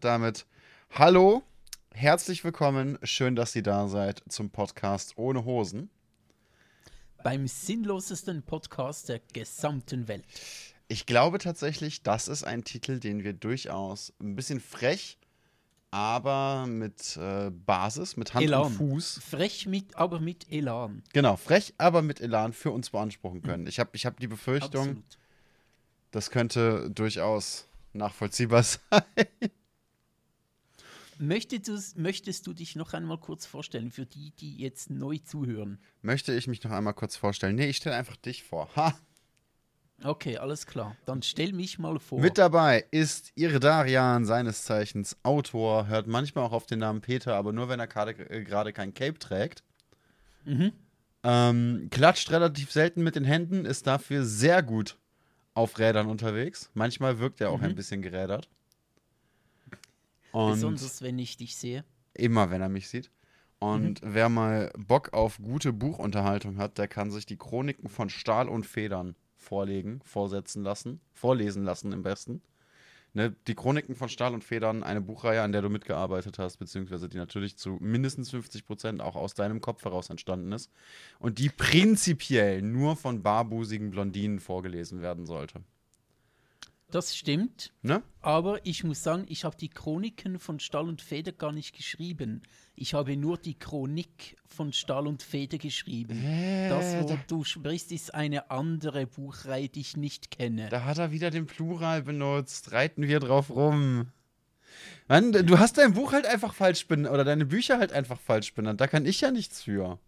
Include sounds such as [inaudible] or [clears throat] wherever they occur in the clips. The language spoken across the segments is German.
Damit hallo, herzlich willkommen, schön, dass ihr da seid zum Podcast ohne Hosen. Beim sinnlosesten Podcast der gesamten Welt. Ich glaube tatsächlich, das ist ein Titel, den wir durchaus ein bisschen frech, aber mit äh, Basis, mit Hand Elan. und Fuß. Frech mit, aber mit Elan. Genau, frech, aber mit Elan für uns beanspruchen können. Ich habe ich hab die Befürchtung, Absolut. das könnte durchaus nachvollziehbar [laughs] sein. Möchtest du, möchtest du dich noch einmal kurz vorstellen für die, die jetzt neu zuhören? Möchte ich mich noch einmal kurz vorstellen? Nee, ich stelle einfach dich vor. Ha! Okay, alles klar. Dann stell mich mal vor. Mit dabei ist Irdarian, seines Zeichens Autor, hört manchmal auch auf den Namen Peter, aber nur wenn er gerade äh, gerade kein Cape trägt. Mhm. Ähm, klatscht relativ selten mit den Händen, ist dafür sehr gut auf Rädern unterwegs. Manchmal wirkt er auch Mhm. ein bisschen gerädert. Und Besonders wenn ich dich sehe. immer, wenn er mich sieht. Und Mhm. wer mal Bock auf gute Buchunterhaltung hat, der kann sich die Chroniken von Stahl und Federn vorlegen, vorsetzen lassen, vorlesen lassen im besten. Ne, die Chroniken von Stahl und Federn, eine Buchreihe, an der du mitgearbeitet hast, beziehungsweise die natürlich zu mindestens 50 Prozent auch aus deinem Kopf heraus entstanden ist und die prinzipiell nur von barbusigen Blondinen vorgelesen werden sollte. Das stimmt. Ne? Aber ich muss sagen, ich habe die Chroniken von Stahl und Feder gar nicht geschrieben. Ich habe nur die Chronik von Stahl und Feder geschrieben. Das, wo da, du sprichst, ist eine andere Buchreihe, die ich nicht kenne. da hat er wieder den Plural benutzt. Reiten wir drauf rum. Mann, du hast dein Buch halt einfach falsch benannt oder deine Bücher halt einfach falsch benannt. Da kann ich ja nichts für.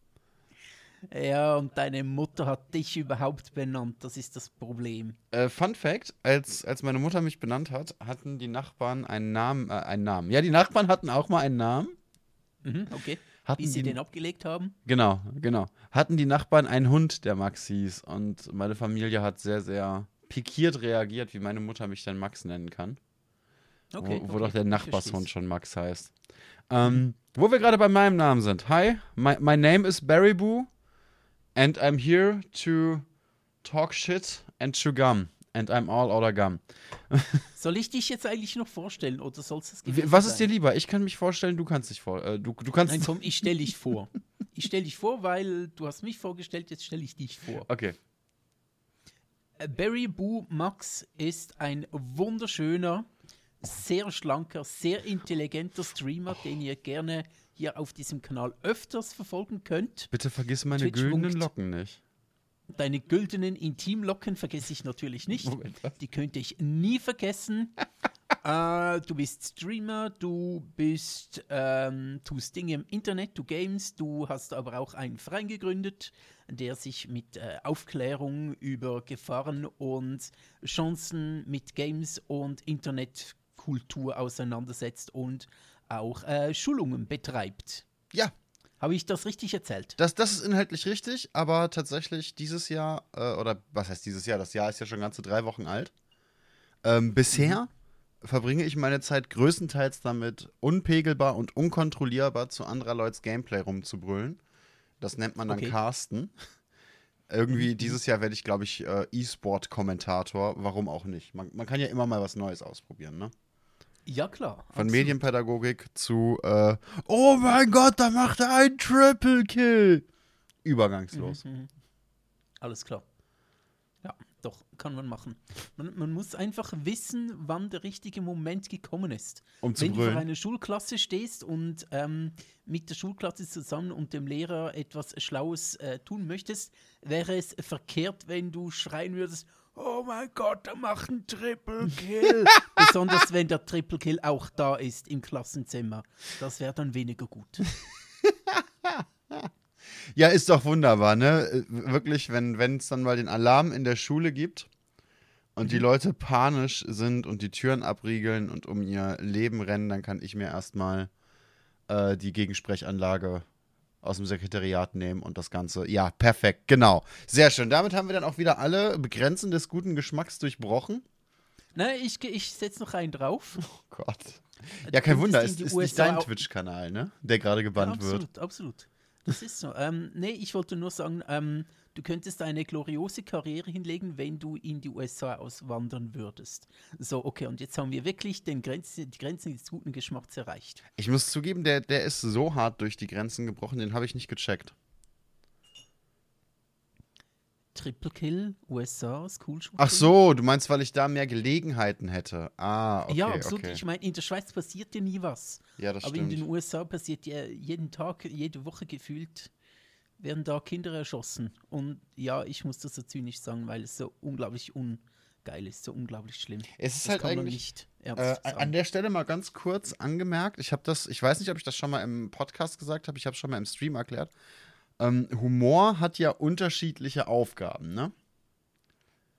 Ja, und deine Mutter hat dich überhaupt benannt. Das ist das Problem. Äh, Fun Fact: als, als meine Mutter mich benannt hat, hatten die Nachbarn einen Namen, äh, einen Namen. Ja, die Nachbarn hatten auch mal einen Namen. Mhm, okay. Hatten Wie sie die, den abgelegt haben. Genau, genau. Hatten die Nachbarn einen Hund, der Max hieß. Und meine Familie hat sehr, sehr pikiert reagiert, wie meine Mutter mich dann Max nennen kann. Okay. wo, wo okay, doch der Nachbarshund schon Max heißt. Ähm, wo wir gerade bei meinem Namen sind. Hi, my, my name is Barry Boo and I'm here to talk shit and chew gum. And I'm all out of gum. [laughs] Soll ich dich jetzt eigentlich noch vorstellen oder soll es Was ist dir lieber? Ich kann mich vorstellen, du kannst dich vor. Äh, du, du kannst. Nein, [laughs] komm, ich stelle dich vor. Ich stelle dich vor, weil du hast mich vorgestellt, jetzt stelle ich dich vor. okay. Äh, Barry Boo Max ist ein wunderschöner, sehr schlanker, sehr intelligenter Streamer, den ihr gerne hier auf diesem Kanal öfters verfolgen könnt. Bitte vergiss meine Twitch güldenen Locken nicht. Deine güldenen Intimlocken vergesse ich natürlich nicht. Moment? Die könnte ich nie vergessen. [laughs] äh, du bist Streamer, du bist, ähm, tust Dinge im Internet, du games, du hast aber auch einen Verein gegründet, der sich mit äh, Aufklärung über Gefahren und Chancen mit Games und Internetkultur auseinandersetzt und auch äh, Schulungen betreibt. Ja, Habe ich das richtig erzählt? das, das ist inhaltlich richtig, aber tatsächlich dieses Jahr, äh, oder was heißt dieses Jahr? Das Jahr ist ja schon ganze drei Wochen alt. Ähm, bisher verbringe ich meine Zeit größtenteils damit, unpegelbar und unkontrollierbar zu anderer Leute's Gameplay rumzubrüllen. Das nennt man dann Okay. Casten. Irgendwie dieses Jahr werde ich, glaube ich, äh, E-Sport-Kommentator. Warum auch nicht? Man, man kann ja immer mal was Neues ausprobieren, ne? Ja, klar. Von absolut. Medienpädagogik zu, äh, oh mein Gott, da macht er einen Triple Kill. Übergangslos. Mhm. Alles klar. Ja, doch, kann man machen. Man, man muss einfach wissen, wann der richtige Moment gekommen ist. Um zu Wenn du vor brüllen. einer Schulklasse stehst und ähm, mit der Schulklasse zusammen und dem Lehrer etwas Schlaues äh, tun möchtest, wäre es verkehrt, wenn du schreien würdest, oh mein Gott, er macht einen Triple Kill. [laughs] Besonders wenn der Triple Kill auch da ist im Klassenzimmer. Das wäre dann weniger gut. [laughs] Ja, ist doch wunderbar, ne? Wirklich, wenn es dann mal den Alarm in der Schule gibt und die Leute panisch sind und die Türen abriegeln und um ihr Leben rennen, dann kann ich mir erstmal äh, die Gegensprechanlage aus dem Sekretariat nehmen und das Ganze. Ja, perfekt, genau. Sehr schön. Damit haben wir dann auch wieder alle Grenzen des guten Geschmacks durchbrochen. Na, ich, ge- ich setze noch einen drauf. [laughs] Oh Gott. Ja, kein Wunder, könntest ist, ist nicht dein Twitch-Kanal, ne? Der gerade gebannt ja, wird. absolut, absolut. Das ist so. Ähm, nee, ich wollte nur sagen, ähm, du könntest eine gloriose Karriere hinlegen, wenn du in die USA auswandern würdest. So, okay, und jetzt haben wir wirklich den Grenzen, die Grenzen des guten Geschmacks erreicht. Ich muss zugeben, der, der ist so hart durch die Grenzen gebrochen, den habe ich nicht gecheckt. Triple Kill, USA, School Shooting. Ach so, du meinst, weil ich da mehr Gelegenheiten hätte. Ah, okay. ja, absolut. Okay. Ich meine, in der Schweiz passiert ja nie was. Ja, das Aber stimmt. in den USA passiert ja jeden Tag, jede Woche gefühlt, werden da Kinder erschossen. Und ja, ich muss das so zynisch sagen, weil es so unglaublich ungeil ist, so unglaublich schlimm. es ist Das halt eigentlich. nicht Äh, an der Stelle mal ganz kurz angemerkt, ich habe das, ich weiß nicht, ob ich das schon mal im Podcast gesagt habe, ich habe es schon mal im Stream erklärt. Ähm, Humor hat ja unterschiedliche Aufgaben, ne?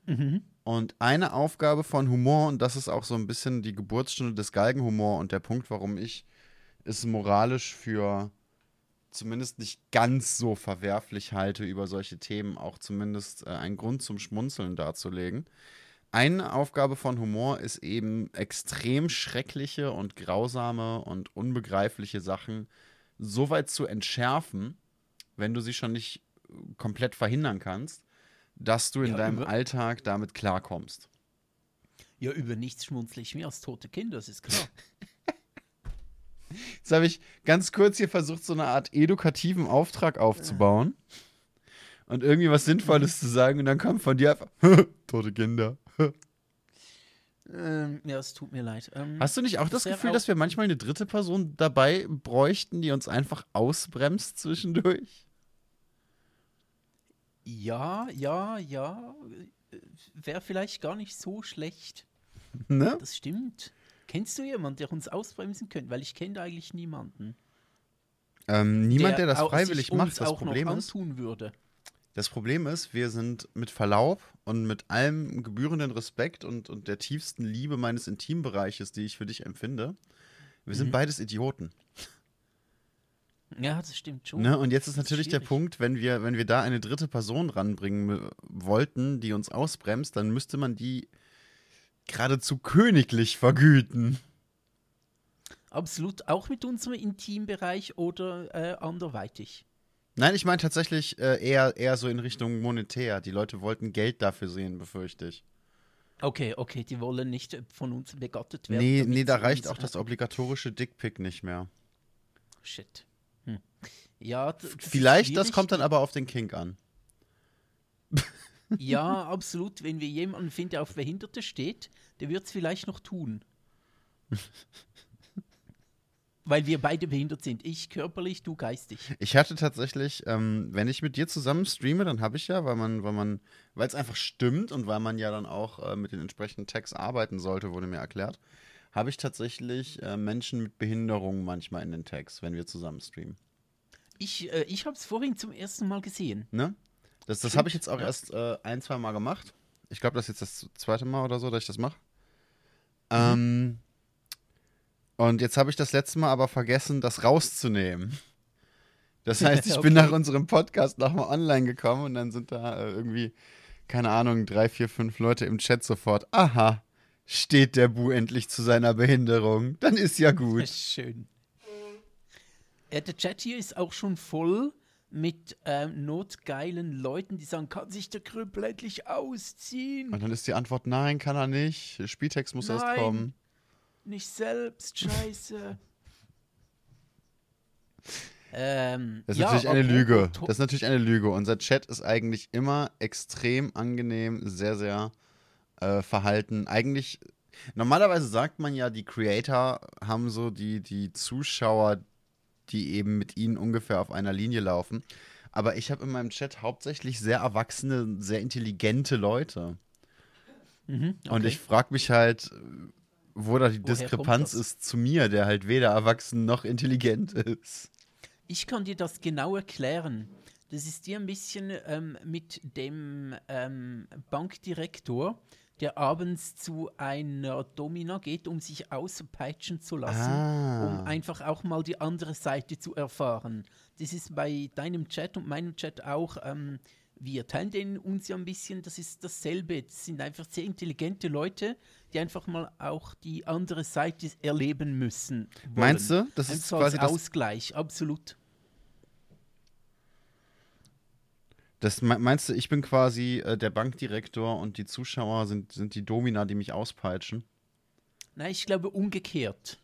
Mhm. Und eine Aufgabe von Humor, und das ist auch so ein bisschen die Geburtsstunde des Galgenhumor und der Punkt, warum ich es moralisch für zumindest nicht ganz so verwerflich halte, über solche Themen auch zumindest äh, einen Grund zum Schmunzeln darzulegen. Eine Aufgabe von Humor ist eben extrem schreckliche und grausame und unbegreifliche Sachen so weit zu entschärfen, wenn du sie schon nicht komplett verhindern kannst, dass du in Ja, deinem Alltag damit klarkommst. Ja, über nichts schmunzle ich mehr als tote Kinder, das ist klar. [laughs] Jetzt habe ich ganz kurz hier versucht, so eine Art edukativen Auftrag aufzubauen und irgendwie was Sinnvolles zu sagen und dann kommt von dir einfach [laughs] tote Kinder. ähm, ja, es tut mir leid. Ähm, Hast du nicht auch das Gefühl, dass wir manchmal eine dritte Person dabei bräuchten, die uns einfach ausbremst zwischendurch? ja, ja, ja. Wäre vielleicht gar nicht so schlecht. Ne? Das stimmt. Kennst du jemanden, der uns ausbremsen könnte? Weil ich kenne da eigentlich niemanden. Ähm, niemand, der, das au- freiwillig macht. Das Problem ist, würde. Das Problem ist, wir sind mit Verlaub und mit allem gebührenden Respekt und, und der tiefsten Liebe meines Intimbereiches, die ich für dich empfinde, wir sind Mhm. beides Idioten. Ja, das stimmt schon. Ne? Und jetzt ist Das ist natürlich der. Punkt, wenn wir, wenn wir da eine dritte Person ranbringen äh, wollten, die uns ausbremst, dann müsste man die geradezu königlich vergüten. Absolut, auch mit unserem Intimbereich oder äh, anderweitig. Nein, ich meine tatsächlich äh, eher, eher so in Richtung monetär. Die Leute wollten Geld dafür sehen, befürchte ich. Okay, okay, die wollen nicht von uns begattet werden. Nee, nee, da reicht auch das obligatorische Dickpick nicht mehr. Shit. Hm. Ja, das Vielleicht, das kommt dann aber auf den Kink an. [laughs] Ja, absolut. Wenn wir jemanden finden, der auf Behinderte steht, der wird es vielleicht noch tun. Weil wir beide behindert sind. Ich körperlich, du geistig. Ich hatte tatsächlich, ähm, wenn ich mit dir zusammen streame, dann habe ich ja, weil man, weil man, weil es einfach stimmt und weil man ja dann auch äh, mit den entsprechenden Tags arbeiten sollte, wurde mir erklärt, habe ich tatsächlich äh, Menschen mit Behinderungen manchmal in den Tags, wenn wir zusammen streamen. Ich, äh, ich habe es vorhin zum ersten Mal gesehen. Ne? Das, das habe ich jetzt auch ja. erst äh, ein, zwei Mal gemacht. Ich glaube, das ist jetzt das zweite Mal oder so, dass ich das mache. Mhm. Ähm, und jetzt habe ich das letzte Mal aber vergessen, das rauszunehmen. Das [laughs] heißt, ich bin Okay. nach unserem Podcast nochmal online gekommen und dann sind da äh, irgendwie, keine Ahnung, drei, vier, fünf Leute im Chat sofort. Aha, steht der Bu endlich zu seiner Behinderung? Dann ist ja gut. [laughs] Schön. Äh, der Chat hier ist auch schon voll mit ähm, notgeilen Leuten, die sagen, kann sich der Krüppel endlich ausziehen? Und dann ist die Antwort, nein, kann er nicht. Spieltext muss erst Nein. kommen. Nicht selbst, scheiße. [laughs] ähm, Das ist ja, natürlich eine Lüge. Das ist natürlich eine Lüge. Unser Chat ist eigentlich immer extrem angenehm, sehr, sehr äh, verhalten. Eigentlich, normalerweise sagt man ja, die Creator haben so die, die Zuschauer, die eben mit ihnen ungefähr auf einer Linie laufen. Aber ich habe in meinem Chat hauptsächlich sehr erwachsene, sehr intelligente Leute. Mhm, Und okay. ich frage mich halt, wo da die Woher Diskrepanz ist zu mir, der halt weder erwachsen noch intelligent [laughs] ist. Ich kann dir das genau erklären. Das ist dir ein bisschen ähm, mit dem ähm, Bankdirektor, der abends zu einer Domina geht, um sich auspeitschen zu lassen, Ah. um einfach auch mal die andere Seite zu erfahren. Das ist bei deinem Chat und meinem Chat auch. Ähm, wir teilen den uns ja ein bisschen, das ist dasselbe. Das sind einfach sehr intelligente Leute, die einfach mal auch die andere Seite erleben müssen. Wollen. Meinst du? Das ist Einfach quasi als das Ausgleich, absolut. Das me- meinst du, ich bin quasi äh, der Bankdirektor und die Zuschauer sind, sind die Domina, die mich auspeitschen? Nein, ich glaube umgekehrt.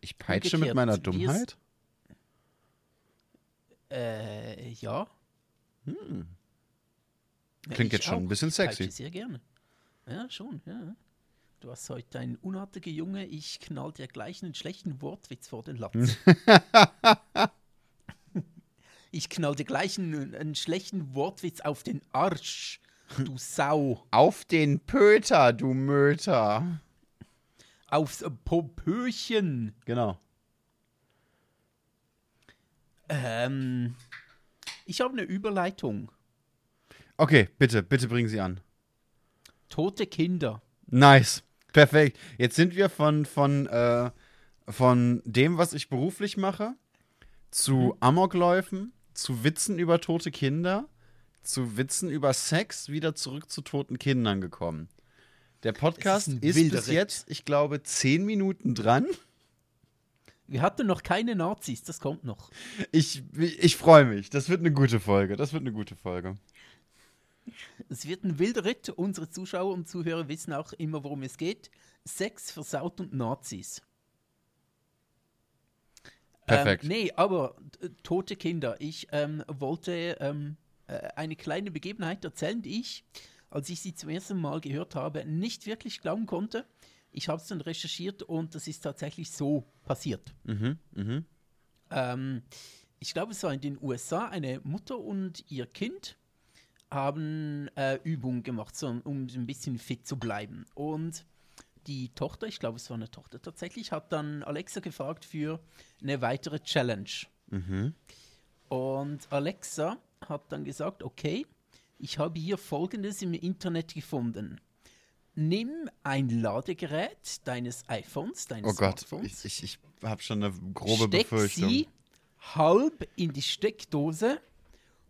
Ich peitsche mit Umgekehrt, meiner wir s- Dummheit? Äh, ja. Ja, Klingt ich jetzt schon ein auch. bisschen Ich sexy. peitsche sehr gerne. Ja, schon, ja. Du hast heute ein unartiger Junge, ich knall dir gleich einen schlechten Wortwitz vor den Latz. [laughs] ich knall dir gleich einen, einen schlechten Wortwitz auf den Arsch, [laughs] du Sau. Auf den Pöter, du Möter. Aufs Popöchen. Genau. Ähm, ich habe eine Überleitung. Okay, bitte, bitte bringen Sie an. Tote Kinder. Nice. Perfekt. Jetzt sind wir von, von, äh, von dem, was ich beruflich mache, zu Amokläufen, zu Witzen über tote Kinder, zu Witzen über Sex, wieder zurück zu toten Kindern gekommen. Der Podcast ist, wilder bis jetzt, ich glaube, zehn Minuten dran. Wir hatten noch keine Nazis, das kommt noch. Ich, ich freue mich. Das wird eine gute Folge. Das wird eine gute Folge. Es wird ein wilder Ritt. Unsere Zuschauer und Zuhörer wissen auch immer, worum es geht. Sex, versaut und Nazis. Perfekt. Ähm, nee, aber äh, tote Kinder. Ich ähm, wollte ähm, äh, eine kleine Begebenheit erzählen, die ich, als ich sie zum ersten Mal gehört habe, nicht wirklich glauben konnte. Ich habe es dann recherchiert und das ist tatsächlich so passiert. Mhm, mhm. Ähm, ich glaube, es war in den USA eine Mutter und ihr Kind haben äh, Übungen gemacht, so, um ein bisschen fit zu bleiben. Und die Tochter, ich glaube, es war eine Tochter tatsächlich, hat dann Alexa gefragt für eine weitere Challenge. Mhm. Und Alexa hat dann gesagt, okay, ich habe hier Folgendes im Internet gefunden. Nimm ein Ladegerät deines iPhones, deines Oh Gott, Smartphones, ich, ich, ich habe schon eine grobe steck Befürchtung. sie halb in die Steckdose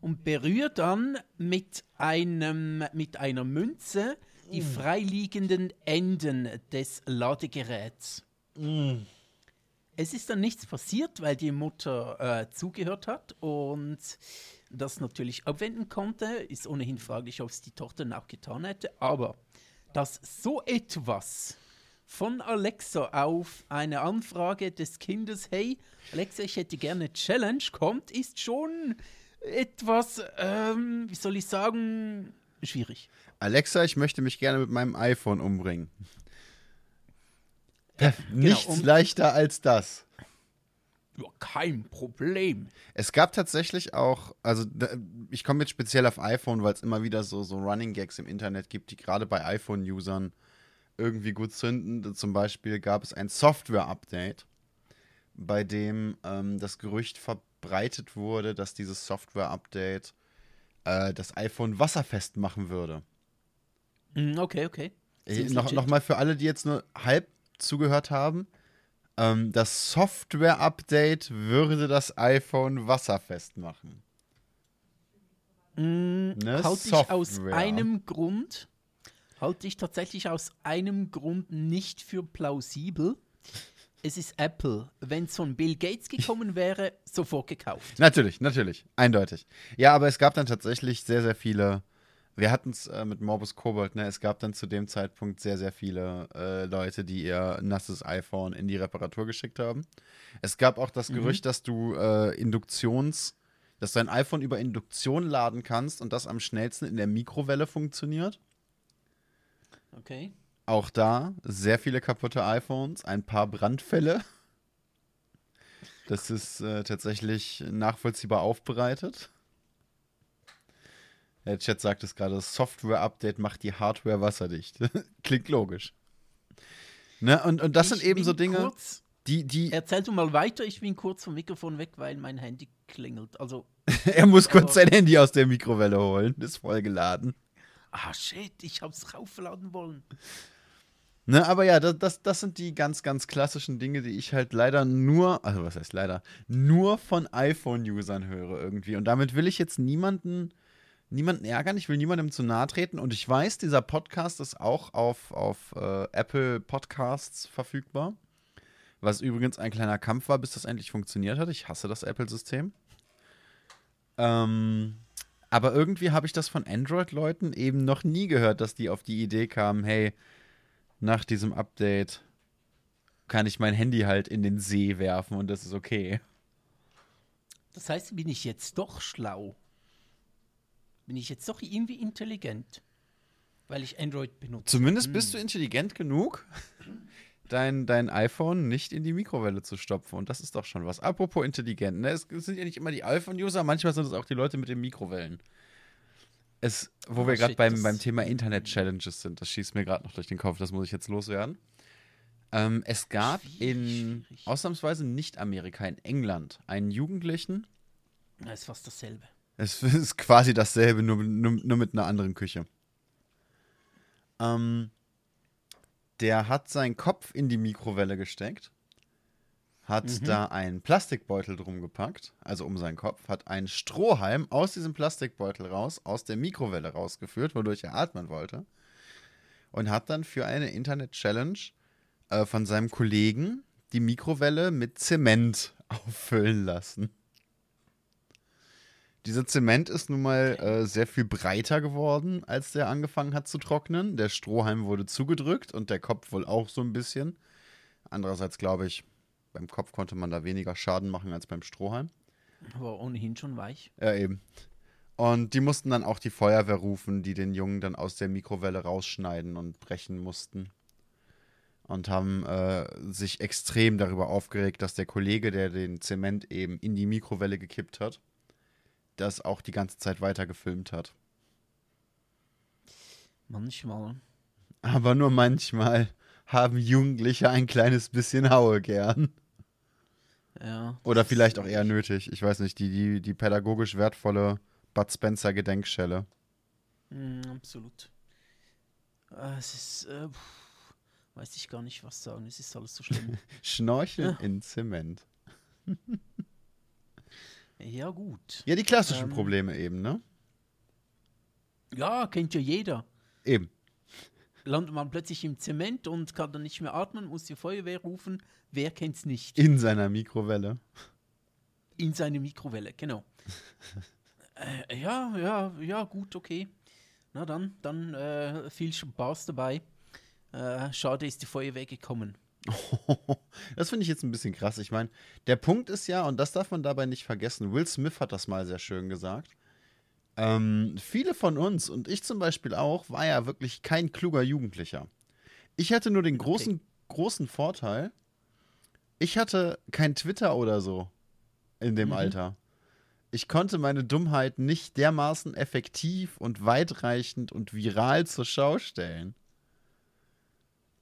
und berührt dann mit, einem, mit einer Münze die freiliegenden Enden des Ladegeräts. Es ist dann nichts passiert, weil die Mutter äh, zugehört hat und das natürlich abwenden konnte. Ist ohnehin fraglich, ob es die Tochter dann auch getan hätte. Aber dass so etwas von Alexa auf eine Anfrage des Kindes, hey, Alexa, ich hätte gerne Challenge, kommt, ist schon etwas, ähm, wie soll ich sagen, schwierig. Alexa, ich möchte mich gerne mit meinem iPhone umbringen. Ja, Nichts genau, und- leichter als das. Ja, kein Problem. Es gab tatsächlich auch, also ich komme jetzt speziell auf iPhone, weil es immer wieder so, so Running Gags im Internet gibt, die gerade bei iPhone-Usern irgendwie gut zünden. Zum Beispiel gab es ein Software-Update, bei dem ähm, das Gerücht verbreitet wurde, dass dieses Software-Update äh, das iPhone wasserfest machen würde. Mm, Okay, okay. Äh, noch, noch mal für alle, die jetzt nur halb zugehört haben. Ähm, das Software-Update würde das iPhone wasserfest machen. Mm, Ne, halte ich aus einem Grund, halte ich tatsächlich aus einem Grund nicht für plausibel. Es ist Apple. Wenn es von Bill Gates gekommen [laughs] wäre, sofort gekauft. Natürlich, natürlich, eindeutig. Ja, aber es gab dann tatsächlich sehr, sehr viele. Wir hatten es äh, mit Morbus Kobold, ne? Es gab dann zu dem Zeitpunkt sehr, sehr viele äh, Leute, die ihr nasses iPhone in die Reparatur geschickt haben. Es gab auch das Gerücht, dass du äh, Induktions, dass du ein iPhone über Induktion laden kannst und das am schnellsten in der Mikrowelle funktioniert. Okay. Auch da sehr viele kaputte iPhones, ein paar Brandfälle. Das ist äh, tatsächlich nachvollziehbar aufbereitet. Der Chat sagt es gerade, das Software-Update macht die Hardware wasserdicht. [laughs] Klingt logisch. Ne? Und, und das Ich sind eben so Dinge, Kurz, die, die erzähl du mal weiter, ich bin kurz vom Mikrofon weg, weil mein Handy klingelt. Also, [laughs] er muss kurz Aber- sein Handy aus der Mikrowelle holen. Ist vollgeladen. ah shit, ich hab's raufladen wollen. Ne, aber ja, das, das, das sind die ganz, ganz klassischen Dinge, die ich halt leider nur, also was heißt leider, nur von iPhone-Usern höre irgendwie. Und damit will ich jetzt niemanden, niemanden ärgern, ich will niemandem zu nahe treten. Und ich weiß, dieser Podcast ist auch auf, auf äh, Apple Podcasts verfügbar. Was übrigens ein kleiner Kampf war, bis das endlich funktioniert hat. Ich hasse das Apple-System. Ähm, Aber irgendwie habe ich das von Android-Leuten eben noch nie gehört, dass die auf die Idee kamen, hey, nach diesem Update kann ich mein Handy halt in den See werfen und das ist okay. Das heißt, bin ich jetzt doch schlau? Bin ich jetzt doch irgendwie intelligent? Weil ich Android benutze. Zumindest Hm. bist du intelligent genug, dein, dein iPhone nicht in die Mikrowelle zu stopfen. Und das ist doch schon was. Apropos intelligent, ne? es sind ja nicht immer die iPhone-User, manchmal sind es auch die Leute mit den Mikrowellen. Es, wo wir gerade beim, beim Thema Internet-Challenges sind, das schießt mir gerade noch durch den Kopf, das muss ich jetzt loswerden. Ähm, es gab in, ausnahmsweise nicht Amerika, in England, einen Jugendlichen, Das ist fast dasselbe. es [laughs] ist quasi dasselbe, nur, nur, nur mit einer anderen Küche. Ähm, der hat seinen Kopf in die Mikrowelle gesteckt, hat Mhm. da einen Plastikbeutel drum gepackt, also um seinen Kopf, hat einen Strohhalm aus diesem Plastikbeutel raus, aus der Mikrowelle rausgeführt, wodurch er atmen wollte. Und hat dann für eine Internet-Challenge äh, von seinem Kollegen die Mikrowelle mit Zement [laughs] auffüllen lassen. Dieser Zement ist nun mal äh, sehr viel breiter geworden, als der angefangen hat zu trocknen. Der Strohhalm wurde zugedrückt und der Kopf wohl auch so ein bisschen. Andererseits glaube ich, beim Kopf konnte man da weniger Schaden machen als beim Strohhalm. War ohnehin schon weich. Ja, eben. Und die mussten dann auch die Feuerwehr rufen, die den Jungen dann aus der Mikrowelle rausschneiden und brechen mussten. Und haben äh, sich extrem darüber aufgeregt, dass der Kollege, der den Zement eben in die Mikrowelle gekippt hat, das auch die ganze Zeit weiter gefilmt hat. Manchmal. Aber nur manchmal haben Jugendliche ein kleines bisschen Haue gern. Ja. Oder vielleicht auch eher nötig. Ich weiß nicht, die, die, die pädagogisch wertvolle Bud Spencer Gedenkschelle. Mm, absolut. Äh, es ist. Äh, pff, weiß ich gar nicht, was sagen. Es ist alles so schlimm. [laughs] Schnorcheln in Zement. [laughs] ja, gut. Ja, die klassischen Ähm. Probleme eben, ne? Ja, kennt ja jeder. Eben. Landet man plötzlich im Zement und kann dann nicht mehr atmen, muss die Feuerwehr rufen. Wer kennt's nicht? In seiner Mikrowelle. In seine Mikrowelle, genau. [laughs] äh, ja, ja, ja, gut, okay. Na dann, dann äh, viel Spaß dabei. Äh, schade ist die Feuerwehr gekommen. [laughs] Das finde ich jetzt ein bisschen krass. Ich meine, der Punkt ist ja, und das darf man dabei nicht vergessen, Will Smith hat das mal sehr schön gesagt. Ähm, viele von uns, und ich zum Beispiel auch, war ja wirklich kein kluger Jugendlicher. Ich hatte nur den großen, großen Vorteil, ich hatte kein Twitter oder so in dem Mhm. Alter. Ich konnte meine Dummheit nicht dermaßen effektiv und weitreichend und viral zur Schau stellen.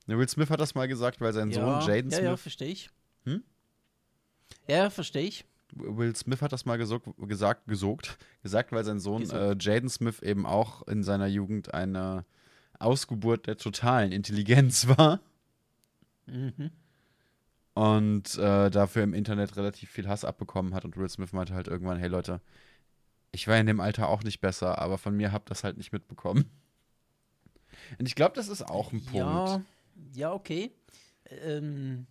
Will Smith hat das mal gesagt, weil sein Sohn Jaden ja, Smith ja, verstehe ich. Hm? Ja, verstehe ich. Will Smith hat das mal gesog, gesagt, gesogt, [laughs] gesagt, weil sein Sohn äh, Jaden Smith eben auch in seiner Jugend eine Ausgeburt der totalen Intelligenz [laughs] war Mhm. und äh, dafür im Internet relativ viel Hass abbekommen hat. Und Will Smith meinte halt irgendwann, hey Leute, ich war in dem Alter auch nicht besser, aber von mir habt das halt nicht mitbekommen. Und ich glaube, das ist auch ein Punkt. Ja, ja, okay. Ähm,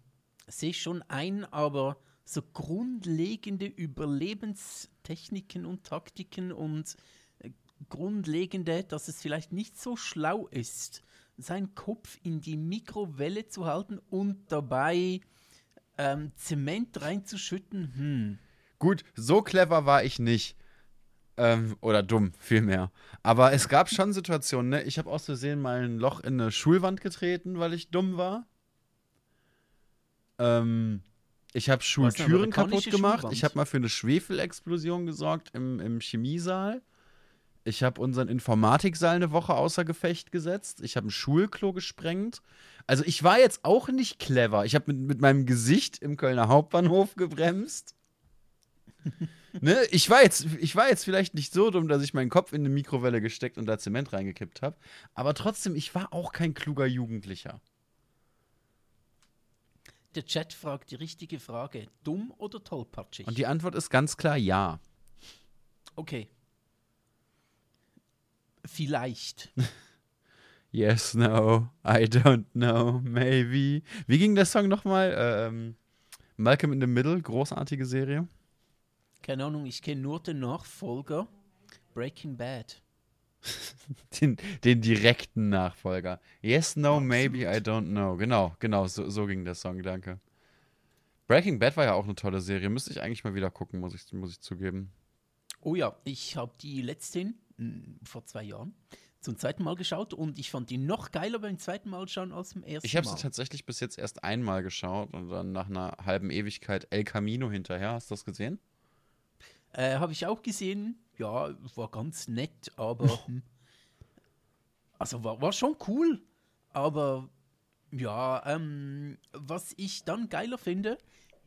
Sehe ich schon ein, aber so grundlegende Überlebenstechniken und Taktiken und äh, grundlegende, dass es vielleicht nicht so schlau ist, seinen Kopf in die Mikrowelle zu halten und dabei ähm, Zement reinzuschütten. Hm. Gut, so clever war ich nicht. Ähm, oder dumm, vielmehr. Aber es gab schon Situationen, ne? Ich habe aus Versehen mal ein Loch in eine Schulwand getreten, weil ich dumm war. Ähm, ich habe Schultüren kaputt gemacht. Ich habe mal für eine Schwefelexplosion gesorgt im, im Chemiesaal. Ich habe unseren Informatiksaal eine Woche außer Gefecht gesetzt. Ich habe ein Schulklo gesprengt. Also ich war jetzt auch nicht clever. Ich habe mit, mit meinem Gesicht im Kölner Hauptbahnhof gebremst. [laughs] ne? ich, war jetzt, ich war jetzt vielleicht nicht so dumm, dass ich meinen Kopf in eine Mikrowelle gesteckt und da Zement reingekippt habe. Aber trotzdem, ich war auch kein kluger Jugendlicher. Der Chat fragt die richtige Frage. Dumm oder tollpatschig? Und die Antwort ist ganz klar ja. okay. Vielleicht. [laughs] Yes, no, I don't know, maybe. Wie ging der Song nochmal? Ähm, Malcolm in the Middle, großartige Serie. Keine Ahnung, ich kenne nur den Nachfolger. Breaking Bad. [laughs] Den, den direkten Nachfolger. Yes, no, maybe, I don't know. Genau, genau, so, so ging der Song, danke. Breaking Bad war ja auch eine tolle Serie. Müsste ich eigentlich mal wieder gucken, muss ich, muss ich zugeben. Oh ja, ich habe die letzten mh, vor zwei Jahren zum zweiten Mal geschaut und ich fand die noch geiler beim zweiten Mal schauen als beim ersten Ich habe Mal. sie tatsächlich bis jetzt erst einmal geschaut und dann nach einer halben Ewigkeit El Camino hinterher. Hast du das gesehen? Äh, Habe ich auch gesehen. Ja, war ganz nett, aber. [laughs] hm. also war, war schon cool. Aber ja, ähm, was ich dann geiler finde,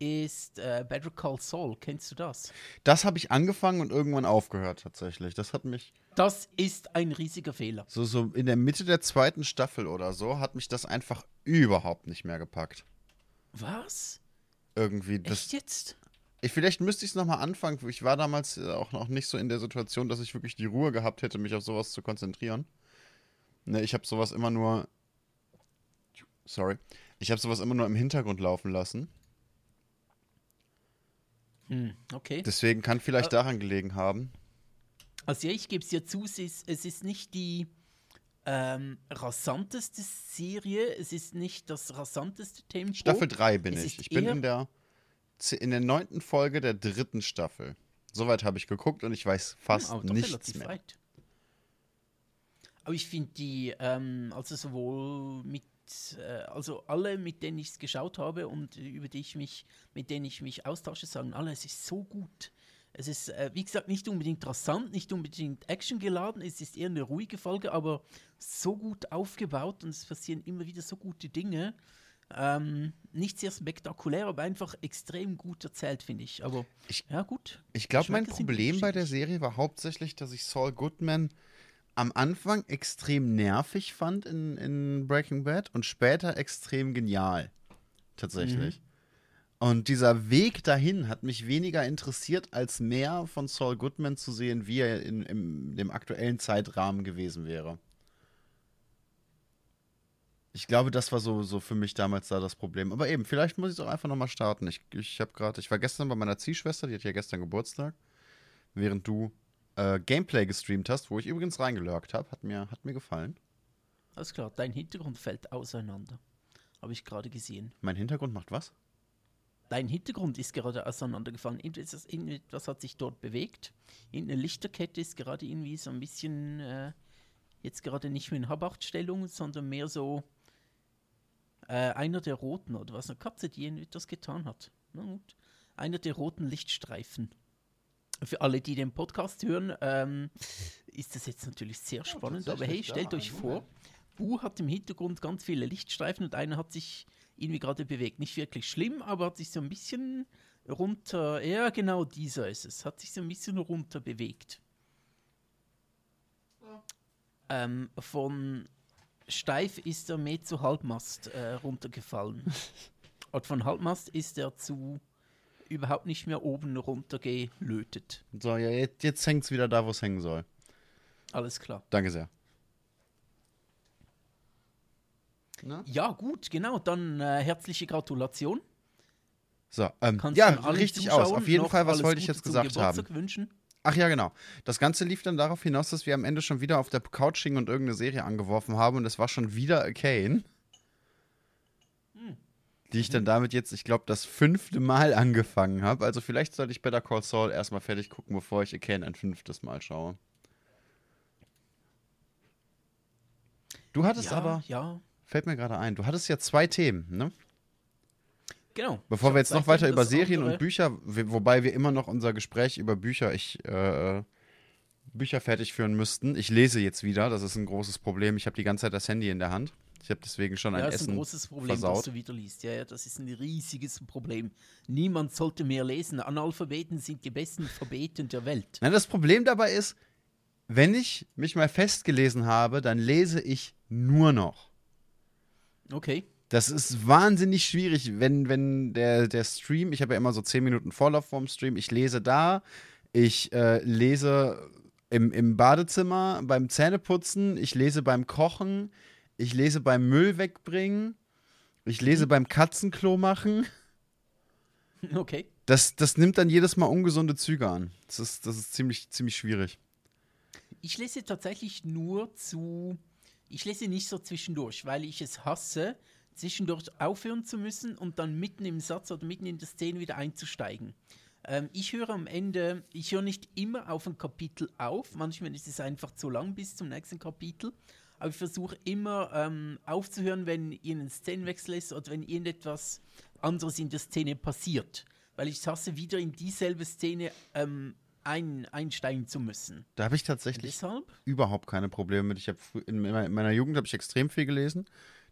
ist äh, Better Call Saul. Kennst du das? Das habe ich angefangen und irgendwann aufgehört tatsächlich. Das hat mich Das ist ein riesiger Fehler. so, so in der Mitte der zweiten Staffel oder so, hat mich das einfach überhaupt nicht mehr gepackt. Was? Irgendwie. Das, Echt jetzt? Ich, vielleicht müsste ich es nochmal anfangen. Ich war damals äh, auch noch nicht so in der Situation, dass ich wirklich die Ruhe gehabt hätte, mich auf sowas zu konzentrieren. Ne, ich habe sowas immer nur. Sorry. Ich habe sowas immer nur im Hintergrund laufen lassen. Hm, okay. Deswegen kann vielleicht Äh. daran gelegen haben. Also ja, ich gebe es dir zu, es ist, es ist nicht die ähm, rasanteste Serie, es ist nicht das rasanteste Tempo. Staffel 3 bin es ich. Ich bin in der, in der neunten Folge der dritten Staffel. Soweit habe ich geguckt und ich weiß fast Hm, aber doch nichts mehr. weit. Aber ich finde die, ähm, also sowohl mit, äh, also alle, mit denen ich es geschaut habe und über die ich mich, mit denen ich mich austausche, sagen alle, es ist so gut. Es ist, äh, wie gesagt, nicht unbedingt rasant, nicht unbedingt actiongeladen, es ist eher eine ruhige Folge, aber so gut aufgebaut und es passieren immer wieder so gute Dinge. Ähm, nicht sehr spektakulär, aber einfach extrem gut erzählt, finde ich. Aber Ich- ja, gut. Ich glaube, mein Problem bei der. Serie war hauptsächlich, dass ich Saul Goodman am Anfang extrem nervig fand in, in Breaking Bad und später extrem genial. Tatsächlich. Und dieser Weg dahin hat mich weniger interessiert, als mehr von Saul Goodman zu sehen, wie er in, in dem aktuellen Zeitrahmen gewesen wäre. Ich glaube, das war so, so für mich damals da das Problem. Aber eben, vielleicht muss ich es auch einfach nochmal starten. Ich, ich habe gerade, ich war gestern bei meiner Ziehschwester, die hat ja gestern Geburtstag, während du äh, Gameplay gestreamt hast, wo ich übrigens reingelurkt habe. Hat mir, hat mir gefallen. Alles klar, dein Hintergrund fällt auseinander. Habe ich gerade gesehen. Mein Hintergrund macht was? Dein Hintergrund ist gerade auseinandergefallen. Irgendetwas hat sich dort bewegt. Irgendeine Lichterkette ist gerade irgendwie so ein bisschen, äh, jetzt gerade nicht mehr in Habachtstellung, sondern mehr so äh, einer der roten oder was, eine Katze, die etwas getan hat. Na gut. Einer der roten Lichtstreifen. Für alle, die den Podcast hören, ähm, ist das jetzt natürlich sehr spannend. aber hey, stellt ja, euch vor, Bu hat im Hintergrund ganz viele Lichtstreifen und einer hat sich irgendwie gerade bewegt. Nicht wirklich schlimm, aber hat sich so ein bisschen runter. Ja, genau dieser ist es. Hat sich so ein bisschen runter bewegt. Ähm, von steif ist er mehr zu Halbmast äh, runtergefallen. [laughs] und von Halbmast ist er zu überhaupt nicht mehr oben runtergelötet. So, ja, jetzt, jetzt hängt es wieder da, wo es hängen soll. Alles klar. Danke sehr. Na? Ja, gut, genau. Dann äh, herzliche Gratulation. So, ähm, ja, richtig aus. Zuschauern Auf jeden Fall, was wollte ich jetzt gesagt haben? Wünschen. Ach ja, genau. Das Ganze lief dann darauf hinaus, dass wir am Ende schon wieder auf der Couch hingen und irgendeine Serie angeworfen haben und es war schon wieder Arcane. Die ich dann damit jetzt, ich glaube, das fünfte Mal angefangen habe. Also vielleicht sollte ich Better Call Saul erstmal fertig gucken, bevor ich Arcane ein fünftes Mal schaue. Du hattest ja, aber, ja, fällt mir gerade ein, du hattest ja zwei Themen, ne? Genau. Bevor wir jetzt noch weiter über Serien andere- und Bücher, wobei wir immer noch unser Gespräch über Bücher, ich, äh, Bücher fertig führen müssten. Ich lese jetzt wieder, das ist ein großes Problem. Ich habe die ganze Zeit das Handy in der Hand. Ich habe deswegen schon ein Ja, das ist Essen ein großes Problem, dass versaut. du wieder liest. Ja, ja, das ist ein riesiges Problem. Niemand sollte mehr lesen. Analphabeten sind die besten Verbeten der Welt. Na, das Problem dabei ist, wenn ich mich mal festgelesen habe, dann lese ich nur noch. Okay. Das ist wahnsinnig schwierig, wenn, wenn der, der Stream, ich habe ja immer so 10 Minuten Vorlauf vorm Stream, ich lese da, ich äh, lese im, im Badezimmer beim Zähneputzen, ich lese beim Kochen, ich lese beim Müll wegbringen, ich lese beim Katzenklo machen. [laughs] Okay. Das, das nimmt dann jedes Mal ungesunde Züge an. Das ist, das ist ziemlich, ziemlich schwierig. ich lese tatsächlich nur zu. Ich lese nicht so zwischendurch, weil ich es hasse, zwischendurch aufhören zu müssen und dann mitten im Satz oder mitten in der Szene wieder einzusteigen. Ähm, ich höre am Ende, ich höre nicht immer auf ein Kapitel auf, manchmal ist es einfach zu lang bis zum nächsten Kapitel, aber ich versuche immer ähm, aufzuhören, wenn irgendein Szenenwechsel ist oder wenn irgendetwas anderes in der Szene passiert, weil ich hasse, wieder in dieselbe Szene ähm, ein, einsteigen zu müssen. Da habe ich tatsächlich Deshalb? überhaupt keine Probleme mit. Ich habe in in meiner Jugend habe ich extrem viel gelesen.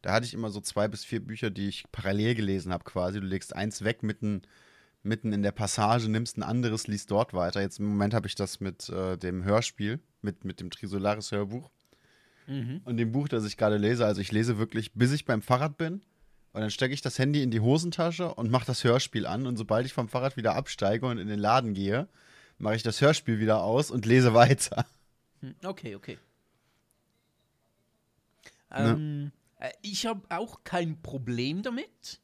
Da hatte ich immer so zwei bis vier Bücher, die ich parallel gelesen habe, quasi. Du legst eins weg mitten, mitten in der Passage, nimmst ein anderes, liest dort weiter. Jetzt im Moment habe ich das mit äh, dem Hörspiel, mit, mit dem Trisolaris Hörbuch. Und dem Buch, das ich gerade lese, also ich lese wirklich, bis ich beim Fahrrad bin. Und dann stecke ich das Handy in die Hosentasche und mache das Hörspiel an. Und sobald ich vom Fahrrad wieder absteige und in den Laden gehe, mache ich das Hörspiel wieder aus und lese [laughs] weiter. Hm, Okay, okay. Ne. Ähm, äh, Ich habe auch kein Problem damit.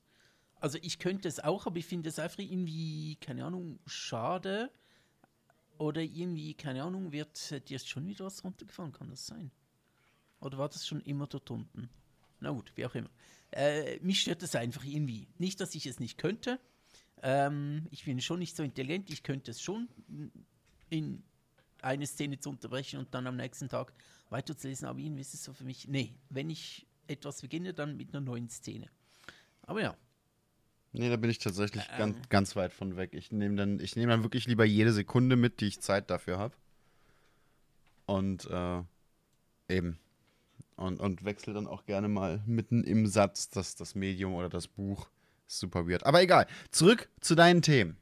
Also ich könnte es auch, aber ich finde es einfach irgendwie, keine Ahnung, schade. Oder irgendwie, keine Ahnung, wird äh, dir schon wieder was runtergefallen, kann das sein? Oder war das schon immer dort unten? Na gut, wie auch immer. Äh, mich stört das einfach irgendwie. Nicht, dass ich es nicht könnte. Ähm, ich bin schon nicht so intelligent. Ich könnte es schon in eine Szene zu unterbrechen und dann am nächsten Tag weiterzulesen. Aber irgendwie ist es so für mich, nee, wenn ich etwas beginne, dann mit einer neuen Szene. Aber ja, Nee, da bin ich tatsächlich Ähm. ganz, ganz weit von weg. Ich nehme dann, ich nehme dann wirklich lieber jede Sekunde mit, die ich Zeit dafür habe. Und äh, eben. Und, und wechsle dann auch gerne mal mitten im Satz das, das Medium oder das Buch. Super weird. Aber egal. Zurück zu deinen Themen.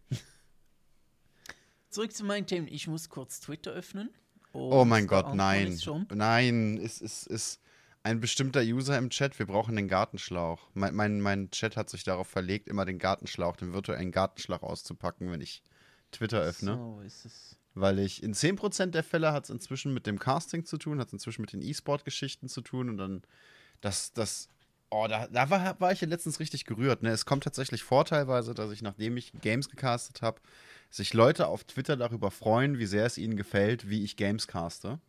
zurück zu meinen Themen. Ich muss kurz Twitter öffnen. Oh mein Gott, nein. es. Nein, es ist, ist ein bestimmter User im Chat. Wir brauchen den Gartenschlauch. Mein, mein, mein Chat hat sich darauf verlegt, immer den Gartenschlauch, den virtuellen Gartenschlauch auszupacken, wenn ich Twitter öffne. So ist es. Weil ich in 10% der Fälle hat es inzwischen mit dem Casting zu tun, hat es inzwischen mit den E-Sport-Geschichten zu tun und dann das, das, oh, da, da war, war ich ja letztens richtig gerührt. Ne? Es kommt tatsächlich vor teilweise, dass ich, nachdem ich Games gecastet habe, sich Leute auf Twitter darüber freuen, wie sehr es ihnen gefällt, wie ich Games caste.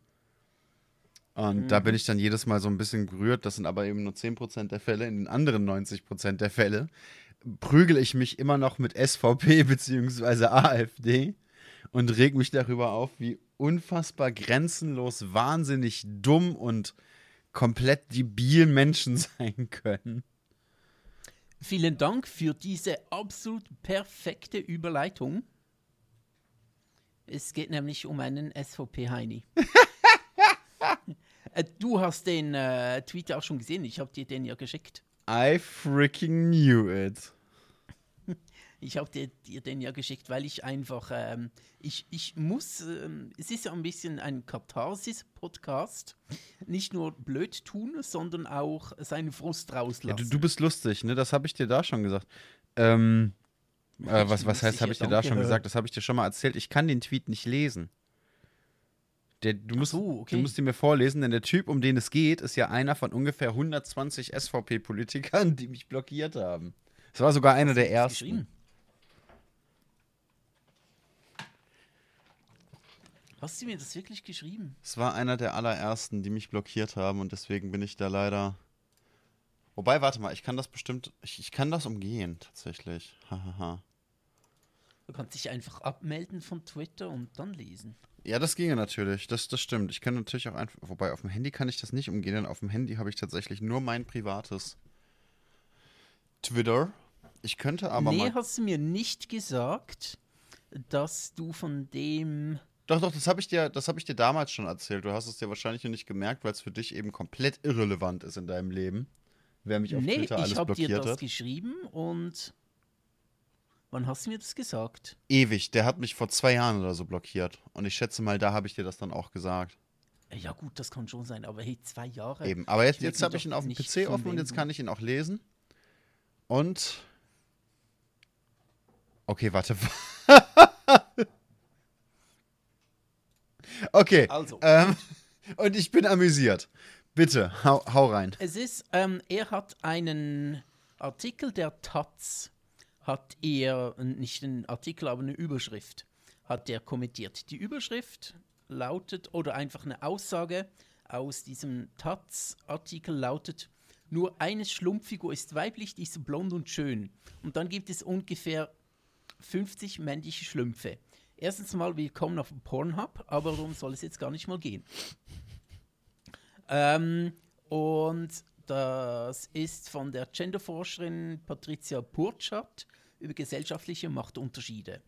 Und da bin ich dann jedes Mal so ein bisschen gerührt. Das sind aber eben nur 10% der Fälle. In den anderen 90% der Fälle prügel ich mich immer noch mit SVP bzw. AfD und reg mich darüber auf, wie unfassbar grenzenlos, wahnsinnig dumm und komplett debil Menschen [laughs] sein können. Vielen Dank für diese absolut perfekte Überleitung. Es geht nämlich um einen SVP-Heini. [laughs] Äh, du hast den äh, Tweet auch schon gesehen. Ich habe dir den ja geschickt. I freaking knew it. [laughs] Ich habe dir, dir den ja geschickt, weil ich einfach, ähm, ich, ich muss, ähm, es ist ja ein bisschen ein Katharsis-Podcast. Nicht nur blöd tun, sondern auch seinen Frust Ja, rauslassen. du, du bist lustig, ne? Das habe ich dir da schon gesagt. Ähm, äh, was, was heißt, habe ich dir ja, da schon gesagt? Das habe ich dir schon mal erzählt. Ich kann den Tweet nicht lesen. Der, du, musst, so, okay. du musst ihn mir vorlesen, denn der Typ, um den es geht, ist ja einer von ungefähr 120 SVP-Politikern, die mich blockiert haben. Das war sogar einer der ersten. Hast du mir das wirklich geschrieben? Es war einer der allerersten, die mich blockiert haben und deswegen bin ich da leider. Wobei, warte mal, ich kann das bestimmt. Ich, ich kann das umgehen, tatsächlich. Hahaha. Du kannst dich einfach abmelden von Twitter und dann lesen. Ja, das ginge natürlich. Das, das stimmt. Ich kann natürlich auch einfach. Wobei, auf dem Handy kann ich das nicht umgehen, denn auf dem Handy habe ich tatsächlich nur mein privates Twitter. Ich könnte aber nee, mal. hast du mir nicht gesagt, dass du von dem. Doch, doch, das habe ich dir, das habe ich dir damals schon erzählt. Du hast es dir wahrscheinlich noch nicht gemerkt, weil es für dich eben komplett irrelevant ist in deinem Leben. Wer mich auf nee, Twitter alles ich habe dir blockiert das hat. geschrieben und. Wann hast du mir das gesagt? Ewig. Der hat mich vor zwei Jahren oder so blockiert. Und ich schätze mal, da habe ich dir das dann auch gesagt. Äh, Ja, gut, das kann schon sein, aber hey, zwei Jahre. Eben. Aber jetzt, jetzt habe ich ihn auf dem PC offen und jetzt kann ich ihn auch lesen. Und. Okay, warte. [laughs] okay. Also. Ähm, und ich bin amüsiert. Bitte, hau, hau rein. Es ist, ähm, er hat einen Artikel der Taz, hat er, nicht einen Artikel, aber eine Überschrift, hat er kommentiert. Die Überschrift lautet, oder einfach eine Aussage aus diesem Taz-Artikel lautet, nur eine Schlumpffigur ist weiblich, die ist blond und schön. Und dann gibt es ungefähr 50 männliche Schlümpfe. Erstens mal willkommen auf Pornhub, aber darum soll es jetzt gar nicht mal gehen. Ähm, und das ist von der Genderforscherin Patricia Burchardt über gesellschaftliche Machtunterschiede.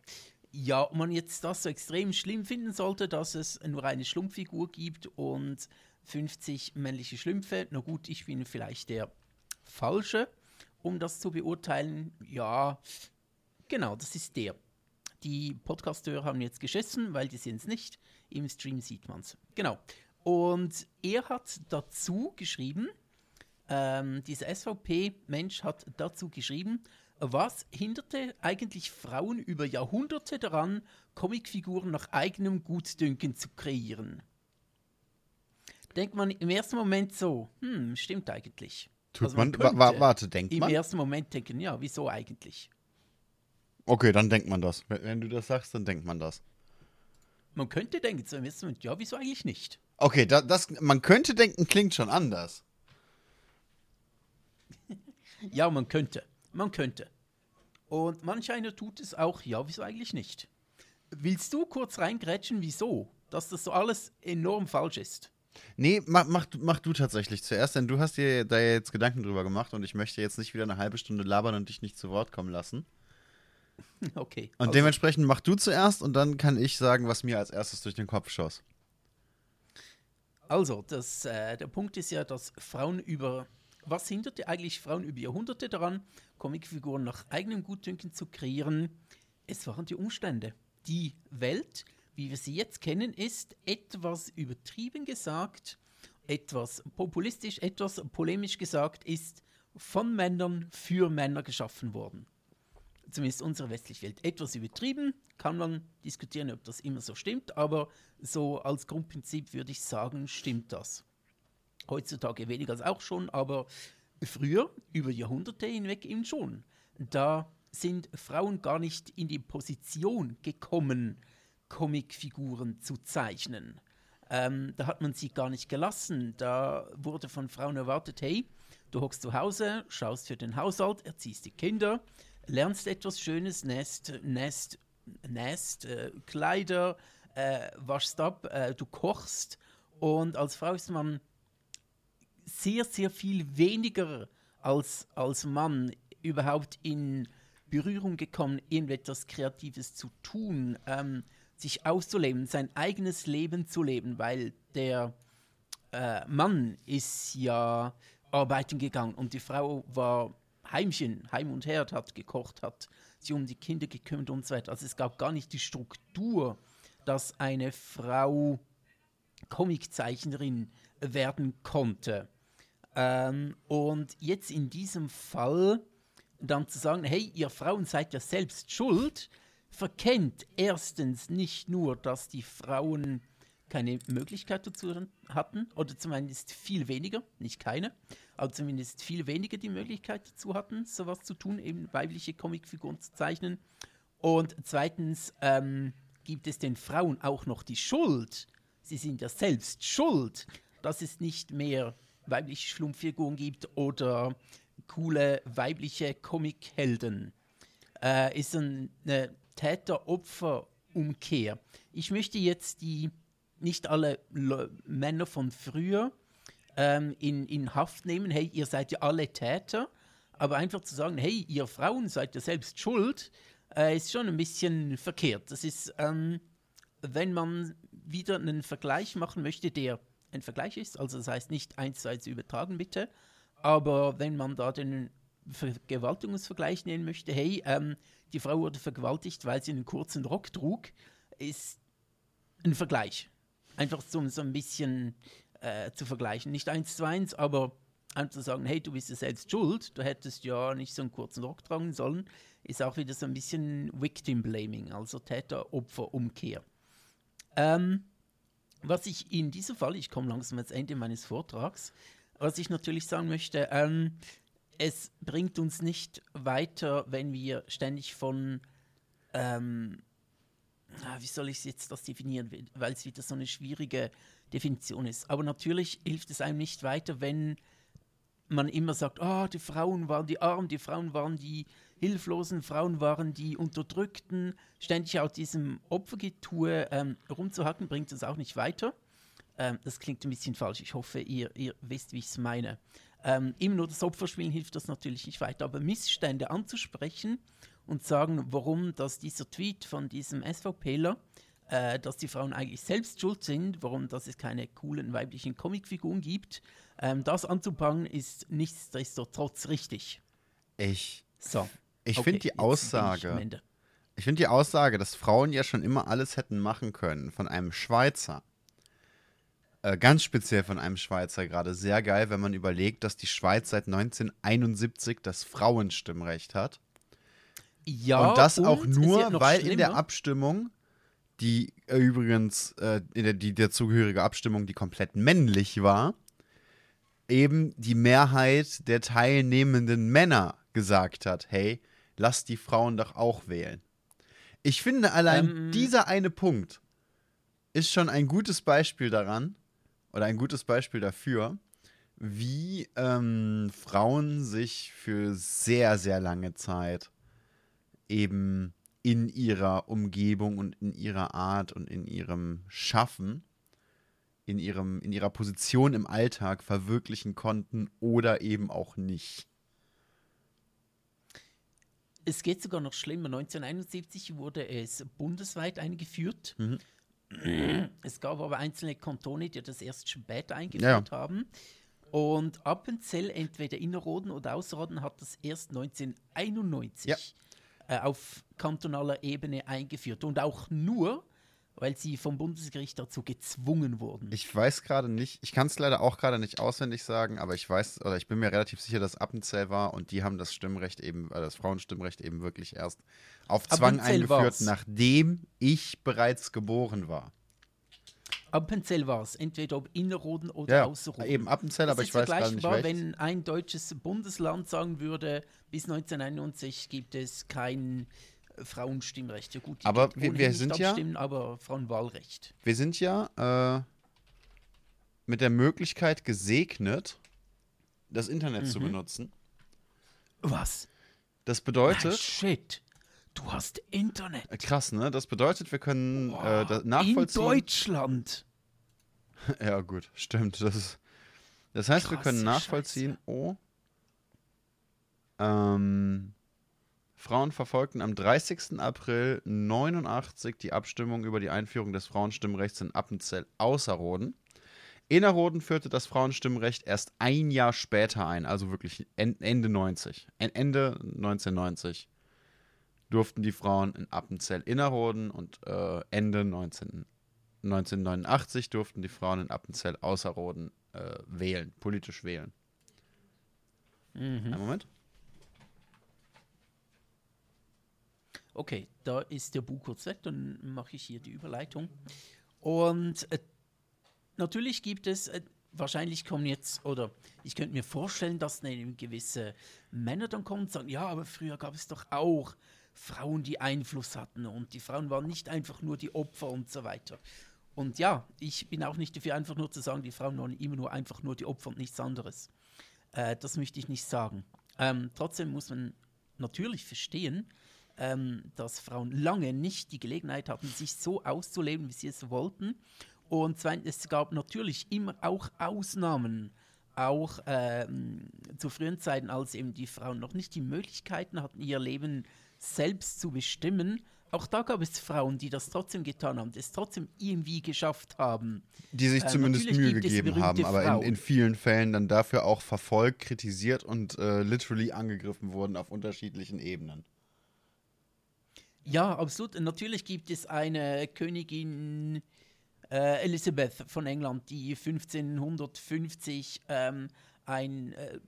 Ja, ob man jetzt das so extrem schlimm finden sollte, dass es nur eine Schlumpffigur gibt und 50 männliche Schlümpfe, na gut, ich bin vielleicht der Falsche, um das zu beurteilen. Ja, genau, das ist der. Die Podcasteur haben jetzt geschissen, weil die sind es nicht. Im Stream sieht man es. Genau. Und er hat dazu geschrieben, ähm, dieser SVP-Mensch hat dazu geschrieben, was hinderte eigentlich Frauen über Jahrhunderte daran, Comicfiguren nach eigenem Gutdünken zu kreieren? Denkt man im ersten Moment so, hm, stimmt eigentlich. Tut also man, man wa warte, denkt im man? Im ersten Moment denken, ja, wieso eigentlich? Okay, dann denkt man das. Wenn du das sagst, dann denkt man das. Man könnte denken, so im ersten Moment, ja, wieso eigentlich nicht? Okay, da, das, man könnte denken, klingt schon anders. Ja, man könnte. Man könnte. Und manch einer tut es auch, ja, wieso eigentlich nicht? Willst du kurz reingrätschen, wieso? Dass das so alles enorm falsch ist. Nee, mach, mach, mach du tatsächlich zuerst, denn du hast dir da jetzt Gedanken drüber gemacht und ich möchte jetzt nicht wieder eine halbe Stunde labern und dich nicht zu Wort kommen lassen. [laughs] Okay. Und also. dementsprechend mach du zuerst und dann kann ich sagen, was mir als erstes durch den Kopf schoss. Also, das, äh, der Punkt ist ja, dass Frauen über. Was hinderte eigentlich Frauen über Jahrhunderte daran, Comicfiguren nach eigenem Gutdünken zu kreieren? Es waren die Umstände. Die Welt, wie wir sie jetzt kennen, ist etwas übertrieben gesagt, etwas populistisch, etwas polemisch gesagt, ist von Männern für Männer geschaffen worden zumindest unsere westliche Welt, etwas übertrieben. Kann man diskutieren, ob das immer so stimmt, aber so als Grundprinzip würde ich sagen, stimmt das. Heutzutage weniger als auch schon, aber früher, über Jahrhunderte hinweg eben schon. Da sind Frauen gar nicht in die Position gekommen, Comicfiguren zu zeichnen. Ähm, da hat man sie gar nicht gelassen. Da wurde von Frauen erwartet, hey, du hockst zu Hause, schaust für den Haushalt, erziehst die Kinder, lernst etwas Schönes, Nest, Nest, Nest, äh, Kleider, äh, waschst ab, äh, du kochst und als Frau ist man sehr, sehr viel weniger als, als Mann überhaupt in Berührung gekommen, irgendetwas Kreatives zu tun, ähm, sich auszuleben, sein eigenes Leben zu leben, weil der äh, Mann ist ja arbeiten gegangen und die Frau war Heimchen, Heim und Herd hat gekocht, hat sich um die Kinder gekümmert und so weiter. Also es gab gar nicht die Struktur, dass eine Frau Comiczeichnerin werden konnte. Ähm, und jetzt in diesem Fall dann zu sagen, hey, ihr Frauen seid ja selbst schuld, verkennt erstens nicht nur, dass die Frauen keine Möglichkeit dazu hatten, oder zumindest viel weniger, nicht keine, aber zumindest viel weniger die Möglichkeit dazu hatten, sowas zu tun, eben weibliche Comicfiguren zu zeichnen. Und zweitens ähm, gibt es den Frauen auch noch die Schuld, sie sind ja selbst schuld, dass es nicht mehr weibliche Schlumpfiguren gibt oder coole weibliche Comichelden. Äh, ist eine Täter-Opfer-Umkehr. Ich möchte jetzt die nicht alle Le Männer von früher ähm, in, in Haft nehmen, hey, ihr seid ja alle Täter, aber einfach zu sagen, hey, ihr Frauen seid ja selbst schuld, äh, ist schon ein bisschen verkehrt. Das ist, ähm, wenn man wieder einen Vergleich machen möchte, der ein Vergleich ist, also das heißt nicht eins zu eins übertragen bitte, aber wenn man da den Vergewaltigungsvergleich nehmen möchte, hey, ähm, die Frau wurde vergewaltigt, weil sie einen kurzen Rock trug, ist ein Vergleich. Einfach so, so ein bisschen äh, zu vergleichen. Nicht eins zu eins, aber einfach zu sagen, hey, du bist ja selbst schuld, du hättest ja nicht so einen kurzen Rock tragen sollen, ist auch wieder so ein bisschen Victim Blaming, also Täter-Opfer-Umkehr. Ähm, was ich in diesem Fall, ich komme langsam ans Ende meines Vortrags, was ich natürlich sagen möchte, ähm, es bringt uns nicht weiter, wenn wir ständig von ähm, wie soll ich jetzt das definieren, weil es wieder so eine schwierige Definition ist. Aber natürlich hilft es einem nicht weiter, wenn man immer sagt, ah, die Frauen waren die Armen, die Frauen waren die hilflosen Frauen waren die Unterdrückten. Ständig auf diesem Opfergetue ähm, rumzuhacken, bringt uns auch nicht weiter. Ähm, das klingt ein bisschen falsch. Ich hoffe, ihr, ihr wisst, wie ich es meine. Ähm, immer nur das Opferspielen hilft das natürlich nicht weiter. Aber Missstände anzusprechen und sagen, warum dass dieser Tweet von diesem SVPler, äh, dass die Frauen eigentlich selbst schuld sind, warum dass es keine coolen weiblichen Comicfiguren gibt, ähm, das anzupacken, ist nichtsdestotrotz richtig. Ich, So. Ich Okay, finde die Aussage, ich finde die Aussage, dass Frauen ja schon immer alles hätten machen können, von einem Schweizer, äh, ganz speziell von einem Schweizer gerade, sehr geil, wenn man überlegt, dass die Schweiz seit 1971 das Frauenstimmrecht hat. Ja, und das auch und wird nur, noch weil in der schlimmer. Abstimmung, die äh, übrigens, äh, in der, die dazugehörige Abstimmung, die komplett männlich war, eben die Mehrheit der teilnehmenden Männer gesagt hat, hey, lass die Frauen doch auch wählen. Ich finde allein Ähm. dieser eine Punkt ist schon ein gutes Beispiel daran, oder ein gutes Beispiel dafür, wie ähm, Frauen sich für sehr, sehr lange Zeit eben in ihrer Umgebung und in ihrer Art und in ihrem Schaffen, in, ihrem, in ihrer Position im Alltag verwirklichen konnten oder eben auch nicht. Es geht sogar noch schlimmer. 1971 wurde es bundesweit eingeführt. Mhm. Es gab aber einzelne Kantone, die das erst später eingeführt haben. Und Appenzell, entweder Innerrhoden oder Außerrhoden, hat das erst 1991 Ja. äh, auf kantonaler Ebene eingeführt. Und auch nur, weil sie vom Bundesgericht dazu gezwungen wurden. Ich weiß gerade nicht, ich kann es leider auch gerade nicht auswendig sagen, aber ich weiß, oder ich bin mir relativ sicher, dass Appenzell war und die haben das Stimmrecht eben, äh, das Frauenstimmrecht eben wirklich erst auf Zwang Appenzell eingeführt, war's. nachdem ich bereits geboren war. Appenzell war es, entweder ob Innerrhoden oder Ja, Außerrhoden. eben Appenzell, aber Es ich ist weiß gerade nicht vergleichbar, welches. wenn ein deutsches Bundesland sagen würde, bis 1991 gibt es kein Frauenstimmrecht. Ja gut, Aber wir- wir sind ja- aber Frauenwahlrecht. Wir sind ja äh, mit der Möglichkeit gesegnet, das Internet Mhm. zu benutzen. Was? Das Nein, bedeutet, shit. Du hast Internet. äh, krass, ne? Das bedeutet, wir können äh, das In nachvollziehen. Deutschland. [laughs] Ja, gut, stimmt. Das, ist, das heißt, wir können nachvollziehen, oh. Ähm, Frauen verfolgten am 30. April 89 die Abstimmung über die Einführung des Frauenstimmrechts in Appenzell Außerrhoden. Innerrhoden führte das Frauenstimmrecht erst ein Jahr später ein, also wirklich en Ende 90. En Ende 1990 durften die Frauen in Appenzell Innerrhoden und äh, Ende 19, 1989 durften die Frauen in Appenzell Außerrhoden äh, wählen, politisch wählen. Mhm. Einen Moment. Okay, da ist der Buch kurz weg, dann mache ich hier die Überleitung. Und äh, natürlich gibt es, äh, wahrscheinlich kommen jetzt, oder ich könnte mir vorstellen, dass eine gewisse Männer dann kommen und sagen, ja, aber früher gab es doch auch Frauen, die Einfluss hatten und die Frauen waren nicht einfach nur die Opfer und so weiter. Und ja, ich bin auch nicht dafür, einfach nur zu sagen, die Frauen waren immer nur einfach nur die Opfer und nichts anderes. Äh, das möchte ich nicht sagen. Ähm, trotzdem muss man natürlich verstehen, ähm, dass Frauen lange nicht die Gelegenheit hatten, sich so auszuleben, wie sie es wollten. Und zweitens, es gab natürlich immer auch Ausnahmen, auch ähm, zu frühen Zeiten, als eben die Frauen noch nicht die Möglichkeiten hatten, ihr Leben selbst zu bestimmen. Auch da gab es Frauen, die das trotzdem getan haben, die es trotzdem irgendwie geschafft haben. Die sich Äh, zumindest Mühe gegeben haben, aber in, in vielen Fällen dann dafür auch verfolgt, kritisiert und äh, literally angegriffen wurden auf unterschiedlichen Ebenen. Ja, absolut. Natürlich gibt es eine Königin äh, Elisabeth von England, die 1550 ähm, ein, äh,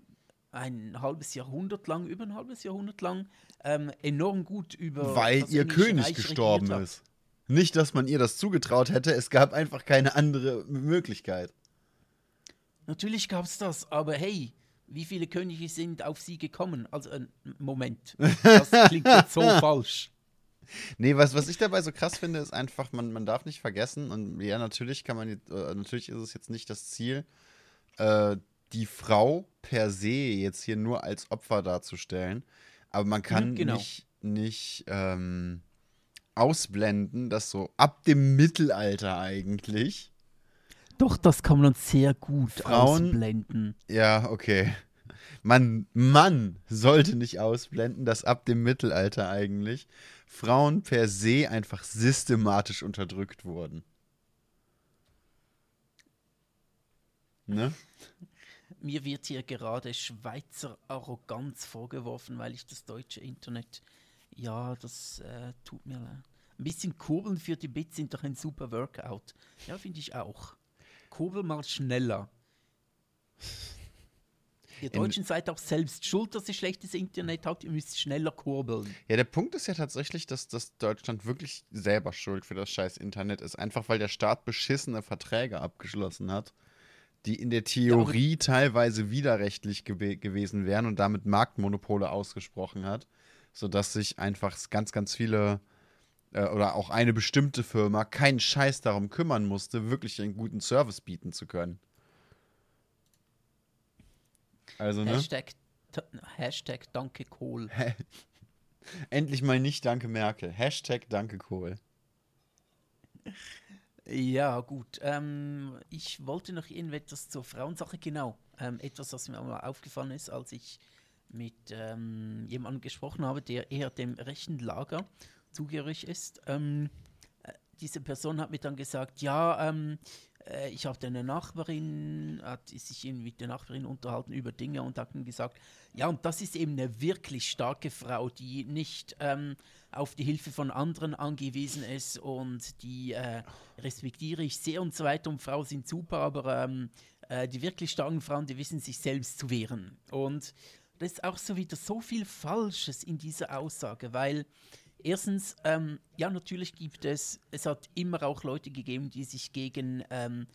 ein halbes Jahrhundert lang, über ein halbes Jahrhundert lang, ähm, enorm gut über Weil ihr König Reich gestorben ist. Nicht, dass man ihr das zugetraut hätte, es gab einfach keine andere Möglichkeit. Natürlich gab es das, aber hey, wie viele Könige sind auf sie gekommen? Also, äh, Moment, [laughs] das klingt jetzt so falsch. Nee, was, was ich dabei so krass finde, ist einfach, man, man darf nicht vergessen, und ja, natürlich kann man, jetzt- äh, natürlich ist es jetzt nicht das Ziel, äh, die Frau per se jetzt hier nur als Opfer darzustellen. Aber man kann Mhm, genau. nicht, nicht ähm, ausblenden, dass so ab dem Mittelalter eigentlich, Doch, das kann man sehr gut Frauen- ausblenden. ja, okay, man, man sollte nicht ausblenden, dass ab dem Mittelalter eigentlich Frauen per se einfach systematisch unterdrückt wurden. Ne? Mir wird hier gerade Schweizer Arroganz vorgeworfen, weil ich das deutsche Internet. Ja, das äh, tut mir leid. Ein bisschen Kurbeln für die Bits sind doch ein super Workout. Ja, finde ich auch. Kurbel mal schneller. Ihr Deutschen seid auch selbst schuld, dass ihr schlechtes Internet habt. Ihr müsst schneller kurbeln. Ja, der Punkt ist ja tatsächlich, dass, dass Deutschland wirklich selber schuld für das scheiß Internet ist. Einfach weil der Staat beschissene Verträge abgeschlossen hat, die in der Theorie teilweise widerrechtlich gewe gewesen wären und damit Marktmonopole ausgesprochen hat, sodass sich einfach ganz, ganz viele äh, oder auch eine bestimmte Firma keinen Scheiß darum kümmern musste, wirklich einen guten Service bieten zu können. Also, ne? Hashtag, Danke Kohl. [laughs] Endlich mal nicht Danke Merkel. Hashtag Danke Kohl. Ja, gut. Ähm, ich wollte noch irgendetwas zur Frauensache, genau. Ähm, etwas, was mir mal aufgefallen ist, als ich mit ähm, jemandem gesprochen habe, der eher dem rechten Lager zugehörig ist. Ähm, äh, diese Person hat mir dann gesagt, ja, ähm, äh, ich habe eine Nachbarin, hat sich mit der Nachbarin unterhalten über Dinge und hat gesagt, ja, und das ist eben eine wirklich starke Frau, die nicht ähm, auf die Hilfe von anderen angewiesen ist und die äh, respektiere ich sehr und so weiter und Frauen sind super, aber ähm, äh, die wirklich starken Frauen, die wissen sich selbst zu wehren. Und das ist auch so wieder so viel Falsches in dieser Aussage, weil erstens, ähm, ja, natürlich gibt es, es hat immer auch Leute gegeben, die sich gegen ähm,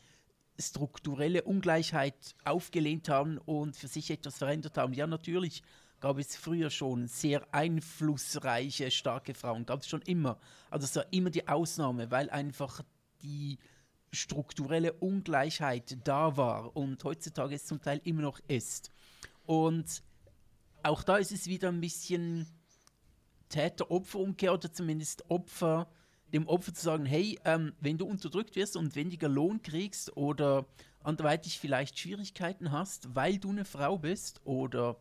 strukturelle Ungleichheit aufgelehnt haben und für sich etwas verändert haben. Ja, natürlich gab es früher schon sehr einflussreiche, starke Frauen, gab es schon immer. Also es war immer die Ausnahme, weil einfach die strukturelle Ungleichheit da war und heutzutage es zum Teil immer noch ist. Und auch da ist es wieder ein bisschen Täter-Opfer-Umkehr oder zumindest Opfer, dem Opfer zu sagen, hey, ähm, wenn du unterdrückt wirst und weniger Lohn kriegst oder anderweitig vielleicht Schwierigkeiten hast, weil du eine Frau bist oder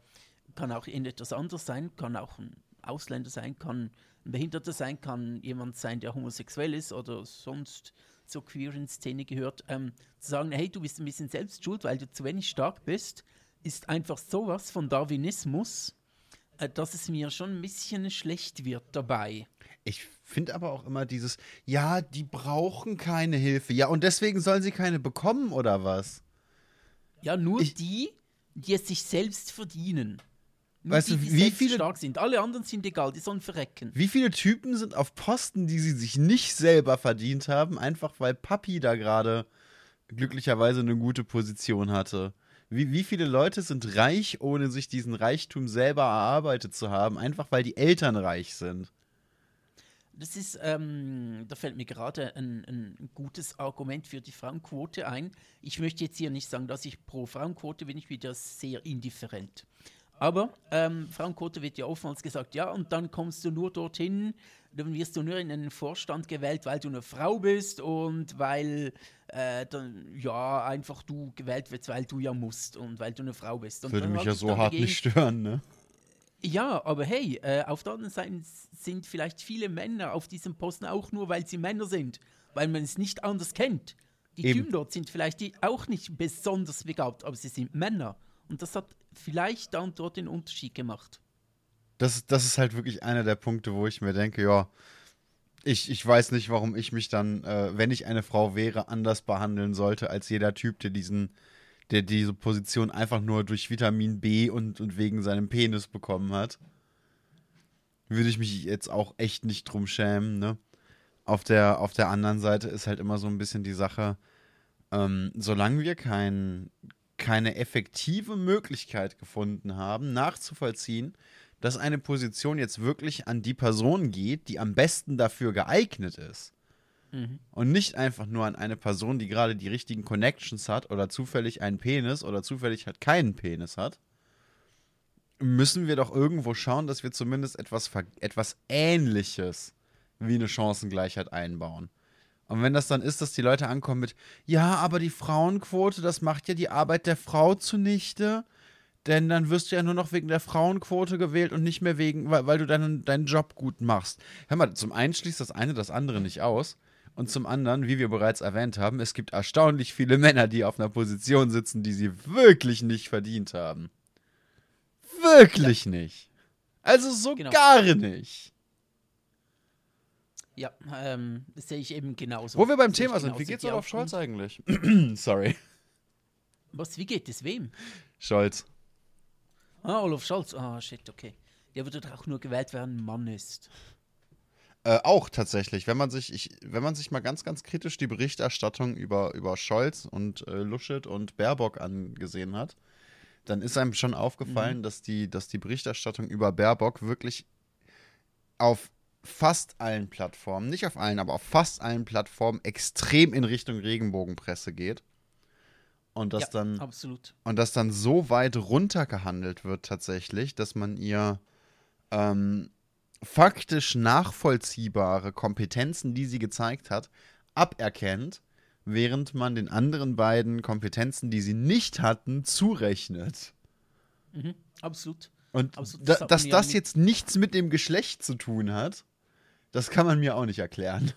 kann auch irgendetwas anderes sein, kann auch ein Ausländer sein, kann ein Behinderter sein, kann jemand sein, der homosexuell ist oder sonst zur queeren Szene gehört, ähm, zu sagen, hey, du bist ein bisschen selbst schuld, weil du zu wenig stark bist, ist einfach sowas von Darwinismus, dass es mir schon ein bisschen schlecht wird dabei. Ich finde aber auch immer dieses, ja, die brauchen keine Hilfe. Ja, und deswegen sollen sie keine bekommen, oder was? Ja, nur Ich- die, die es sich selbst verdienen. Nur Weißt die, du, die wie selbst viele- stark sind. Alle anderen sind egal, die sollen verrecken. Wie viele Typen sind auf Posten, die sie sich nicht selber verdient haben, einfach weil Papi da gerade glücklicherweise eine gute Position hatte? Wie, wie viele Leute sind reich, ohne sich diesen Reichtum selber erarbeitet zu haben, einfach weil die Eltern reich sind? Das ist, ähm, da fällt mir gerade ein, ein gutes Argument für die Frauenquote ein. Ich möchte jetzt hier nicht sagen, dass ich pro Frauenquote bin, ich bin da sehr indifferent. Aber ähm, Frauenquote wird ja oftmals gesagt, ja, und dann kommst du nur dorthin, dann wirst du nur in einen Vorstand gewählt, weil du eine Frau bist und weil äh, dann, ja, einfach du gewählt wirst, weil du ja musst und weil du eine Frau bist. Und Würde mich ja so hart dagegen, nicht stören, ne? ja, aber hey, äh, auf der anderen Seite sind vielleicht viele Männer auf diesem Posten auch nur, weil sie Männer sind, weil man es nicht anders kennt. Die. Typen dort sind vielleicht die auch nicht besonders begabt, aber sie sind Männer. Und das hat vielleicht da und dort den Unterschied gemacht. Das, das ist halt wirklich einer der Punkte, wo ich mir denke, ja, ich, ich weiß nicht, warum ich mich dann, äh, wenn ich eine Frau wäre, anders behandeln sollte als jeder Typ, der diesen, der diese Position einfach nur durch Vitamin B und, und wegen seinem Penis bekommen hat. Würde ich mich jetzt auch echt nicht drum schämen, ne? Auf der, auf der anderen Seite ist halt immer so ein bisschen die Sache, ähm, solange wir kein, keine effektive Möglichkeit gefunden haben, nachzuvollziehen, dass eine Position jetzt wirklich an die Person geht, die am besten dafür geeignet ist. Mhm. Und nicht einfach nur an eine Person, die gerade die richtigen Connections hat oder zufällig einen Penis oder zufällig halt keinen Penis hat. Müssen wir doch irgendwo schauen, dass wir zumindest etwas, etwas Ähnliches wie eine Chancengleichheit einbauen. Und wenn das dann ist, dass die Leute ankommen mit, ja, aber die Frauenquote, das macht ja die Arbeit der Frau zunichte, denn dann wirst du ja nur noch wegen der Frauenquote gewählt und nicht mehr wegen, weil, weil du deinen, deinen Job gut machst. Hör mal, zum einen schließt das eine das andere nicht aus. Und zum anderen, wie wir bereits erwähnt haben, es gibt erstaunlich viele Männer, die auf einer Position sitzen, die sie wirklich nicht verdient haben. Wirklich nicht. Also so Genau. gar nicht. Ja, ähm, das sehe ich eben genauso. Wo wir beim Thema sind, wie geht's Olaf Scholz eigentlich? [clears throat] Sorry. Was, wie geht es wem? Scholz. Ah, Olaf Scholz. Ah, shit, okay. Der würde doch auch nur gewählt werden, Mann ist. Äh, auch tatsächlich, wenn man sich, ich, wenn man sich mal ganz, ganz kritisch die Berichterstattung über, über Scholz und äh, Luschet und Baerbock angesehen hat, dann ist einem schon aufgefallen, dass, die, dass die Berichterstattung über Baerbock wirklich auf fast allen Plattformen, nicht auf allen, aber auf fast allen Plattformen extrem in Richtung Regenbogenpresse geht. Und das ja, dann absolut. und das dann so weit runtergehandelt wird tatsächlich, dass man ihr ähm, faktisch nachvollziehbare Kompetenzen, die sie gezeigt hat, aberkennt, während man den anderen beiden Kompetenzen, die sie nicht hatten, zurechnet. Mhm, absolut. Und Absolut, da, das hat dass das jetzt nichts mit dem Geschlecht zu tun hat, das kann man mir auch nicht erklären.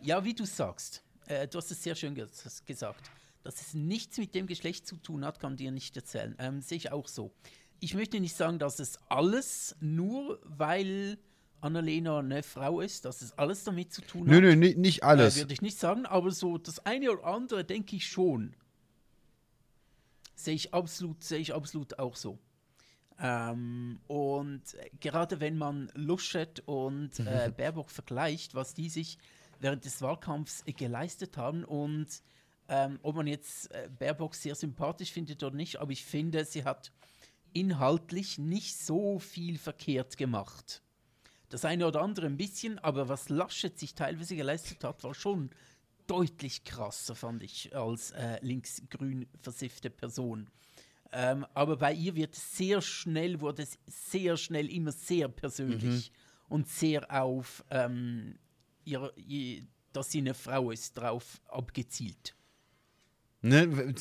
Ja, wie du sagst. Äh, du hast es sehr schön ges gesagt. Dass es nichts mit dem Geschlecht zu tun hat, kann dir nicht erzählen. Ähm, Sehe ich auch so. Ich möchte nicht sagen, dass es alles nur, weil Annalena eine Frau ist, dass es alles damit zu tun Nö, hat. nö, ni- nicht alles. Äh, würde ich nicht sagen, aber so das eine oder andere denke ich schon. Sehe ich absolut, sehe ich absolut auch so. Ähm, und gerade wenn man Luschet und äh, [laughs] Baerbock vergleicht, was die sich während des Wahlkampfs äh, geleistet haben und ähm, ob man jetzt äh, Baerbock sehr sympathisch findet oder nicht, aber ich finde, sie hat inhaltlich nicht so viel verkehrt gemacht. Das eine oder andere ein bisschen, aber was Laschet sich teilweise geleistet hat, war schon deutlich krasser, fand ich, als äh, linksgrün versiffte Person. Ähm, aber bei ihr wird sehr schnell, wurde es sehr schnell immer sehr persönlich und sehr auf, ähm, ihre, i- dass sie eine Frau ist, drauf abgezielt. Ne?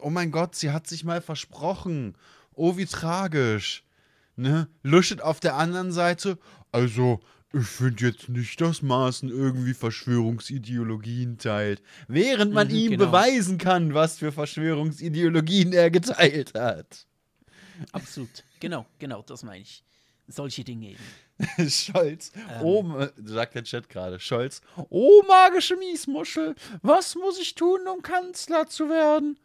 Oh mein Gott, sie hat sich mal versprochen. Oh, wie tragisch. Ne? Luschet auf der anderen Seite. Also, ich finde jetzt nicht, dass Maaßen irgendwie Verschwörungsideologien teilt. Während man Mhm, ihm genau. beweisen kann, was für Verschwörungsideologien er geteilt hat. Absolut. genau, genau, das meine ich. Solche Dinge eben. [laughs] Scholz, Ähm. oh, sagt der Chat gerade, Scholz, oh magische Miesmuschel, was muss ich tun, um Kanzler zu werden?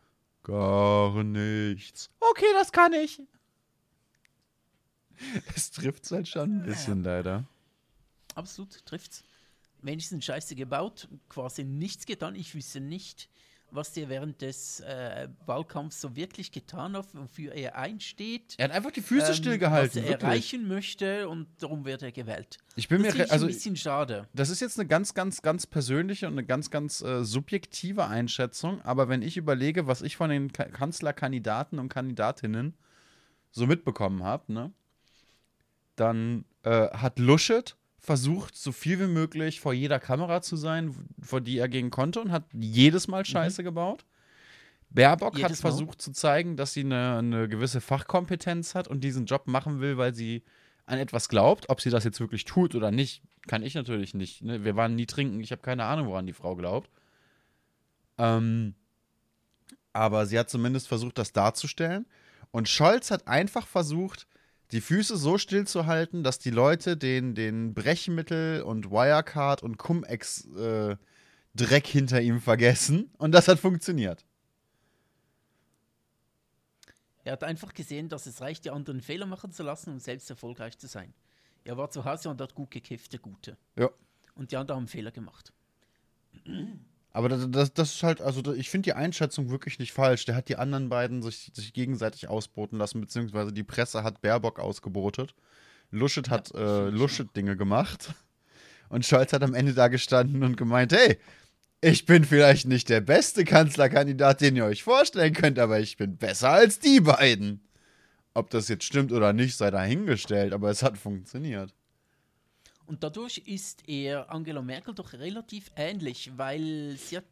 Gar nichts. Okay, das kann ich. Es trifft halt schon ein bisschen leider. Absolut, trifft's. Wenigstens Scheiße gebaut, quasi nichts getan. Ich wüsste nicht, was der während des äh, Wahlkampfs so wirklich getan hat, wofür er einsteht. Er hat einfach die Füße ähm, stillgehalten, Was er wirklich. erreichen möchte und darum wird er gewählt. Ich bin das mir, also ein bisschen schade. das ist jetzt eine ganz, ganz, ganz persönliche und eine ganz, ganz äh, subjektive Einschätzung. Aber wenn ich überlege, was ich von den Ka Kanzlerkandidaten und Kandidatinnen so mitbekommen habe, ne, dann äh, hat Luschet versucht, so viel wie möglich vor jeder Kamera zu sein, vor die er gehen konnte und hat jedes Mal Scheiße gebaut. Baerbock hat Mhm. Jedes Mal. versucht zu zeigen, dass sie eine, eine gewisse Fachkompetenz hat und diesen Job machen will, weil sie an etwas glaubt. Ob sie das jetzt wirklich tut oder nicht, kann ich natürlich nicht. Ne? Wir waren nie trinken. Ich habe keine Ahnung, woran die Frau glaubt. Ähm, aber sie hat zumindest versucht, das darzustellen. Und Scholz hat einfach versucht, die Füße so still zu halten, dass die Leute den, den Brechmittel und Wirecard und Cum-Ex äh, Dreck hinter ihm vergessen. Und das hat funktioniert. Er hat einfach gesehen, dass es reicht, die anderen Fehler machen zu lassen, um selbst erfolgreich zu sein. Er war zu Hause und hat gut gekifft, der Gute. Ja. Und die anderen haben Fehler gemacht. Aber das, das, das ist halt, also ich finde die Einschätzung wirklich nicht falsch. Der hat die anderen beiden sich, sich gegenseitig ausboten lassen, beziehungsweise die Presse hat Baerbock ausgebotet. Luschet hat äh, Luschet-Dinge gemacht. Und Scholz hat am Ende da gestanden und gemeint, hey, ich bin vielleicht nicht der beste Kanzlerkandidat, den ihr euch vorstellen könnt, aber ich bin besser als die beiden. Ob das jetzt stimmt oder nicht, sei dahingestellt, aber es hat funktioniert. Und dadurch ist er Angela Merkel doch relativ ähnlich, weil sie hat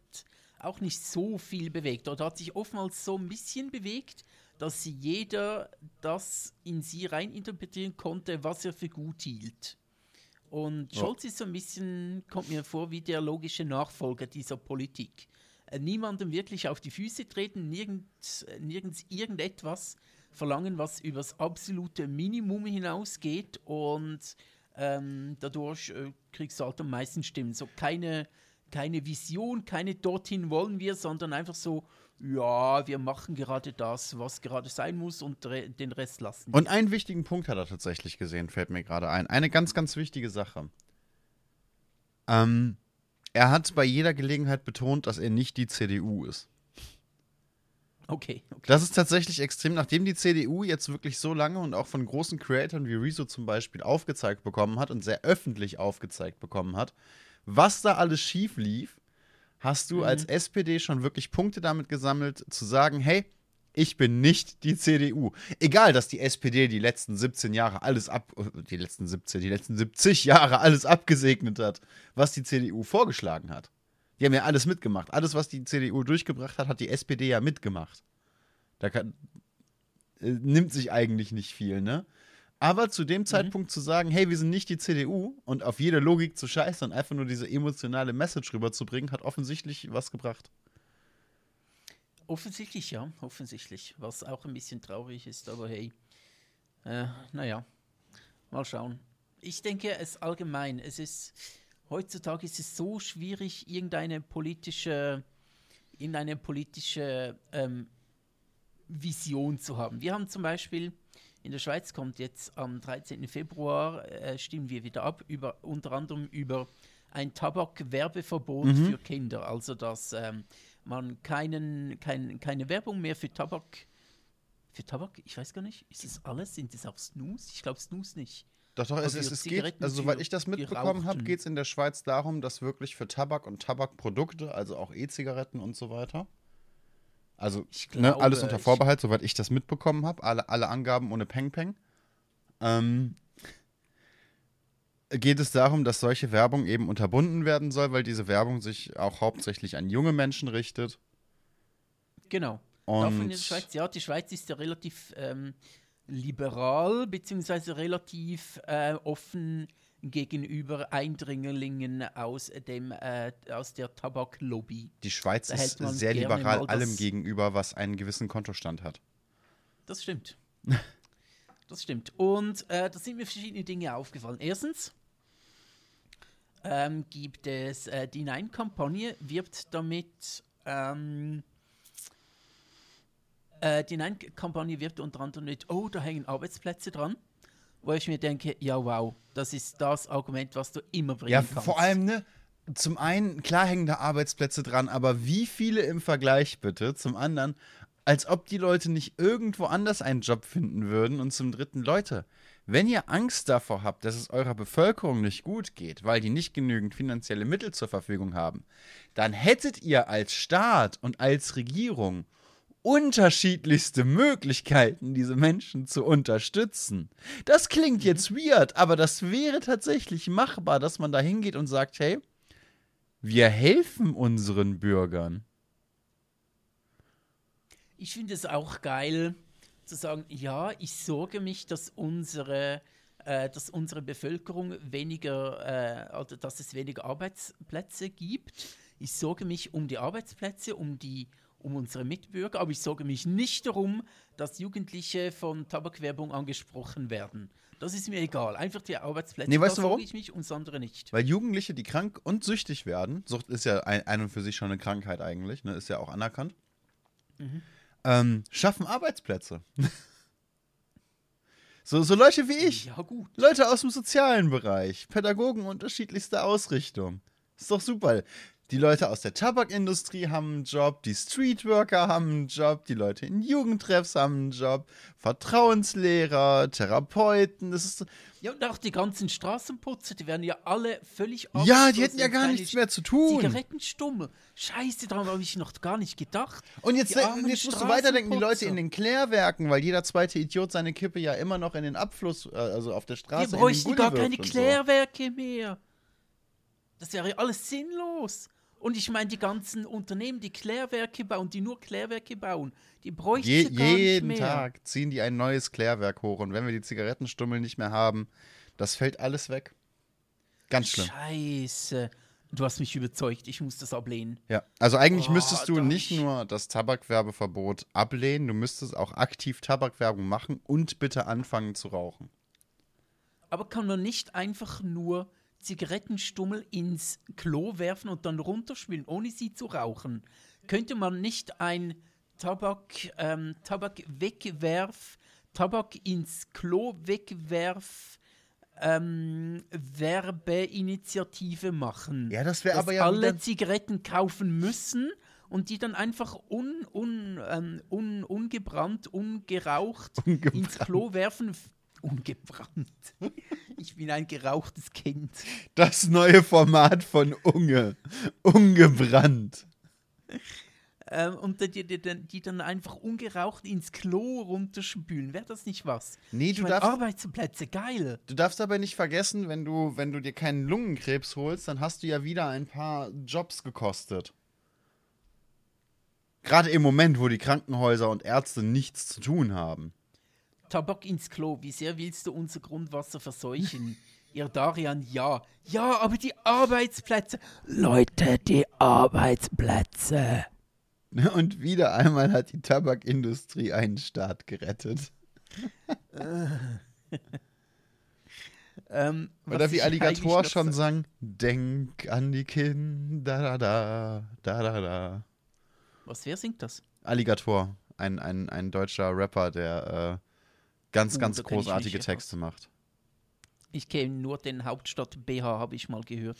auch nicht so viel bewegt oder hat sich oftmals so ein bisschen bewegt, dass jeder das in sie reininterpretieren konnte, was er für gut hielt. Und Scholz ist so ein bisschen, kommt mir vor, wie der logische Nachfolger dieser Politik. Äh, niemandem wirklich auf die Füße treten, nirgends, nirgends irgendetwas verlangen, was übers absolute Minimum hinausgeht und ähm, dadurch äh, kriegst du halt am meisten Stimmen. So keine, keine Vision, keine dorthin wollen wir, sondern einfach so, ja, wir machen gerade das, was gerade sein muss und den Rest lassen. Wir. Und einen wichtigen Punkt hat er tatsächlich gesehen, fällt mir gerade ein. Eine ganz, ganz wichtige Sache. Ähm, er hat bei jeder Gelegenheit betont, dass er nicht die CDU ist. Okay, okay. Das ist tatsächlich extrem, nachdem die CDU jetzt wirklich so lange und auch von großen Creatoren wie Rezo zum Beispiel aufgezeigt bekommen hat und sehr öffentlich aufgezeigt bekommen hat, was da alles schief lief, hast du mhm. als SPD schon wirklich Punkte damit gesammelt, zu sagen, hey, ich bin nicht die CDU. Egal, dass die SPD die letzten 17 Jahre alles ab, die letzten 17, die letzten 70 Jahre alles abgesegnet hat, was die CDU vorgeschlagen hat. Die haben ja alles mitgemacht. Alles, was die CDU durchgebracht hat, hat die SPD ja mitgemacht. Da kann, äh, nimmt sich eigentlich nicht viel, ne? Aber zu dem mhm. Zeitpunkt zu sagen, hey, wir sind nicht die CDU und auf jede Logik zu scheißen und einfach nur diese emotionale Message rüberzubringen, hat offensichtlich was gebracht. Offensichtlich, ja, offensichtlich. Was auch ein bisschen traurig ist, aber hey. Äh, naja, mal schauen. Ich denke, es allgemein, es ist heutzutage ist es so schwierig, irgendeine politische, irgendeine politische ähm, Vision zu haben. Wir haben zum Beispiel in der Schweiz kommt jetzt am 13. Februar, äh, stimmen wir wieder ab, über, unter anderem über ein Tabakwerbeverbot mhm. für Kinder. Also, dass ähm, man keinen, kein, keine Werbung mehr für Tabak. Für Tabak? Ich weiß gar nicht. Ist es alles? Sind es auch Snus? Ich glaube Snus nicht. Doch, doch, es, es, es geht, also soweit ich das mitbekommen habe, geht es in der Schweiz darum, dass wirklich für Tabak und Tabakprodukte, also auch E-Zigaretten und so weiter, also ne, glaube, ne, alles unter Vorbehalt, soweit ich das mitbekommen habe, alle, alle Angaben ohne Peng Peng, ähm, geht es darum, dass solche Werbung eben unterbunden werden soll, weil diese Werbung sich auch hauptsächlich an junge Menschen richtet. Genau. Und Davon in der Schweiz, ja, die Schweiz ist ja relativ ähm, liberal beziehungsweise relativ äh, offen gegenüber Eindringlingen aus, dem, äh, aus der Tabaklobby. Die Schweiz ist sehr liberal allem gegenüber, was einen gewissen Kontostand hat. Das stimmt. [laughs] das stimmt. Und äh, da sind mir verschiedene Dinge aufgefallen. Erstens ähm, gibt es äh, die Nein-Kampagne, wirbt damit ähm, äh, die Nein-Kampagne wird unter anderem mit, oh, da hängen Arbeitsplätze dran. Wo ich mir denke, ja, wow, das ist das Argument, was du immer bringen ja, kannst. Ja, vor allem, ne? Zum einen, klar hängen da Arbeitsplätze dran, aber wie viele im Vergleich bitte? Zum anderen, als ob die Leute nicht irgendwo anders einen Job finden würden. Und zum dritten, Leute, wenn ihr Angst davor habt, dass es eurer Bevölkerung nicht gut geht, weil die nicht genügend finanzielle Mittel zur Verfügung haben, dann hättet ihr als Staat und als Regierung unterschiedlichste Möglichkeiten, diese Menschen zu unterstützen. Das klingt mhm. jetzt weird, aber das wäre tatsächlich machbar, dass man da hingeht und sagt, hey, wir helfen unseren Bürgern. Ich finde es auch geil zu sagen, ja, ich sorge mich, dass unsere äh, dass unsere Bevölkerung weniger, äh, oder dass es weniger Arbeitsplätze gibt. Ich sorge mich um die Arbeitsplätze, um die um unsere Mitbürger, aber ich sorge mich nicht darum, dass Jugendliche von Tabakwerbung angesprochen werden. Das ist mir egal. Einfach die Arbeitsplätze. Nee, weißt du warum? ich mich und andere nicht. Weil Jugendliche, die krank und süchtig werden, Sucht ist ja ein, ein und für sich schon eine Krankheit eigentlich, ne, ist ja auch anerkannt, mhm. ähm, schaffen Arbeitsplätze. [laughs] so, so Leute wie ich. Ja, gut. Leute aus dem sozialen Bereich, Pädagogen unterschiedlichster Ausrichtung. Ist doch super. Die Leute aus der Tabakindustrie haben einen Job, die Streetworker haben einen Job, die Leute in Jugendtreffs haben einen Job, Vertrauenslehrer, Therapeuten. Das ist, Ja, und auch die ganzen Straßenputzer, die werden ja alle völlig ja, die hätten ja gar nichts mehr zu tun. Zigarettenstummel. Scheiße, daran habe ich noch gar nicht gedacht. Und jetzt, jetzt musst du weiterdenken, die Leute in den Klärwerken, weil jeder zweite Idiot seine Kippe ja immer noch in den Abfluss, äh, also auf der Straße Wir bräuchten gar keine und so. Klärwerke mehr. Das wäre ja alles sinnlos. Und ich meine, die ganzen Unternehmen, die Klärwerke bauen, die nur Klärwerke bauen, die bräuchten Je, gar nicht jeden mehr. Tag ziehen die ein neues Klärwerk hoch und wenn wir die Zigarettenstummel nicht mehr haben, das fällt alles weg. Ganz schlimm. Scheiße. Du hast mich überzeugt, ich muss das ablehnen. Ja, also eigentlich Oh, müsstest du nicht nur das Tabakwerbeverbot ablehnen, du müsstest auch aktiv Tabakwerbung machen und bitte anfangen zu rauchen. Aber kann man nicht einfach nur Zigarettenstummel ins Klo werfen und dann runterspülen, ohne sie zu rauchen? Könnte man nicht ein Tabak, ähm, Tabak wegwerf, Tabak ins Klo wegwerf, ähm, Werbeinitiative machen? Ja, das wäre aber ja alle Zigaretten kaufen müssen und die dann einfach un, un, ähm, un, ungebrannt, ungeraucht ins Ungebrannt. Klo werfen. Ungebrannt. [laughs] Ich bin ein gerauchtes Kind. Das neue Format von Unge. Ungebrannt. Ähm, und die, die, die, die dann einfach ungeraucht ins Klo runterspülen. Wäre das nicht was? Nee, ich du mein, darfst- Arbeitsplätze, geil. Du darfst aber nicht vergessen, wenn du, wenn du dir keinen Lungenkrebs holst, dann hast du ja wieder ein paar Jobs gekostet. Gerade im Moment, wo die Krankenhäuser und Ärzte nichts zu tun haben. Tabak ins Klo, wie sehr willst du unser Grundwasser verseuchen? [laughs] Ihr Darian, ja. Ja, aber die Arbeitsplätze. Leute, die Arbeitsplätze. Und wieder einmal hat die Tabakindustrie einen Staat gerettet. [laughs] Ähm, Oder was wie Alligator schon sa- sang, denk an die Kinder, da da da, da da da. Was, wer singt das? Alligator, ein, ein, ein deutscher Rapper, der ganz, Uh, ganz mich großartige Texte macht. Ich kenne nur den Hauptstadt BH, habe ich mal gehört.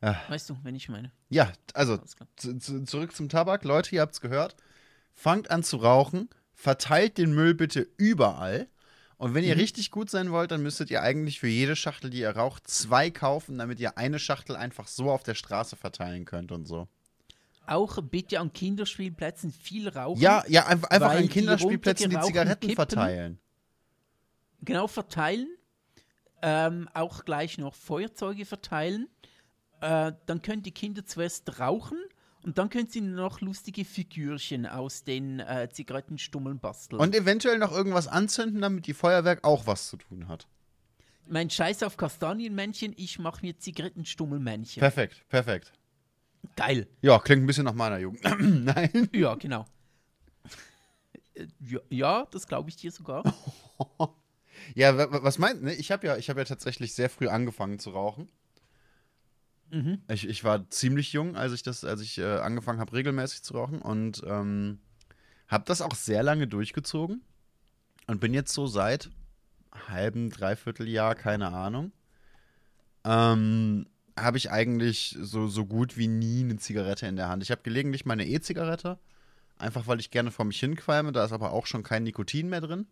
Ah. Weißt du, wenn ich meine? Ja, also zurück zum Tabak. Leute, ihr habt's gehört. Fangt an zu rauchen. Verteilt den Müll bitte überall. Und wenn ihr Mhm. richtig gut sein wollt, dann müsstet ihr eigentlich für jede Schachtel, die ihr raucht, zwei kaufen, damit ihr eine Schachtel einfach so auf der Straße verteilen könnt und so. Auch bitte an Kinderspielplätzen viel rauchen. Ja, ja, einfach, einfach an die Kinderspielplätzen die runtergerauchten Zigaretten Kippen- verteilen. Genau verteilen. Ähm, auch gleich noch Feuerzeuge verteilen. Äh, dann können die Kinder zuerst rauchen und dann können sie noch lustige Figürchen aus den äh, Zigarettenstummeln basteln. Und eventuell noch irgendwas anzünden, damit die Feuerwerk auch was zu tun hat. mein Scheiß auf Kastanienmännchen, ich mache mir Zigarettenstummelmännchen. Perfekt, perfekt. Geil. Ja, klingt ein bisschen nach meiner Jugend. [clears throat] Nein. Ja, genau. Ja, ja das glaube ich dir sogar. [laughs] Ja, wa- wa- was meinst du? Ich habe ja, ich hab ja tatsächlich sehr früh angefangen zu rauchen. Mhm. Ich, ich war ziemlich jung, als ich das, als ich äh, angefangen habe, regelmäßig zu rauchen und ähm, habe das auch sehr lange durchgezogen und bin jetzt so seit halben, dreiviertel Jahr, keine Ahnung, ähm, habe ich eigentlich so, so gut wie nie eine Zigarette in der Hand. Ich habe gelegentlich meine E-Zigarette, einfach weil ich gerne vor mich hinqualme, da ist aber auch schon kein Nikotin mehr drin.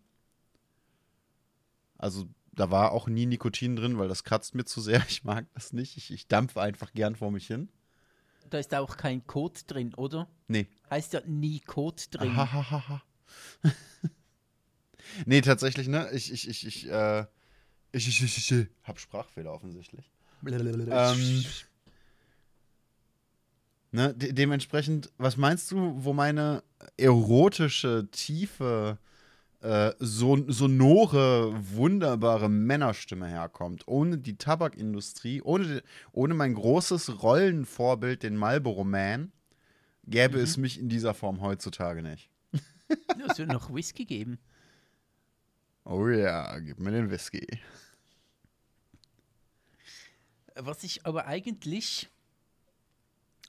Also da war auch nie Nikotin drin, weil das kratzt mir zu sehr. Ich mag das nicht. Ich, ich dampfe einfach gern vor mich hin. Da ist auch kein Code drin, oder? Nee. Heißt ja nie Code drin. Nee, tatsächlich, ne? Ich, ich, ich, ich, äh, ich, ich, ich, ich, ich hab Sprachfehler offensichtlich. Ähm, ne? De dementsprechend, was meinst du, wo meine erotische, tiefe, äh, son sonore, wunderbare Männerstimme herkommt? Ohne die Tabakindustrie, ohne, ohne mein großes Rollenvorbild, den Marlboro Man, gäbe es mich in dieser Form heutzutage nicht. es wird noch Whisky geben. Oh ja, gib mir den Whisky. Was ich aber eigentlich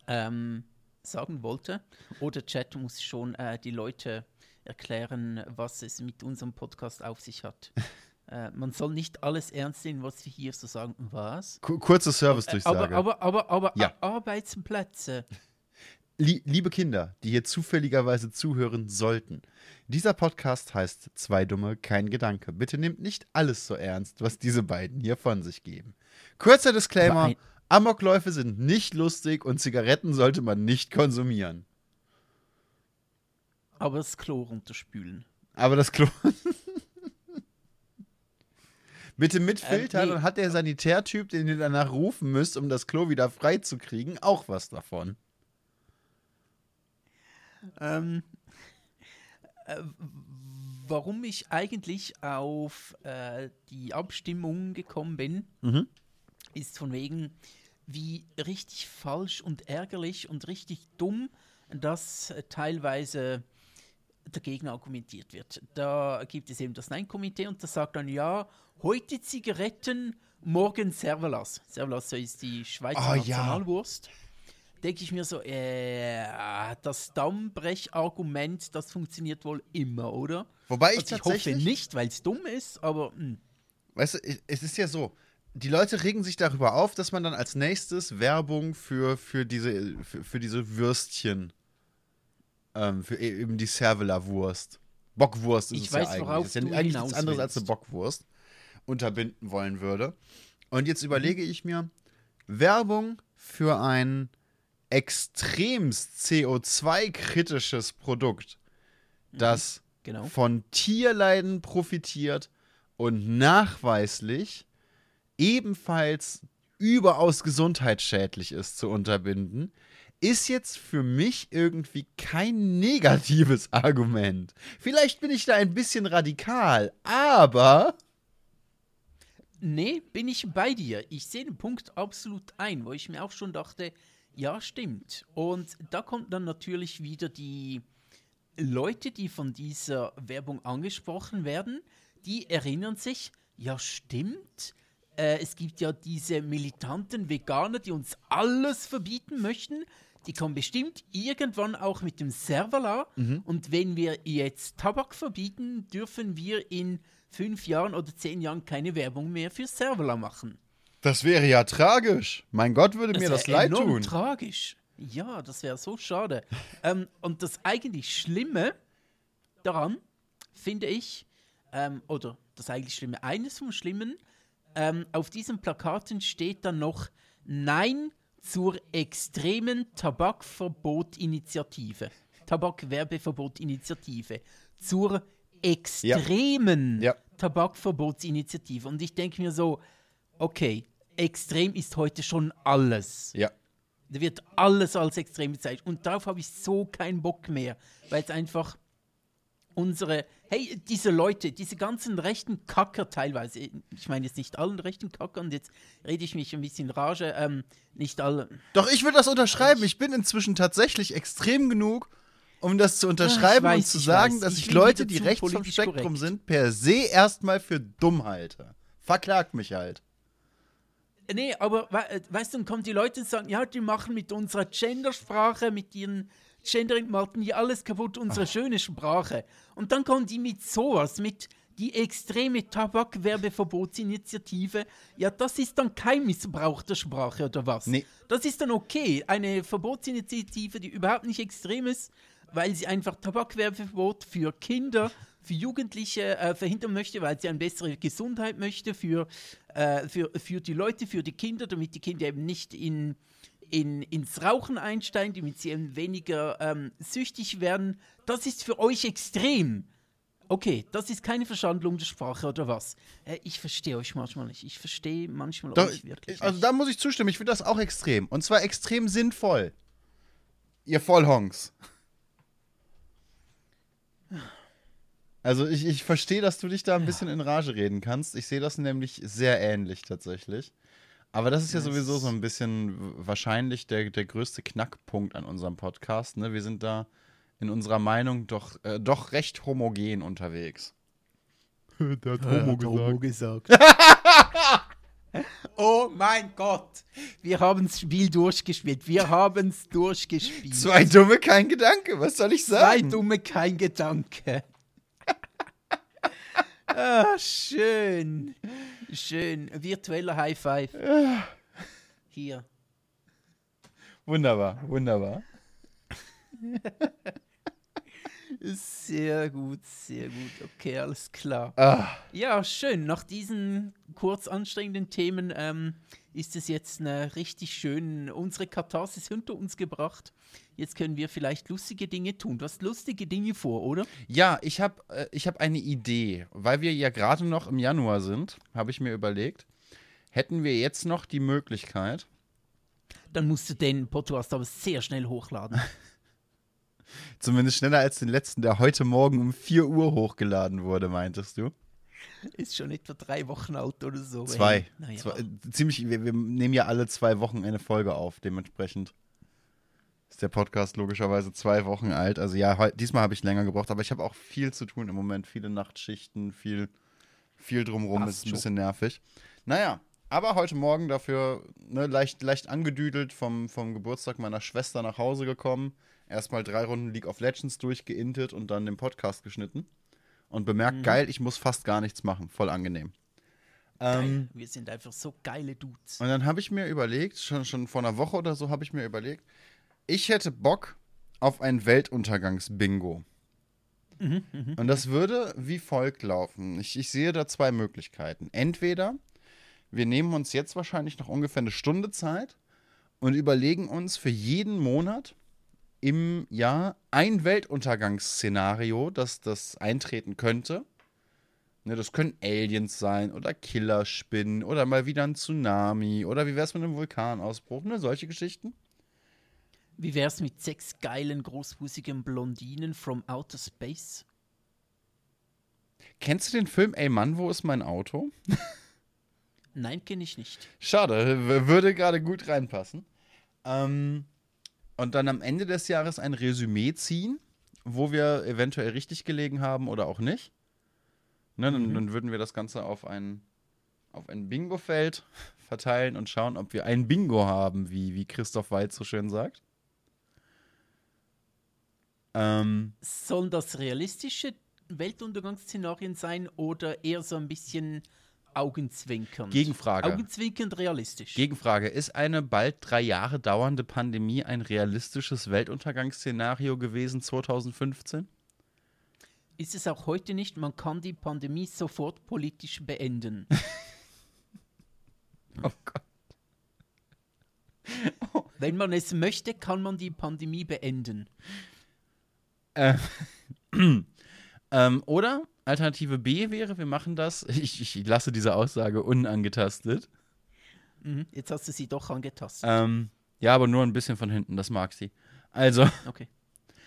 ähm, sagen wollte, oder Chat muss schon äh, die Leute erklären, was es mit unserem Podcast auf sich hat. [laughs] Äh, man soll nicht alles ernst nehmen, was wir hier so sagen. Was? Ku- Kurze Äh, Service-Durchsage. Aber, aber, aber, aber Ja. Arbeitsplätze. [laughs] Lie liebe Kinder, die hier zufälligerweise zuhören sollten. Dieser Podcast heißt Zwei Dumme, kein Gedanke. Bitte nehmt nicht alles so ernst, was diese beiden hier von sich geben. Kurzer Disclaimer: Amokläufe sind nicht lustig und Zigaretten sollte man nicht konsumieren. Aber das Klo runterspülen. Aber das Klo. Bitte [laughs] mit Filtern, nee. dann hat der Sanitärtyp, den ihr danach rufen müsst, um das Klo wieder frei zu kriegen, auch was davon. Ähm, äh, warum ich eigentlich auf äh, die Abstimmung gekommen bin, Mhm. Ist von wegen, wie richtig falsch und ärgerlich und richtig dumm das äh, teilweise dagegen argumentiert wird. Da gibt es eben das Nein-Komitee und das sagt dann, ja, heute Zigaretten, morgen Servalas. Servalas ist die Schweizer Oh, ja. Nationalwurst. Denke ich mir so, äh, das Daumenbrech-Argument, das funktioniert wohl immer, oder? Wobei ich Also ich hoffe nicht, weil es dumm ist, aber hm. Weißt du, es ist ja so, die Leute regen sich darüber auf, dass man dann als nächstes Werbung für, für, diese, für, für diese Würstchen, ähm, für e- eben die Cervela-Wurst, Bockwurst ist Ich es weiß, ja eigentlich. ist ja eigentlich nichts anderes als eine. Bockwurst unterbinden wollen würde. Und jetzt Mhm. überlege ich mir, Werbung für ein extremst CO2-kritisches Produkt, das genau. von Tierleiden profitiert und nachweislich ebenfalls überaus gesundheitsschädlich ist zu unterbinden, ist jetzt für mich irgendwie kein negatives [laughs] Argument. Vielleicht bin ich da ein bisschen radikal, aber Nee, bin ich bei dir. Ich sehe den Punkt absolut ein, wo ich mir auch schon dachte, ja, stimmt. Und da kommt dann natürlich wieder die Leute, die von dieser Werbung angesprochen werden, die erinnern sich, ja, stimmt. Äh, es gibt ja diese militanten Veganer, die uns alles verbieten möchten. Die kommen bestimmt irgendwann auch mit dem Servala. Und wenn wir jetzt Tabak verbieten, dürfen wir in fünf Jahren oder zehn Jahren keine Werbung mehr für Servala machen. das wäre ja tragisch. Mein Gott, würde mir wär das leid enorm tun. tragisch. Ja, das wäre so schade. [laughs] ähm, und das eigentlich Schlimme daran, finde ich, ähm, oder das eigentlich Schlimme, eines vom Schlimmen, ähm, auf diesen Plakaten steht dann noch Nein zur extremen Tabakverbot-Initiative. Tabakwerbeverbot-Initiative. Zur extremen Ja. Tabakverbotsinitiative. Und ich denke mir so, okay, extrem ist heute schon alles. Ja. Da wird alles als extrem bezeichnet. Und darauf habe ich so keinen Bock mehr, weil es einfach unsere, hey, diese Leute, diese ganzen rechten Kacker teilweise, ich meine jetzt nicht allen rechten Kackern, jetzt rede ich mich ein bisschen Rage, ähm, nicht alle, Doch, ich würde das unterschreiben. Ich bin inzwischen tatsächlich extrem genug, um das zu unterschreiben weiß, und zu sagen, weiß. dass Ich ich Leute, die rechts vom Spektrum korrekt. sind, per se erstmal für dumm halte. Verklagt mich halt. Nee, aber äh, weißt du, dann kommen die Leute und sagen, ja, die machen mit unserer Gendersprache, mit ihren Gendering-Marken hier alles kaputt, unsere schöne Sprache. Und dann kommen die mit sowas, mit die extreme Tabakwerbeverbotsinitiative. Ja, das ist dann kein Missbrauch der Sprache oder was? Nee. Das ist dann okay. Eine Verbotsinitiative, die überhaupt nicht extrem ist, weil sie einfach Tabakwerbeverbot für Kinder, für Jugendliche äh, verhindern möchte, weil sie eine bessere Gesundheit möchte, für, äh, für, für die Leute, für die Kinder, damit die Kinder eben nicht in, in, ins Rauchen einsteigen, damit sie weniger ähm, süchtig werden. Das ist für euch extrem. Okay, das ist keine Verschandlung der Sprache oder was? Äh, ich verstehe euch manchmal nicht. Ich verstehe manchmal Doch, euch wirklich also nicht. da muss ich zustimmen, ich finde das auch extrem. Und zwar extrem sinnvoll. Ihr Vollhongs. Also ich, ich verstehe, dass du dich da ein bisschen in Rage reden kannst. Ich sehe das nämlich sehr ähnlich tatsächlich. Aber das ist ja Das- sowieso so ein bisschen wahrscheinlich der, der größte Knackpunkt an unserem Podcast. Ne? Wir sind da in unserer Meinung doch, äh, doch recht homogen unterwegs. [laughs] Der [laughs] hat Homo gesagt. [laughs] oh mein Gott. Wir haben das Spiel durchgespielt. Wir haben es durchgespielt. Zwei Dumme, kein Gedanke. Was soll ich Zwei sagen? Dumme, kein Gedanke. Ah, schön. Schön. Virtueller High Five. Hier. Wunderbar, wunderbar. Sehr gut, sehr gut. Okay, alles klar. Ah, Ja, schön. Nach diesen kurz anstrengenden Themen ähm, ist es jetzt eine richtig schön, unsere Katharsis hinter uns gebracht. Jetzt können wir vielleicht lustige Dinge tun. Du hast lustige Dinge vor, oder? ja, ich habe äh, ich hab eine Idee. Weil wir ja gerade noch im Januar sind, habe ich mir überlegt, hätten wir jetzt noch die Möglichkeit, Dann musst du den Podcast aber sehr schnell hochladen. [laughs] zumindest schneller als den letzten, der heute Morgen um 4 Uhr hochgeladen wurde, meintest du? Ist schon etwa drei Wochen alt oder so. Zwei. Naja. Zwei äh, ziemlich, wir, wir nehmen ja alle zwei Wochen eine Folge auf, dementsprechend ist der Podcast logischerweise zwei Wochen alt. Also ja, diesmal habe ich länger gebraucht, aber ich habe auch viel zu tun im Moment. Viele Nachtschichten, viel, viel drumrum, Passt ist ein bisschen nervig. Naja, aber heute Morgen dafür ne, leicht, leicht angedüdelt vom, vom Geburtstag meiner Schwester nach Hause gekommen. Erstmal drei Runden League of Legends durchgeintet und dann den Podcast geschnitten. Und bemerkt, Mhm. geil, ich muss fast gar nichts machen. Voll angenehm. Ähm. Wir sind einfach so geile Dudes. und dann habe ich mir überlegt, schon, schon vor einer Woche oder so habe ich mir überlegt, ich hätte Bock auf ein Weltuntergangs-Bingo. Und das würde wie folgt laufen. Ich, ich sehe da zwei Möglichkeiten. Entweder wir nehmen uns jetzt wahrscheinlich noch ungefähr eine Stunde Zeit und überlegen uns für jeden Monat im Jahr ein Weltuntergangsszenario, das das eintreten könnte. Ne, das können Aliens sein oder Killerspinnen oder mal wieder ein Tsunami oder wie wär's mit einem Vulkanausbruch, ne, solche Geschichten. Wie wär's mit sechs geilen, großbusigen Blondinen from Outer Space? Kennst du den Film Ey Mann, wo ist mein Auto? Nein, kenne ich nicht. Schade, würde gerade gut reinpassen. Ähm, und dann am Ende des Jahres ein Resümee ziehen, wo wir eventuell richtig gelegen haben oder auch nicht. Ne, dann, dann würden wir das Ganze auf ein, auf ein Bingo-Feld verteilen und schauen, ob wir ein Bingo haben, wie, wie Christoph Weitz so schön sagt. Ähm, Sollen das realistische Weltuntergangsszenarien sein oder eher so ein bisschen augenzwinkernd? Gegenfrage. Augenzwinkernd realistisch. Gegenfrage: Ist eine bald drei Jahre dauernde Pandemie ein realistisches Weltuntergangsszenario gewesen 2015? Ist es auch heute nicht, man kann die Pandemie sofort politisch beenden. [laughs] Oh Gott. [laughs] Wenn man es möchte, kann man die Pandemie beenden. Äh, [clears throat] ähm, oder Alternative B wäre, wir machen das. [laughs] Ich, ich lasse diese Aussage unangetastet. Mhm. Jetzt hast du sie doch angetastet. Ähm, ja, aber nur ein bisschen von hinten, das mag sie. Also, Okay.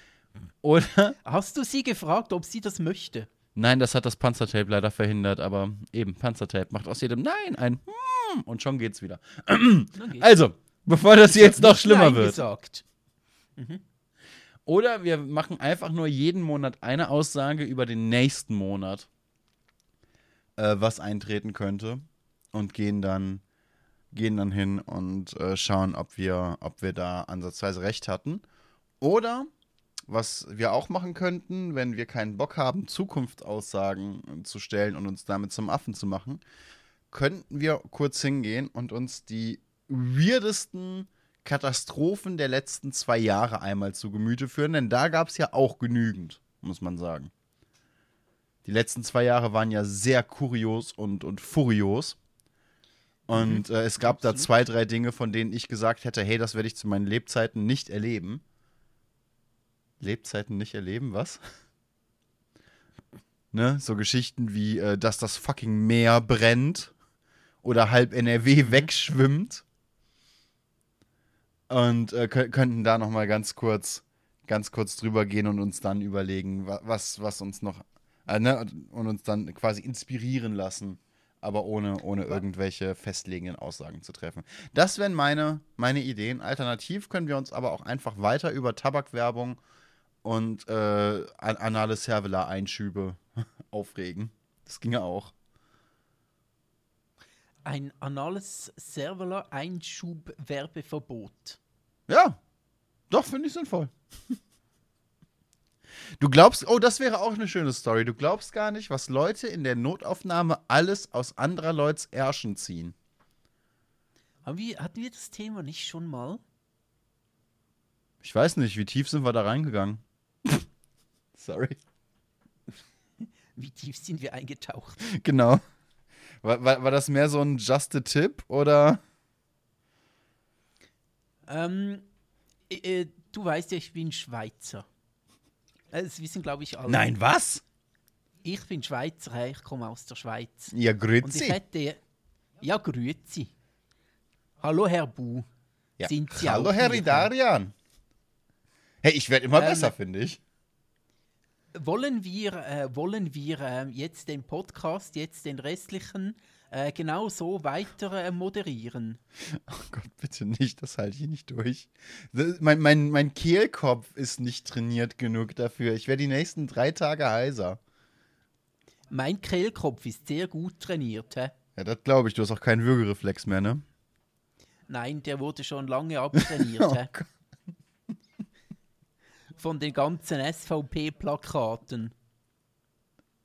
[laughs] oder. Hast du sie gefragt, ob sie das möchte? Nein, das hat das Panzertape leider verhindert, aber eben, Panzertape macht aus jedem Nein ein Hm und schon geht's wieder. [clears throat] Geht's. Also, bevor das jetzt noch schlimmer Nein wird. Gesagt. Oder wir machen einfach nur jeden Monat eine Aussage über den nächsten Monat, äh, was eintreten könnte. Und gehen dann, gehen dann hin und äh, schauen, ob wir, ob wir da ansatzweise recht hatten. Oder, was wir auch machen könnten, wenn wir keinen Bock haben, Zukunftsaussagen zu stellen und uns damit zum Affen zu machen, könnten wir kurz hingehen und uns die weirdesten Katastrophen der letzten zwei Jahre einmal zu Gemüte führen, denn da gab es ja auch genügend, muss man sagen. Die letzten zwei Jahre waren ja sehr kurios und, und furios. Und äh, es gab da zwei, drei Dinge, von denen ich gesagt hätte, hey, das werde ich zu meinen Lebzeiten nicht erleben. Lebzeiten nicht erleben, was? [laughs] ne? So Geschichten wie, äh, dass das fucking Meer brennt oder halb NRW wegschwimmt. Und äh, kö- könnten da noch mal ganz kurz, ganz kurz drüber gehen und uns dann überlegen, wa was, was uns noch, äh, ne? und uns dann quasi inspirieren lassen, aber ohne, ohne irgendwelche festlegenden Aussagen zu treffen. Das wären meine, meine Ideen. Alternativ können wir uns aber auch einfach weiter über Tabakwerbung und äh, an- anale Servela-Einschübe [laughs] aufregen. Das ginge auch. Ein anales Serverler-Einschub-Werbeverbot. Ja, doch, finde ich sinnvoll. Du glaubst, oh, das wäre auch eine schöne Story. Du glaubst gar nicht, was Leute in der Notaufnahme alles aus anderer Leuts Ärschen ziehen. Haben wir, hatten wir das Thema nicht schon mal? Ich weiß nicht, wie tief sind wir da reingegangen? [laughs] Sorry. [laughs] Wie tief sind wir eingetaucht? Genau. War, war, war das mehr so ein Just a Tip oder? Ähm, äh, äh, du weißt ja, ich bin Schweizer. Äh, Das wissen, glaube ich, alle. Nein, was? Ich bin Schweizer, ich komme aus der Schweiz. Ja, Und ich grüezi. hätte. Ja, grüezi. Hallo, Herr Bu. Ja. Sind Sie Hallo, Herr? Ridarian. Hey, ich werde immer Ähm, besser, finde ich. Wollen wir, äh, wollen wir äh, jetzt den Podcast, jetzt den restlichen, äh, genau so weiter äh, moderieren? Oh Gott, bitte nicht, das halte ich nicht durch. Das- Mein, mein, mein Kehlkopf ist nicht trainiert genug dafür. Ich werde die nächsten drei Tage heiser. Mein Kehlkopf ist sehr gut trainiert. Hä? Ja, das glaube ich. Du hast auch keinen Würgereflex mehr, ne? Nein, der wurde schon lange [laughs] abtrainiert. Oh? Von den ganzen SVP-Plakaten.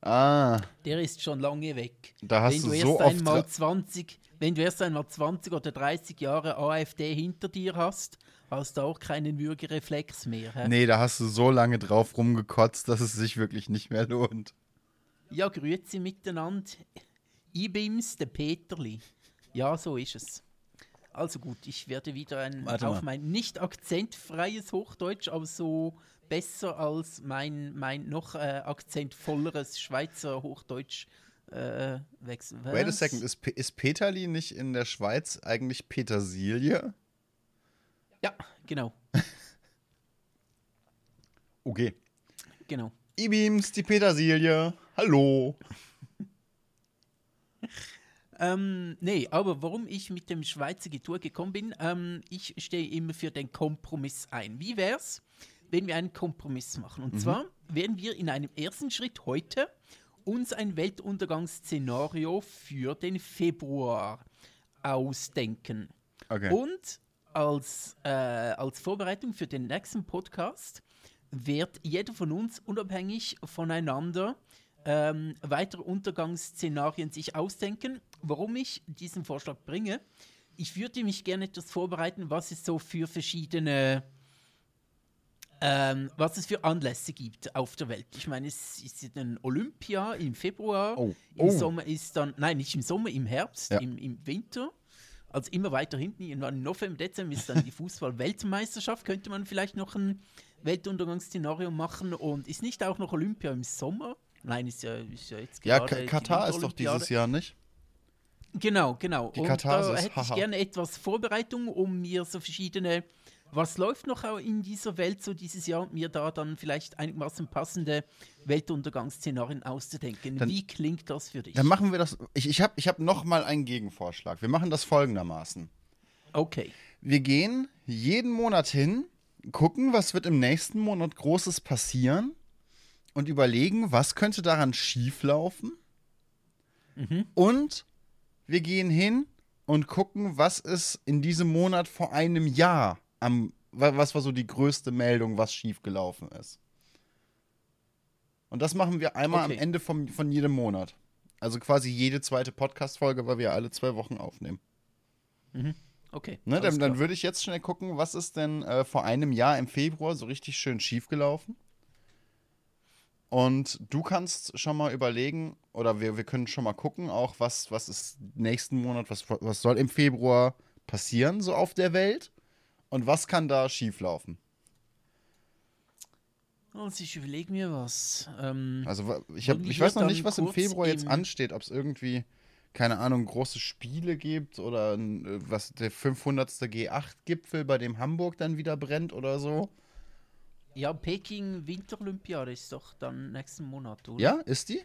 Ah, Der ist schon lange weg. da hast wenn du du so erst oft. einmal ra- 20, wenn du erst einmal 20 oder 30 Jahre AfD hinter dir hast, hast du auch keinen Würgereflex mehr. hä? Nee, da hast du so lange drauf rumgekotzt, dass es sich wirklich nicht mehr lohnt. Ja, grüezi miteinander. Ibims, der Peterli. Ja, so ist es. Also gut, ich werde wieder ein, Warte auf mal. mein nicht akzentfreies Hochdeutsch, aber so besser als mein, mein noch äh, akzentvolleres Schweizer Hochdeutsch äh, wechseln. Wait a second, ist, ist Peterli nicht in der Schweiz eigentlich Petersilie? Ja, genau, [laughs] Okay. genau. Ibims, die Petersilie. Hallo. [laughs] Ähm, nee, aber warum ich mit dem Schweizer Getue gekommen bin, ähm, ich stehe immer für den Kompromiss ein. Wie wär's, wenn wir einen Kompromiss machen? Und zwar werden wir in einem ersten Schritt heute uns ein Weltuntergangsszenario für den Februar ausdenken. Okay. Und als, äh, als Vorbereitung für den nächsten Podcast wird jeder von uns unabhängig voneinander ähm, weitere Untergangsszenarien sich ausdenken. Warum ich diesen Vorschlag bringe, ich würde mich gerne etwas vorbereiten, was es so für verschiedene, ähm, was es für Anlässe gibt auf der Welt. Ich meine, es ist ein Olympia im Februar, Oh, im oh. Sommer ist dann, nein, nicht im Sommer, im Herbst, Ja. im, im Winter. Also immer weiter hinten, irgendwann im November, Dezember ist dann die Fußball-Weltmeisterschaft. Könnte man vielleicht noch ein Weltuntergangsszenario machen und ist nicht auch noch Olympia im Sommer? Nein, ist ja, ist ja jetzt Ja, gerade die Katar ist doch dieses Jahr nicht. Genau, genau. Die und da hätte ich haha. gerne etwas Vorbereitung, um mir so verschiedene, was läuft noch in dieser Welt so dieses Jahr und mir da dann vielleicht einigermaßen passende Weltuntergangsszenarien auszudenken. Dann- Wie klingt das für dich? Dann machen wir das. Ich, ich habe ich hab noch mal einen Gegenvorschlag. Wir machen das folgendermaßen. Okay. Wir gehen jeden Monat hin, gucken, was wird im nächsten Monat Großes passieren und überlegen, was könnte daran schieflaufen. Mhm. Und wir gehen hin und gucken, was ist in diesem Monat vor einem Jahr am, wa- was war so die größte Meldung, was schiefgelaufen ist. Und das machen wir einmal Okay. am Ende vom, von jedem Monat. Also quasi jede zweite Podcast-Folge, weil wir alle zwei Wochen aufnehmen. Okay. Ne, dann, dann würde ich jetzt schnell gucken, was ist denn äh, vor einem Jahr im Februar so richtig schön schiefgelaufen. Und du kannst schon mal überlegen, oder wir, wir können schon mal gucken, auch was, was ist nächsten Monat, was, was soll im Februar passieren, so auf der Welt. Und was kann da schieflaufen? Also ich überlege mir was. Ähm, Also ich, hab, ich weiß noch nicht, was im Februar jetzt ansteht, ob es irgendwie, keine Ahnung, große Spiele gibt oder ein, äh, was der 500. G8-Gipfel, bei dem Hamburg dann wieder brennt oder so. ja, Peking Winterolympiade ist doch dann nächsten Monat, oder? Ja, ist die?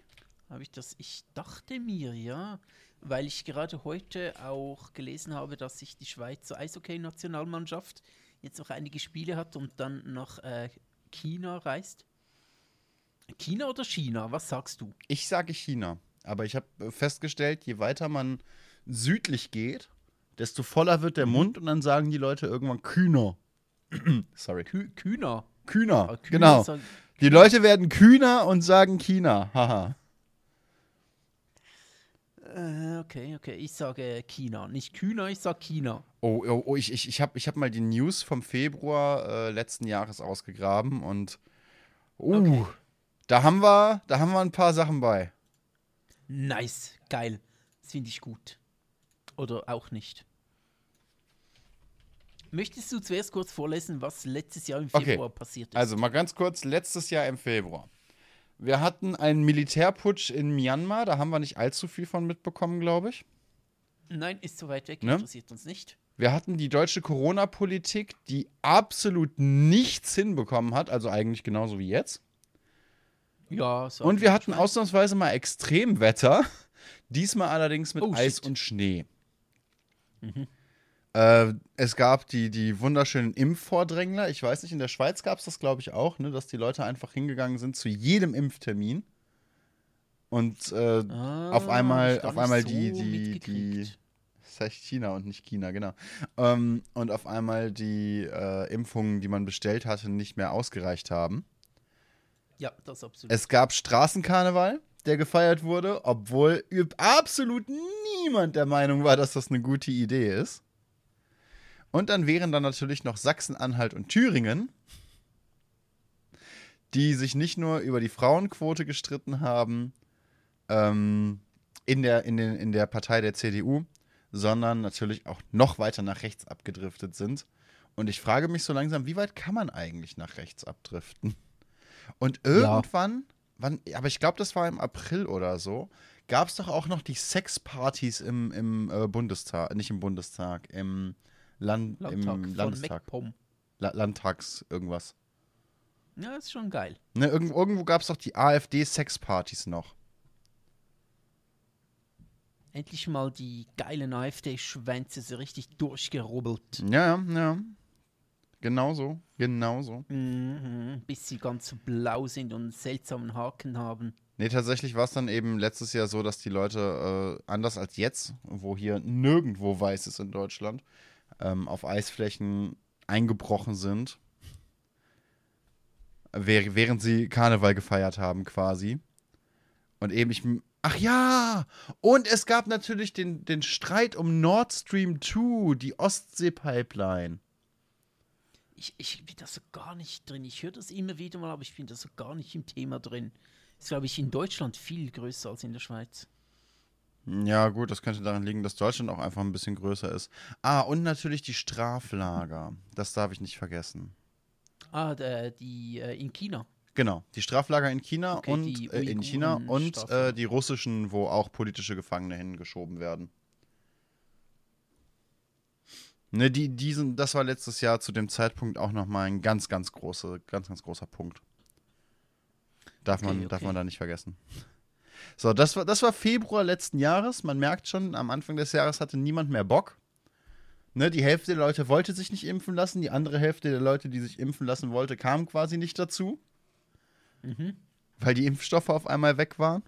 Habe ich das? Ich dachte mir, ja, weil ich gerade heute auch gelesen habe, dass sich die Schweizer Eishockey-Nationalmannschaft jetzt noch einige Spiele hat und dann nach äh, China reist. China oder China? Was sagst du? Ich sage China. Aber ich habe festgestellt, je weiter man südlich geht, desto voller wird Mhm. der Mund und dann sagen die Leute irgendwann Kühner. [clears throat] Sorry. Kü China. Kühner, Aber Kühner genau. Die Leute werden kühner und sagen China. Haha. Äh, okay, okay. Ich sage China. Nicht Kühner, ich sage China. Oh, oh, oh ich, ich, ich habe ich hab mal die News vom Februar äh, letzten Jahres ausgegraben und uh, Okay. da haben wir, da haben wir ein paar Sachen bei. Nice. Geil. Das finde ich gut. Oder auch nicht. Möchtest du zuerst kurz vorlesen, was letztes Jahr im Okay. Februar passiert ist? Also mal ganz kurz, letztes Jahr im Februar. Wir hatten einen Militärputsch in Myanmar, da haben wir nicht allzu viel von mitbekommen, glaube ich. Nein, ist zu weit weg, Ne? interessiert uns nicht. Wir hatten die deutsche Corona-Politik, die absolut nichts hinbekommen hat, also eigentlich genauso wie jetzt. Ja, so. Und wir hatten ausnahmsweise mal Extremwetter, [laughs] diesmal allerdings mit Oh, Eis shit. und Schnee. Äh, es gab die, die wunderschönen Impfvordrängler. Ich weiß nicht, in der Schweiz gab es das, glaube ich, auch, ne, dass die Leute einfach hingegangen sind zu jedem Impftermin. Und äh, Ah, auf einmal- auf einmal so die- die- mitgekriegt. das heißt China und nicht China, genau. Ähm, und auf einmal die äh, Impfungen, die man bestellt hatte, nicht mehr ausgereicht haben. Ja, das absolut. Es gab Straßenkarneval, der gefeiert wurde, obwohl absolut niemand der Meinung war, dass das eine gute Idee ist. Und dann wären dann natürlich noch Sachsen-Anhalt und Thüringen, die sich nicht nur über die Frauenquote gestritten haben ähm, in, der, in, den, in der Partei der CDU, sondern natürlich auch noch weiter nach rechts abgedriftet sind. Und ich frage mich so langsam, wie weit kann man eigentlich nach rechts abdriften? Und irgendwann, wann, aber ich glaube, das war im April oder so, gab es doch auch noch die Sexpartys im, im äh, Bundestag, nicht im Bundestag, im, Land, Landtag im Landestag. La Landtags irgendwas. Ja, ist schon geil. Ne, irgendwo irgendwo gab es doch die AfD-Sexpartys noch. Endlich mal die geilen AfD-Schwänze so richtig durchgerubbelt. Ja, ja, ja. Genau so, genau so. Mhm, bis sie ganz blau sind und einen seltsamen Haken haben. Nee, tatsächlich war es dann eben letztes Jahr so, dass die Leute, äh, anders als jetzt, wo hier nirgendwo weiß ist in Deutschland, ähm, auf Eisflächen eingebrochen sind, wäh- während sie Karneval gefeiert haben quasi. Und eben ich... Ach ja! Und es gab natürlich den, den Streit um Nord Stream 2, die Ostsee-Pipeline. Ich, ich bin da so gar nicht drin. Ich höre das immer wieder mal, aber ich bin da so gar nicht im Thema drin. Ist, glaube ich, in Deutschland viel größer als in der Schweiz. Ja, gut, das könnte daran liegen, dass Deutschland auch einfach ein bisschen größer ist. Ah, und natürlich die Straflager. Das darf ich nicht vergessen. Ah, der, die äh, in China. Genau, die Straflager in China Okay, und die äh, in China und äh, die russischen, wo auch politische Gefangene hingeschoben werden. Ne, die, diesen, das war letztes Jahr zu dem Zeitpunkt auch nochmal ein ganz, ganz großer, ganz, ganz großer Punkt. Darf man, Okay, darf okay. man da nicht vergessen. So, das war, das war Februar letzten Jahres. Man merkt schon, am Anfang des Jahres hatte niemand mehr Bock. Ne, die Hälfte der Leute wollte sich nicht impfen lassen, die andere Hälfte der Leute, die sich impfen lassen wollte, kam quasi nicht dazu. Mhm. Weil die Impfstoffe auf einmal weg waren.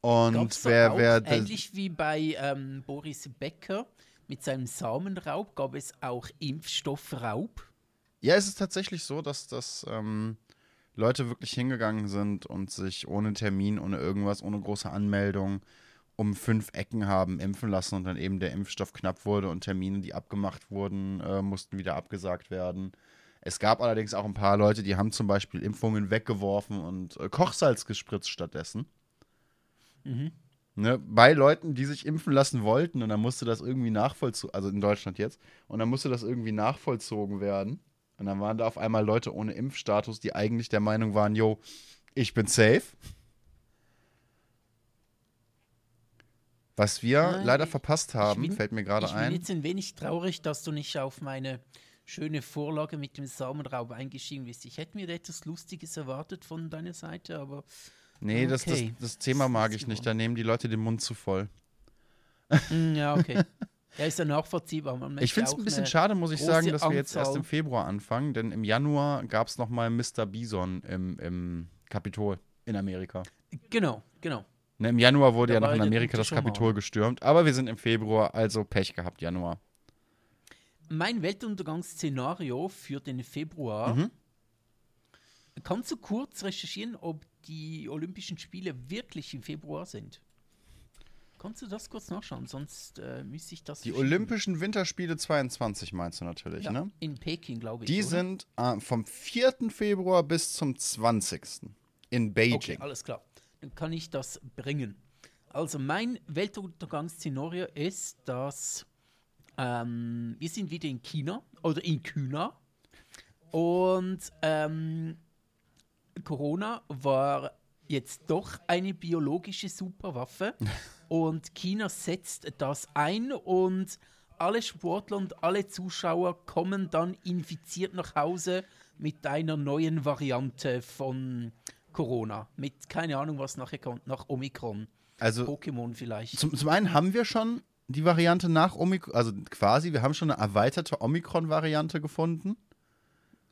Und da wer, wer, ähnlich wie bei ähm, Boris Becker mit seinem Samenraub, gab es auch Impfstoffraub. ja, es ist tatsächlich so, dass, dass ähm, Leute wirklich hingegangen sind und sich ohne Termin, ohne irgendwas, ohne große Anmeldung um fünf Ecken haben impfen lassen und dann eben der Impfstoff knapp wurde und Termine, die abgemacht wurden, äh, mussten wieder abgesagt werden. Es gab allerdings auch ein paar Leute, die haben zum Beispiel Impfungen weggeworfen und äh, Kochsalz gespritzt stattdessen. Mhm. Ne, bei Leuten, die sich impfen lassen wollten und dann musste das irgendwie nachvollzogen, also in Deutschland jetzt, und dann musste das irgendwie nachvollzogen werden. Und dann waren da auf einmal Leute ohne Impfstatus, die eigentlich der Meinung waren, yo, ich bin safe. Was wir Ja, leider verpasst haben, bin- fällt mir gerade ich bin ein. jetzt ein wenig traurig, dass du nicht auf meine schöne Vorlage mit dem Samenraub eingestiegen bist. Ich hätte mir da etwas Lustiges erwartet von deiner Seite, aber Nee, das, das, okay. das Thema Das mag ist ich nicht. Da nehmen die Leute den Mund zu voll. Mm, ja, okay. [laughs] Ja, ist ja nachvollziehbar. Ich finde es ein bisschen schade, muss ich sagen, dass wir jetzt erst im Februar anfangen, denn im Januar gab es nochmal Mr. Bison im, im Kapitol in Amerika. Genau, genau. Ne, Im Januar wurde Da ja noch in Amerika das. Kapitol gestürmt, aber wir sind im Februar, also Pech gehabt, Januar. mein Weltuntergangsszenario für den Februar. Mhm. Kannst du kurz recherchieren, ob die Olympischen Spiele wirklich im Februar sind? Kannst du das kurz nachschauen? Sonst äh, müsste ich das. Die. Olympischen Winterspiele 22 meinst du natürlich, ja, ne? In Peking, glaube ich. Die oder? sind äh, vom 4. Februar bis zum 20. in Okay, Beijing. alles klar. Dann kann ich das bringen. Also mein Weltuntergangsszenario ist, dass ähm, wir sind wieder in China oder in China und ähm, Corona war jetzt doch eine biologische Superwaffe [laughs] und China setzt das ein und alle Sportler und alle Zuschauer kommen dann infiziert nach Hause mit einer neuen Variante von Corona. Mit keine Ahnung, was nachher kommt, nach Omikron. Also Pokémon vielleicht. zum, zum einen haben wir schon die Variante nach Omikron, also quasi, wir haben schon eine erweiterte Omikron-Variante gefunden.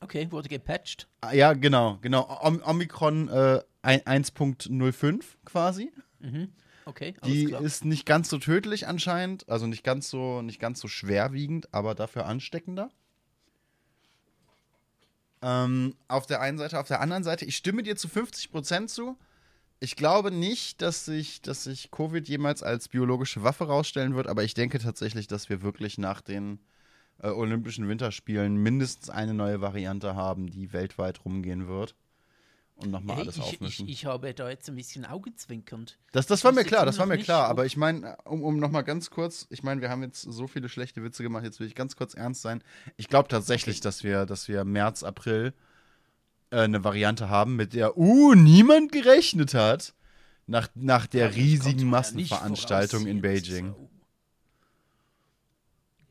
Okay, wurde gepatcht. Ah, Ja, genau, genau. Om Omikron äh, ein- 1.05 quasi. Mhm. Okay, Die klar. ist nicht ganz so tödlich anscheinend, also nicht ganz so, nicht ganz so schwerwiegend, aber dafür ansteckender. Ähm, auf der einen Seite, auf der anderen Seite, ich stimme dir zu 50% zu. Ich glaube nicht, dass sich, dass sich Covid jemals als biologische Waffe rausstellen wird, aber ich denke tatsächlich, dass wir wirklich nach den äh, Olympischen Winterspielen mindestens eine neue Variante haben, die weltweit rumgehen wird. Und nochmal Hey, alles ich, ich, aufmischen. ich habe da jetzt ein bisschen augenzwinkernd. Das, das war mir klar, das war mir klar. Aber ich meine, um, um nochmal ganz kurz, ich meine, wir haben jetzt so viele schlechte Witze gemacht, jetzt will ich ganz kurz ernst sein. Ich glaube tatsächlich, dass wir, dass wir März, April äh, eine Variante haben, mit der, uh, niemand gerechnet hat. Nach, nach der konnte riesigen man ja Massenveranstaltung in. Beijing.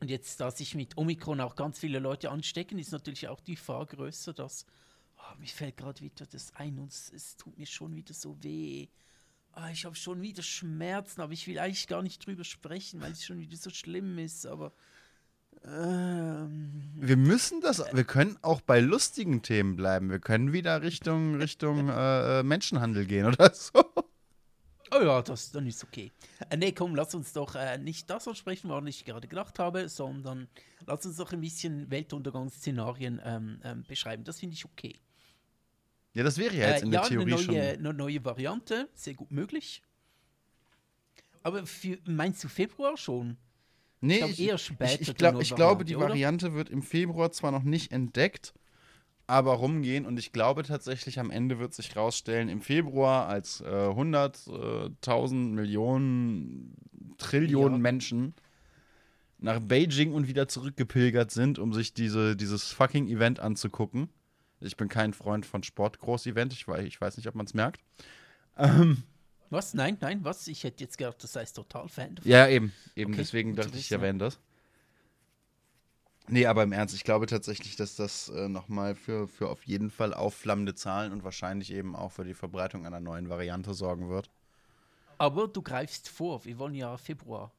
Und jetzt, da sich mit Omikron auch ganz viele Leute anstecken, ist natürlich auch die Gefahr größer, dass. Oh, mir fällt gerade wieder das ein und es, es tut mir schon wieder so weh. Ah, ich habe schon wieder Schmerzen, aber ich will eigentlich gar nicht drüber sprechen, weil es schon wieder so schlimm ist. Aber. Ähm, Wir müssen das, wir können auch bei lustigen Themen bleiben. Wir können wieder Richtung, Richtung [laughs] äh, äh, Menschenhandel gehen oder [laughs] so. Oh ja, das dann ist okay. Äh, nee, komm, lass uns doch äh, nicht das ansprechen, woran ich gerade gedacht habe, sondern lass uns doch ein bisschen Weltuntergangsszenarien ähm, ähm, beschreiben. Das finde ich okay. Ja, das wäre ja jetzt Äh, in ja, der Theorie eine schon. neue, eine neue Variante, sehr gut möglich. Aber für, meinst du Februar schon? Nee, glaub, ich, eher ich, später ich, die glaub, ich glaube, die Variante, oder? Variante wird im Februar zwar noch nicht entdeckt, aber rumgehen. Und ich glaube tatsächlich, am Ende wird sich rausstellen, im Februar, als äh, 100, äh, 1000 Millionen, Trillionen Ja. Menschen nach Beijing und wieder zurückgepilgert sind, um sich diese, dieses fucking Event anzugucken. Ich bin kein Freund von Sportgroß-Event, ich, ich weiß nicht, ob man es merkt. Ähm, Was? Nein, nein, was? Ich hätte jetzt gedacht, das heißt total Fan davon. Ja, eben. Eben Okay, deswegen dachte ich, ich erwähne das. Nee, aber im Ernst, ich glaube tatsächlich, dass das äh, nochmal für, für auf jeden Fall aufflammende Zahlen und wahrscheinlich eben auch für die Verbreitung einer neuen Variante sorgen wird. Aber du greifst vor, wir wollen ja Februar.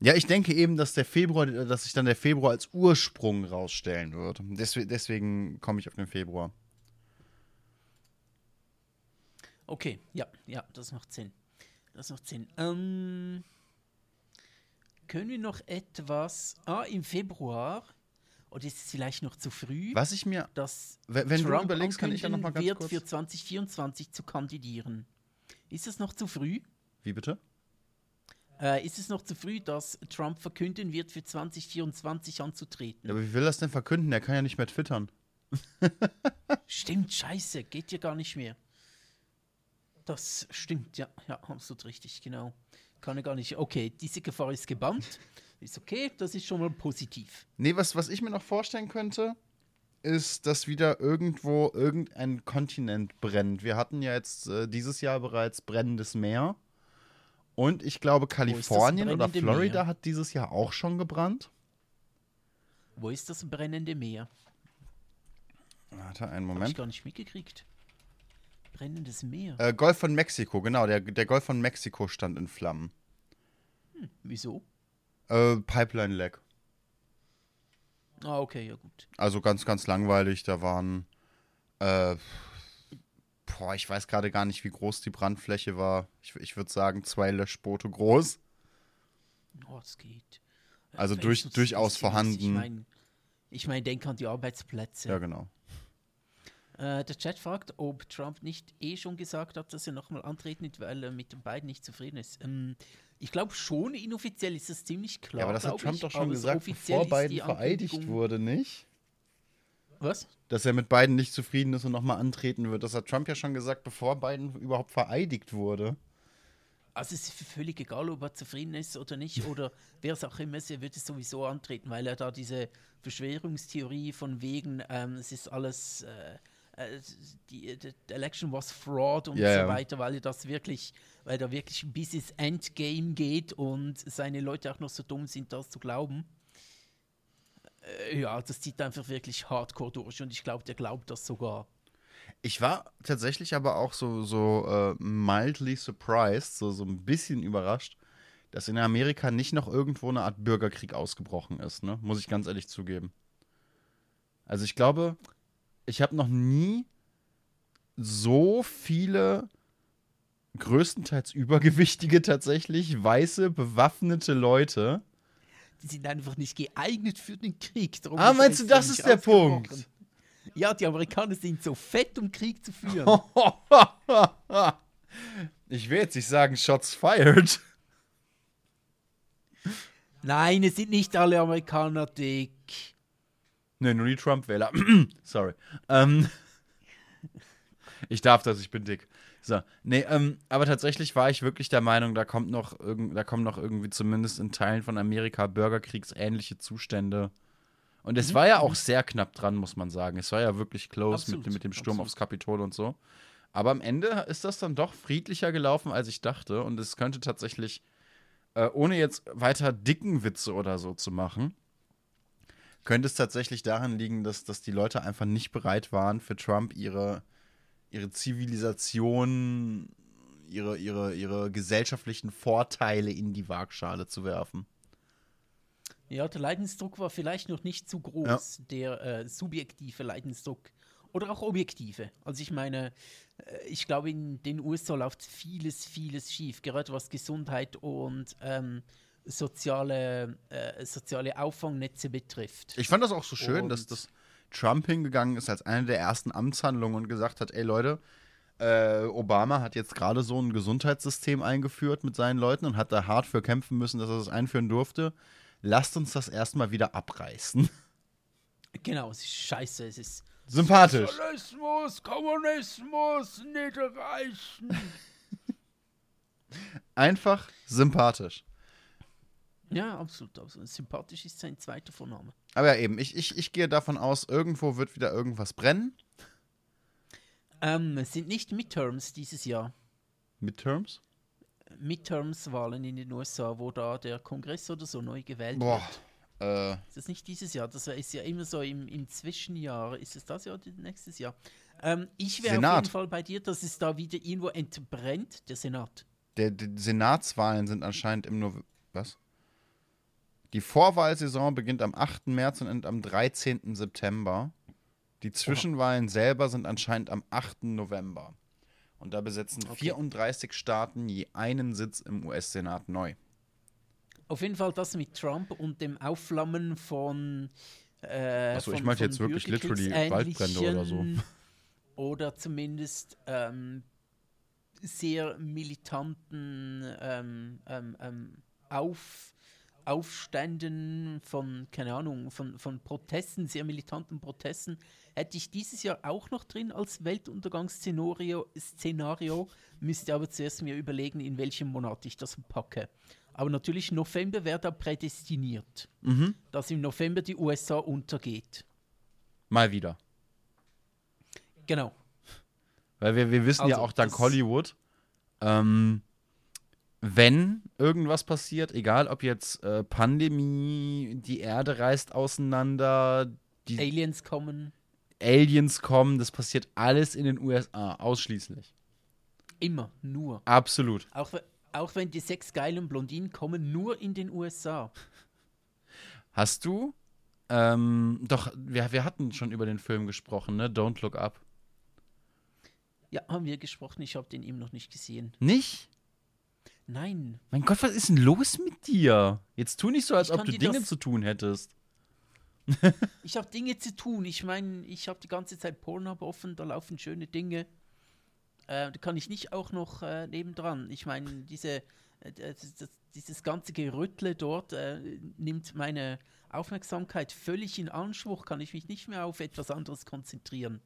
Ja, ich denke eben, dass der Februar, dass sich dann der Februar als Ursprung rausstellen wird. Deswegen, deswegen komme ich auf den Februar. Okay, ja, ja, das macht Sinn. Das macht Sinn. Ähm, können wir noch etwas. Ah, im Februar. Oder ist es vielleicht noch zu früh? Was ich mir, Dass wenn wenn du Trump überlegst, kann ich ja noch mal ganz wird, kurz. für 2024 zu kandidieren. Ist es noch zu früh? Wie bitte? Äh, ist es noch zu früh, dass Trump verkünden wird, für 2024 anzutreten? Ja, aber wie will das denn verkünden? Der kann ja nicht mehr twittern. [laughs] Stimmt, scheiße, geht ja gar nicht mehr. Das stimmt, ja, ja, absolut richtig, genau. Kann er gar nicht. Okay, diese Gefahr ist gebannt. Ist okay, das ist schon mal positiv. Nee, was, was ich mir noch vorstellen könnte, ist, dass wieder irgendwo irgendein Kontinent brennt. Wir hatten ja jetzt äh, dieses Jahr bereits brennendes Meer. Und ich glaube, Kalifornien oder Florida Meer? hat dieses Jahr auch schon gebrannt. Wo ist das brennende Meer? Warte, einen Habe ich Moment. gar nicht mitgekriegt. Brennendes Meer. Äh, Golf von Mexiko, genau. Der, der Golf von Mexiko stand in Flammen. Wieso? Äh, Pipeline-Leck. Ah, okay, ja gut. Also ganz, ganz langweilig. Da waren. Äh, boah, ich weiß gerade gar nicht, wie groß die Brandfläche war. Ich, ich würde sagen, zwei Löschboote groß. Oh, es geht. Also Wenn durch- du- durchaus Ich vorhanden. mein, Ich meine, denk an die Arbeitsplätze. Ja, genau. Äh, der Chat fragt, ob Trump nicht eh schon gesagt hat, dass er nochmal antreten wird, weil er mit den beiden nicht zufrieden ist. Ähm, ich glaube schon, inoffiziell ist das ziemlich klar. Ja, aber das hat Trump ich, doch schon gesagt, bevor Biden vereidigt wurde, nicht? Was? Dass er mit Biden nicht zufrieden ist und nochmal antreten wird. Das hat Trump ja schon gesagt, bevor Biden überhaupt vereidigt wurde. Also es ist völlig egal, ob er zufrieden ist oder nicht oder [laughs] wer es auch immer ist, er wird es sowieso antreten, weil er da diese Verschwörungstheorie von wegen, ähm, es ist alles, äh, äh, die, die Election was fraud und Ja, so weiter, weil er das wirklich, weil da wirklich bis ins Endgame geht und seine Leute auch noch so dumm sind, das zu glauben. Äh, ja, das zieht einfach wirklich hardcore durch und ich glaube, der glaubt das sogar. Ich war tatsächlich aber auch so, so äh, mildly surprised, so, so ein bisschen überrascht, dass in Amerika nicht noch irgendwo eine Art Bürgerkrieg ausgebrochen ist, ne? Muss ich ganz ehrlich zugeben. Also ich glaube, ich habe noch nie so viele größtenteils übergewichtige tatsächlich weiße bewaffnete Leute. Die sind einfach nicht geeignet für den Krieg. Darum Ah, meinst du, das ist der. Punkt? Ja, die Amerikaner sind so fett, um Krieg zu führen. [laughs] ich will jetzt nicht sagen Shots fired. Nein, es sind nicht alle Amerikaner dick. Ne, nur die Trump-Wähler. [clears throat] Sorry. Ähm, [laughs] ich darf das, ich bin dick. So, nee, ähm, aber tatsächlich war ich wirklich der Meinung, da kommt noch irgend, da kommen noch irgendwie zumindest in Teilen von Amerika bürgerkriegsähnliche Zustände. Und es war ja auch sehr knapp dran, muss man sagen. Es war ja wirklich close Absolut, mit, mit dem Sturm absolut. aufs Kapitol und so. Aber am Ende ist das dann doch friedlicher gelaufen, als ich dachte. Und es könnte tatsächlich, äh, ohne jetzt weiter dicken Witze oder so zu machen, könnte es tatsächlich daran liegen, dass, dass die Leute einfach nicht bereit waren, für Trump ihre, ihre Zivilisation, ihre, ihre, ihre gesellschaftlichen Vorteile in die Waagschale zu werfen. Ja, der Leidensdruck war vielleicht noch nicht zu groß, der äh, subjektive Leidensdruck. Oder auch objektive. Also ich meine, äh, ich glaube, in den USA läuft vieles, vieles schief, gerade was Gesundheit und ähm, soziale, äh, soziale Auffangnetze betrifft. Ich fand das auch so schön, dass Und- das Trump hingegangen ist als eine der ersten Amtshandlungen und gesagt hat, ey Leute, äh, Obama hat jetzt gerade so ein Gesundheitssystem eingeführt mit seinen Leuten und hat da hart für kämpfen müssen, dass er das einführen durfte. Lasst uns das erstmal wieder abreißen. [laughs] Genau, es ist scheiße, es ist Sympathisch. Sozialismus, Kommunismus, nicht erreichen. [laughs] Einfach sympathisch. ja, absolut, absolut. Sympathisch ist sein zweiter Vorname. Aber ja, eben, ich, ich, ich gehe davon aus, irgendwo wird wieder irgendwas brennen. Ähm, es sind nicht Midterms dieses Jahr. Midterms? Midterms-Wahlen in den USA, wo da der Kongress oder so neu gewählt Boah. wird. Äh, Ist das nicht dieses Jahr? Das ist ja immer so im, im Zwischenjahr. Ist es das Jahr oder nächstes Jahr? Ähm, ich wäre auf jeden Fall bei dir, dass es da wieder irgendwo entbrennt, der Senat. der, die Senatswahlen sind anscheinend im November. Was? Die Vorwahlsaison beginnt am 8. März und endet am 13. September. Die Zwischenwahlen selber sind anscheinend am 8. November. Und da besetzen Okay. 34 Staaten je einen Sitz im US-Senat neu. Auf jeden Fall das mit Trump und dem Aufflammen von. Äh, Ach so, ich meinte jetzt wirklich literally Waldbrände oder so. Oder zumindest ähm, sehr militanten ähm, ähm, ähm, Auf, Aufständen von, keine Ahnung, von, von Protesten, sehr militanten Protesten, hätte ich dieses Jahr auch noch drin als Weltuntergangsszenario, Szenario, müsste aber zuerst mir überlegen, in welchem Monat ich das packe. Aber natürlich November wäre da prädestiniert, Mhm. dass im November die USA untergeht. Mal wieder. Genau. Weil wir, wir wissen ja Also, auch dank Hollywood, ähm, wenn irgendwas passiert, egal ob jetzt äh, Pandemie, die Erde reißt auseinander, die Aliens kommen Aliens kommen, das passiert alles in den USA, ausschließlich. immer, nur. Absolut. Auch, auch wenn die sechs geilen Blondinen kommen, nur in den USA. Hast du, ähm, doch, wir, wir hatten schon über den Film gesprochen, ne? Don't Look Up. Ja, haben wir gesprochen, ich habe den eben noch nicht gesehen. Nicht? Nein, Mein Gott, was ist denn los mit dir? Jetzt tu nicht so, als Ich ob du Dinge zu tun hättest. [laughs] ich habe Dinge zu tun. Ich meine, ich habe die ganze Zeit Pornhub offen, da laufen schöne Dinge. Äh, da kann ich nicht auch noch äh, nebendran. Ich meine, diese, äh, das, das, dieses ganze Gerüttle dort äh, nimmt meine Aufmerksamkeit völlig in Anspruch. Kann ich mich nicht mehr auf etwas anderes konzentrieren.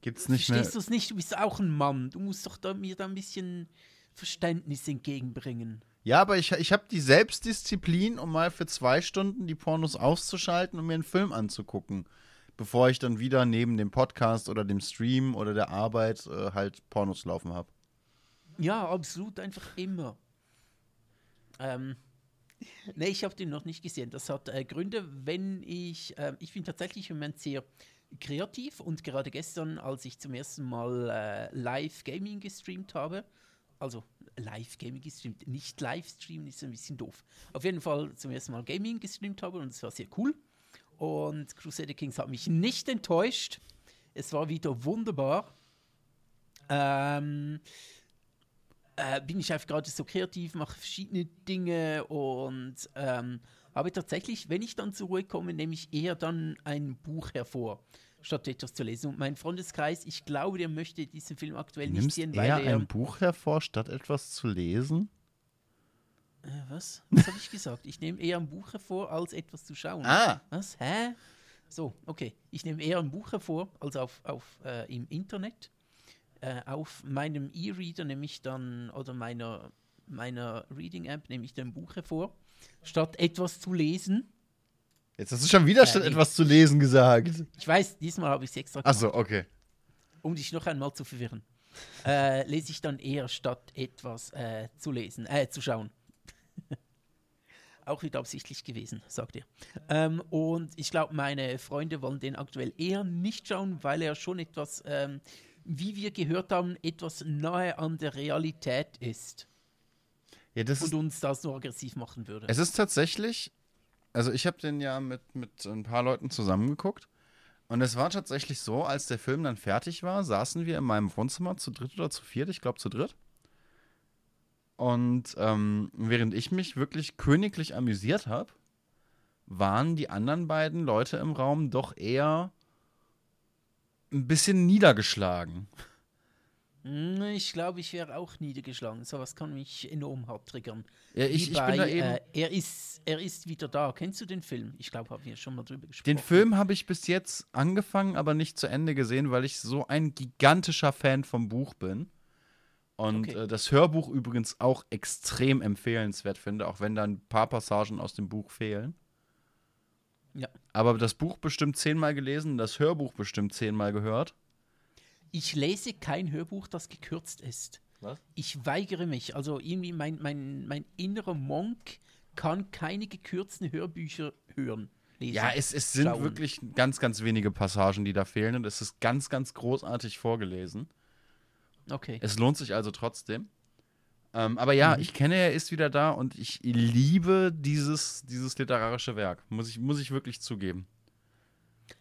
Gibt's nicht mehr. Verstehst du es nicht? Du bist auch ein Mann. Du musst doch da, mir da ein bisschen Verständnis entgegenbringen. Ja, aber ich, ich habe die Selbstdisziplin, um mal für zwei Stunden die Pornos auszuschalten und mir einen Film anzugucken, bevor ich dann wieder neben dem Podcast oder dem Stream oder der Arbeit äh, halt Pornos laufen habe. Ja, absolut, einfach immer. Ähm, nee, ich habe den noch nicht gesehen. Das hat äh, Gründe, wenn ich, äh, ich bin tatsächlich im Moment sehr kreativ und gerade gestern, als ich zum ersten Mal äh, live Gaming gestreamt habe, also live Gaming gestreamt, nicht Livestreamen ist ein bisschen doof. Auf jeden Fall zum ersten Mal Gaming gestreamt habe und es war sehr cool. Und Crusader Kings hat mich nicht enttäuscht. Es war wieder wunderbar. Ähm, äh, bin ich einfach gerade so kreativ, mache verschiedene Dinge und ähm, habe tatsächlich, wenn ich dann zur Ruhe komme, nehme ich eher dann ein Buch hervor, statt etwas zu lesen. Und mein Freundeskreis, ich glaube, der möchte diesen Film aktuell nicht Nimmst sehen, eher weil er. ein Buch hervor, statt etwas zu lesen? Äh, was? Was habe ich gesagt? Ich nehme eher ein Buch hervor, als etwas zu schauen. Ah, Was? Hä? So, okay. Ich nehme eher ein Buch hervor, als auf, auf äh, im Internet. Äh, auf meinem E-Reader nehme ich dann, oder meiner, meiner Reading-App nehme ich dann ein Buch hervor, statt etwas zu lesen. Jetzt hast du schon wieder statt nee. etwas zu lesen gesagt. Ich weiß, diesmal habe ich es extra gemacht, Achso, okay. um dich noch einmal zu verwirren. Äh, lese ich dann eher statt etwas äh, zu lesen, äh, zu schauen. [laughs] Auch wieder absichtlich gewesen, sagt er. Ähm, und ich glaube, meine Freunde wollen den aktuell eher nicht schauen, weil er schon etwas, ähm, wie wir gehört haben, etwas nahe an der Realität ist Ja, und uns das so aggressiv machen würde. Es ist tatsächlich, also ich habe den ja mit, mit ein paar Leuten zusammengeguckt. Und es war tatsächlich so, als der Film dann fertig war, saßen wir in meinem Wohnzimmer zu dritt oder zu viert, ich glaube zu dritt. Und ähm, während ich mich wirklich königlich amüsiert habe, waren die anderen beiden Leute im Raum doch eher ein bisschen niedergeschlagen. Hm, Ich glaube, ich wäre auch niedergeschlagen. Sowas kann mich enorm hart triggern. Ja, ich, ich bin da bei, eben. Äh, er, ist, er ist wieder da. Kennst du den Film? Ich glaube, haben wir schon mal drüber gesprochen. Den Film habe ich bis jetzt angefangen, aber nicht zu Ende gesehen, weil ich so ein gigantischer Fan vom Buch bin. Und Okay. äh, das Hörbuch übrigens auch extrem empfehlenswert finde, auch wenn da ein paar Passagen aus dem Buch fehlen. Ja. Aber das Buch bestimmt zehnmal gelesen, das Hörbuch bestimmt zehnmal gehört. Ich lese kein Hörbuch, das gekürzt ist. Was? Ich weigere mich. Also irgendwie mein, mein, mein innerer Monk kann keine gekürzten Hörbücher hören. Lesen. Ja, es, es sind schauen. wirklich ganz, ganz wenige Passagen, die da fehlen. Und es ist ganz, ganz großartig vorgelesen. Okay. Es lohnt sich also trotzdem. Ähm, aber ja, Mhm. ich kenne, er ist wieder da und ich liebe dieses, dieses literarische Werk. Muss ich, muss ich wirklich zugeben.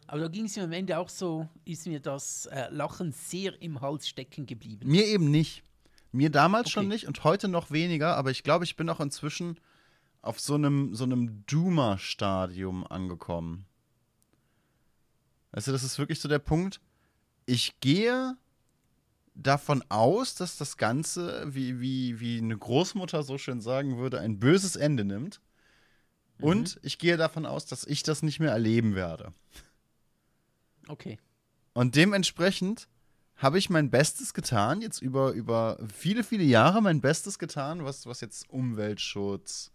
Aber da ging es mir am Ende auch so, ist mir das äh, Lachen sehr im Hals stecken geblieben. Mir eben nicht. Mir damals schon Okay. nicht und heute noch weniger, aber ich glaube, ich bin auch inzwischen auf so einem, so einem Doomer-Stadium angekommen. Weißt du, das ist wirklich so der Punkt. Ich gehe davon aus, dass das Ganze, wie, wie, wie eine Großmutter so schön sagen würde, ein böses Ende nimmt. Und ich gehe davon aus, dass ich das nicht mehr erleben werde. Okay. Und dementsprechend habe ich mein Bestes getan, jetzt über, über viele, viele Jahre mein Bestes getan, was, was jetzt Umweltschutz,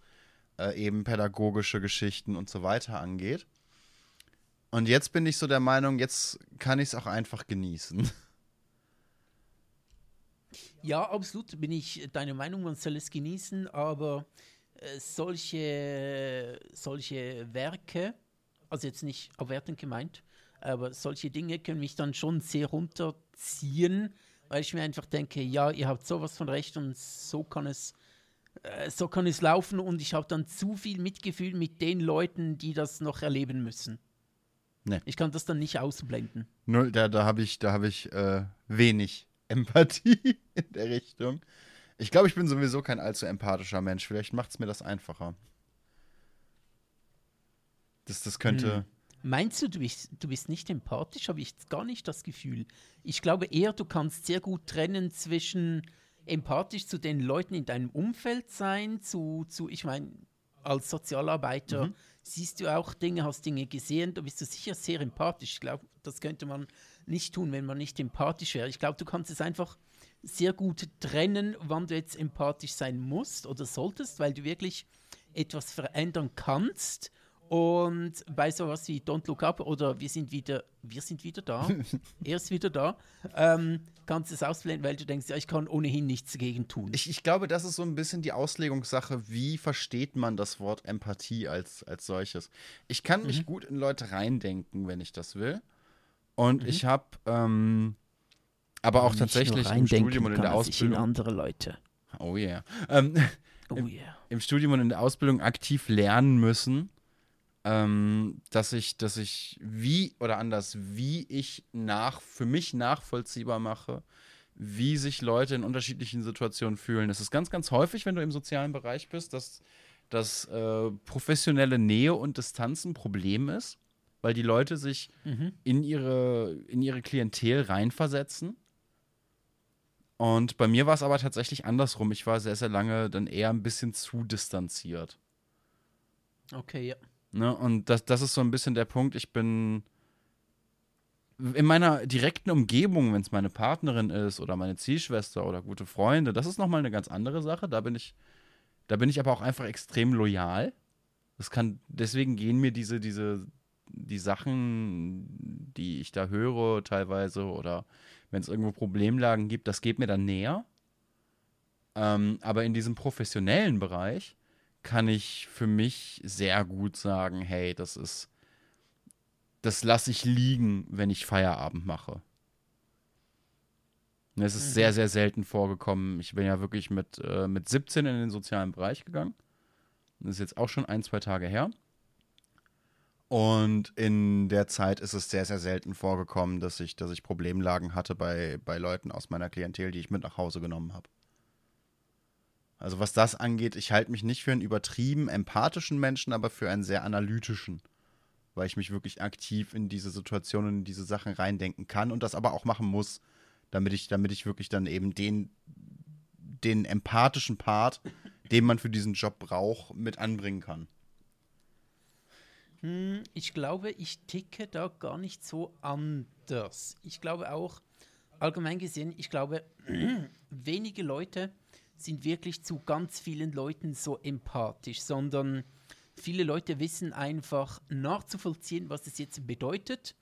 äh, eben pädagogische Geschichten und so weiter angeht. Und jetzt bin ich so der Meinung, jetzt kann ich es auch einfach genießen. [laughs] Ja, absolut bin ich deiner Meinung, man soll es genießen, aber äh, solche, solche Werke, also jetzt nicht abwertend gemeint, aber solche Dinge können mich dann schon sehr runterziehen, weil ich mir einfach denke, ja, ihr habt sowas von recht und so kann es, äh, so kann es laufen und ich habe dann zu viel Mitgefühl mit den Leuten, die das noch erleben müssen. Nee. Ich kann das dann nicht ausblenden. Null, da, da habe ich, da hab ich äh, wenig [laughs] Empathie in der Richtung. Ich glaube, ich bin sowieso kein allzu empathischer Mensch. Vielleicht macht es mir das einfacher. Das, das könnte. Meinst du, du bist, du bist nicht empathisch? Habe ich gar nicht das Gefühl. Ich glaube eher, du kannst sehr gut trennen zwischen empathisch zu den Leuten in deinem Umfeld sein, zu, zu ich meine, als Sozialarbeiter Mhm. siehst du auch Dinge, hast Dinge gesehen, da bist du sicher sehr empathisch. Ich glaube, das könnte man nicht tun, wenn man nicht empathisch wäre. Ich glaube, du kannst es einfach sehr gut trennen, wann du jetzt empathisch sein musst oder solltest, weil du wirklich etwas verändern kannst. Und bei sowas wie Don't Look Up oder wir sind wieder, wir sind wieder da, [laughs] er ist wieder da, ähm, kannst du es ausblenden, weil du denkst, ja, ich kann ohnehin nichts dagegen tun. Ich, ich glaube, das ist so ein bisschen die Auslegungssache, wie versteht man das Wort Empathie als, als solches. Ich kann mich gut in Leute reindenken, wenn ich das will. Und ich habe ähm, aber auch tatsächlich im Studium und in der er sich in Ausbildung. andere Leute. Oh yeah. Ähm, [laughs] Oh yeah. im Studium und in der Ausbildung aktiv lernen müssen, ähm, dass ich, dass ich wie oder anders, wie ich nach für mich nachvollziehbar mache, wie sich Leute in unterschiedlichen Situationen fühlen. Es ist ganz, ganz häufig, wenn du im sozialen Bereich bist, dass, dass äh, professionelle Nähe und Distanz ein Problem ist, weil die Leute sich Mhm. in ihre, in ihre Klientel reinversetzen. Und bei mir war es aber tatsächlich andersrum. Ich war sehr, sehr lange dann eher ein bisschen zu distanziert. Okay, ja. Ne? Und das, das ist so ein bisschen der Punkt. Ich bin in meiner direkten Umgebung, wenn es meine Partnerin ist oder meine Zielschwester oder gute Freunde, das ist nochmal eine ganz andere Sache. Da bin ich, da bin ich aber auch einfach extrem loyal. Das kann, deswegen gehen mir diese, diese, die Sachen, die ich da höre, teilweise, oder wenn es irgendwo Problemlagen gibt, das geht mir dann näher. Ähm, aber in diesem professionellen Bereich kann ich für mich sehr gut sagen, hey, das ist, das lasse ich liegen, wenn ich Feierabend mache. Und Es ist sehr, sehr selten vorgekommen. Ich bin ja wirklich mit, äh, mit 17 in den sozialen Bereich gegangen. Das ist jetzt auch schon ein, zwei Tage her. Und in der Zeit ist es sehr, sehr selten vorgekommen, dass ich, dass ich Problemlagen hatte bei, bei Leuten aus meiner Klientel, die ich mit nach Hause genommen habe. Also was das angeht, ich halte mich nicht für einen übertrieben empathischen Menschen, aber für einen sehr analytischen, weil ich mich wirklich aktiv in diese Situationen, in diese Sachen reindenken kann und das aber auch machen muss, damit ich, damit ich wirklich dann eben den, den empathischen Part, den man für diesen Job braucht, mit anbringen kann. Hm, ich glaube, ich ticke da gar nicht so anders. Ich glaube auch, allgemein gesehen, ich glaube, [clears throat] wenige Leute sind wirklich zu ganz vielen Leuten so empathisch, sondern viele Leute wissen einfach nachzuvollziehen, was es jetzt bedeutet,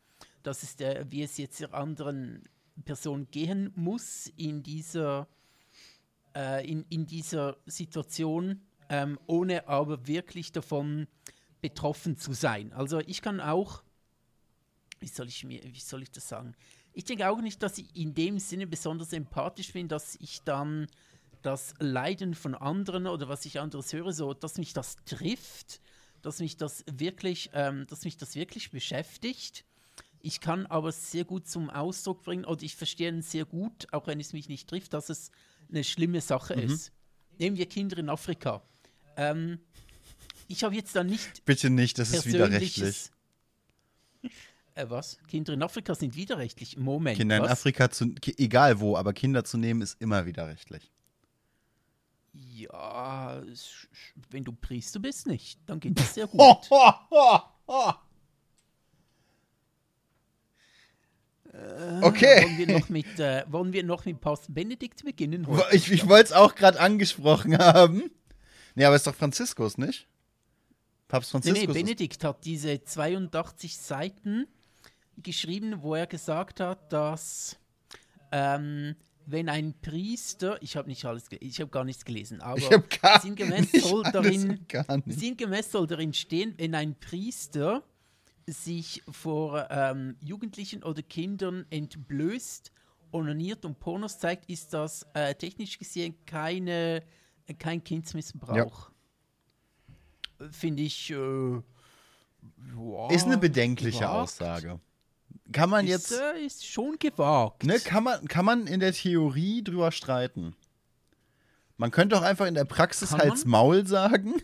dass es der, wie es jetzt der anderen Person gehen muss in dieser, äh, in, in dieser Situation, ähm, ohne aber wirklich davon betroffen zu sein. Also ich kann auch, wie soll ich mir, wie soll ich das sagen? Ich denke auch nicht, dass ich in dem Sinne besonders empathisch bin, dass ich dann das Leiden von anderen oder was ich anderes höre, so, dass mich das trifft, dass mich das wirklich, ähm, dass mich das wirklich beschäftigt. Ich kann aber sehr gut zum Ausdruck bringen oder ich verstehe sehr gut, auch wenn es mich nicht trifft, dass es eine schlimme Sache ist. Nehmen wir Kinder in Afrika. Ähm, ich habe jetzt da nicht Bitte nicht, das ist widerrechtlich. Äh, was? Kinder in Afrika sind widerrechtlich. Moment. Kinder in was? Afrika, zu, egal wo, aber Kinder zu nehmen, ist immer widerrechtlich. Ja, es- wenn du Priester bist, nicht. Dann geht das sehr [laughs] gut. [laughs] Okay. Wollen wir noch mit, äh, wollen wir noch mit Papst Benedikt beginnen? heute? Ich, ich wollte es auch gerade angesprochen haben. Nee, aber ist doch Franziskus, nicht? Papst Nee, Franziskus. nee, ist- Benedikt hat diese 82 Seiten geschrieben, wo er gesagt hat, dass ähm, wenn ein Priester, ich habe nicht alles, ich habe gar nichts gelesen, aber gar sinngemäß soll darin, sinngemäß soll darin stehen, wenn ein Priester sich vor ähm, Jugendlichen oder Kindern entblößt, onaniert und Pornos zeigt, ist das äh, technisch gesehen keine, kein Kindsmissbrauch. Finde ich. Äh, ja, Ist eine bedenkliche gewagt. Aussage. Kann man Ist, jetzt, äh, ist schon gewagt. ne, kann man, kann man in der Theorie drüber streiten. Man könnte auch einfach in der Praxis Kann halt's man? Maul sagen.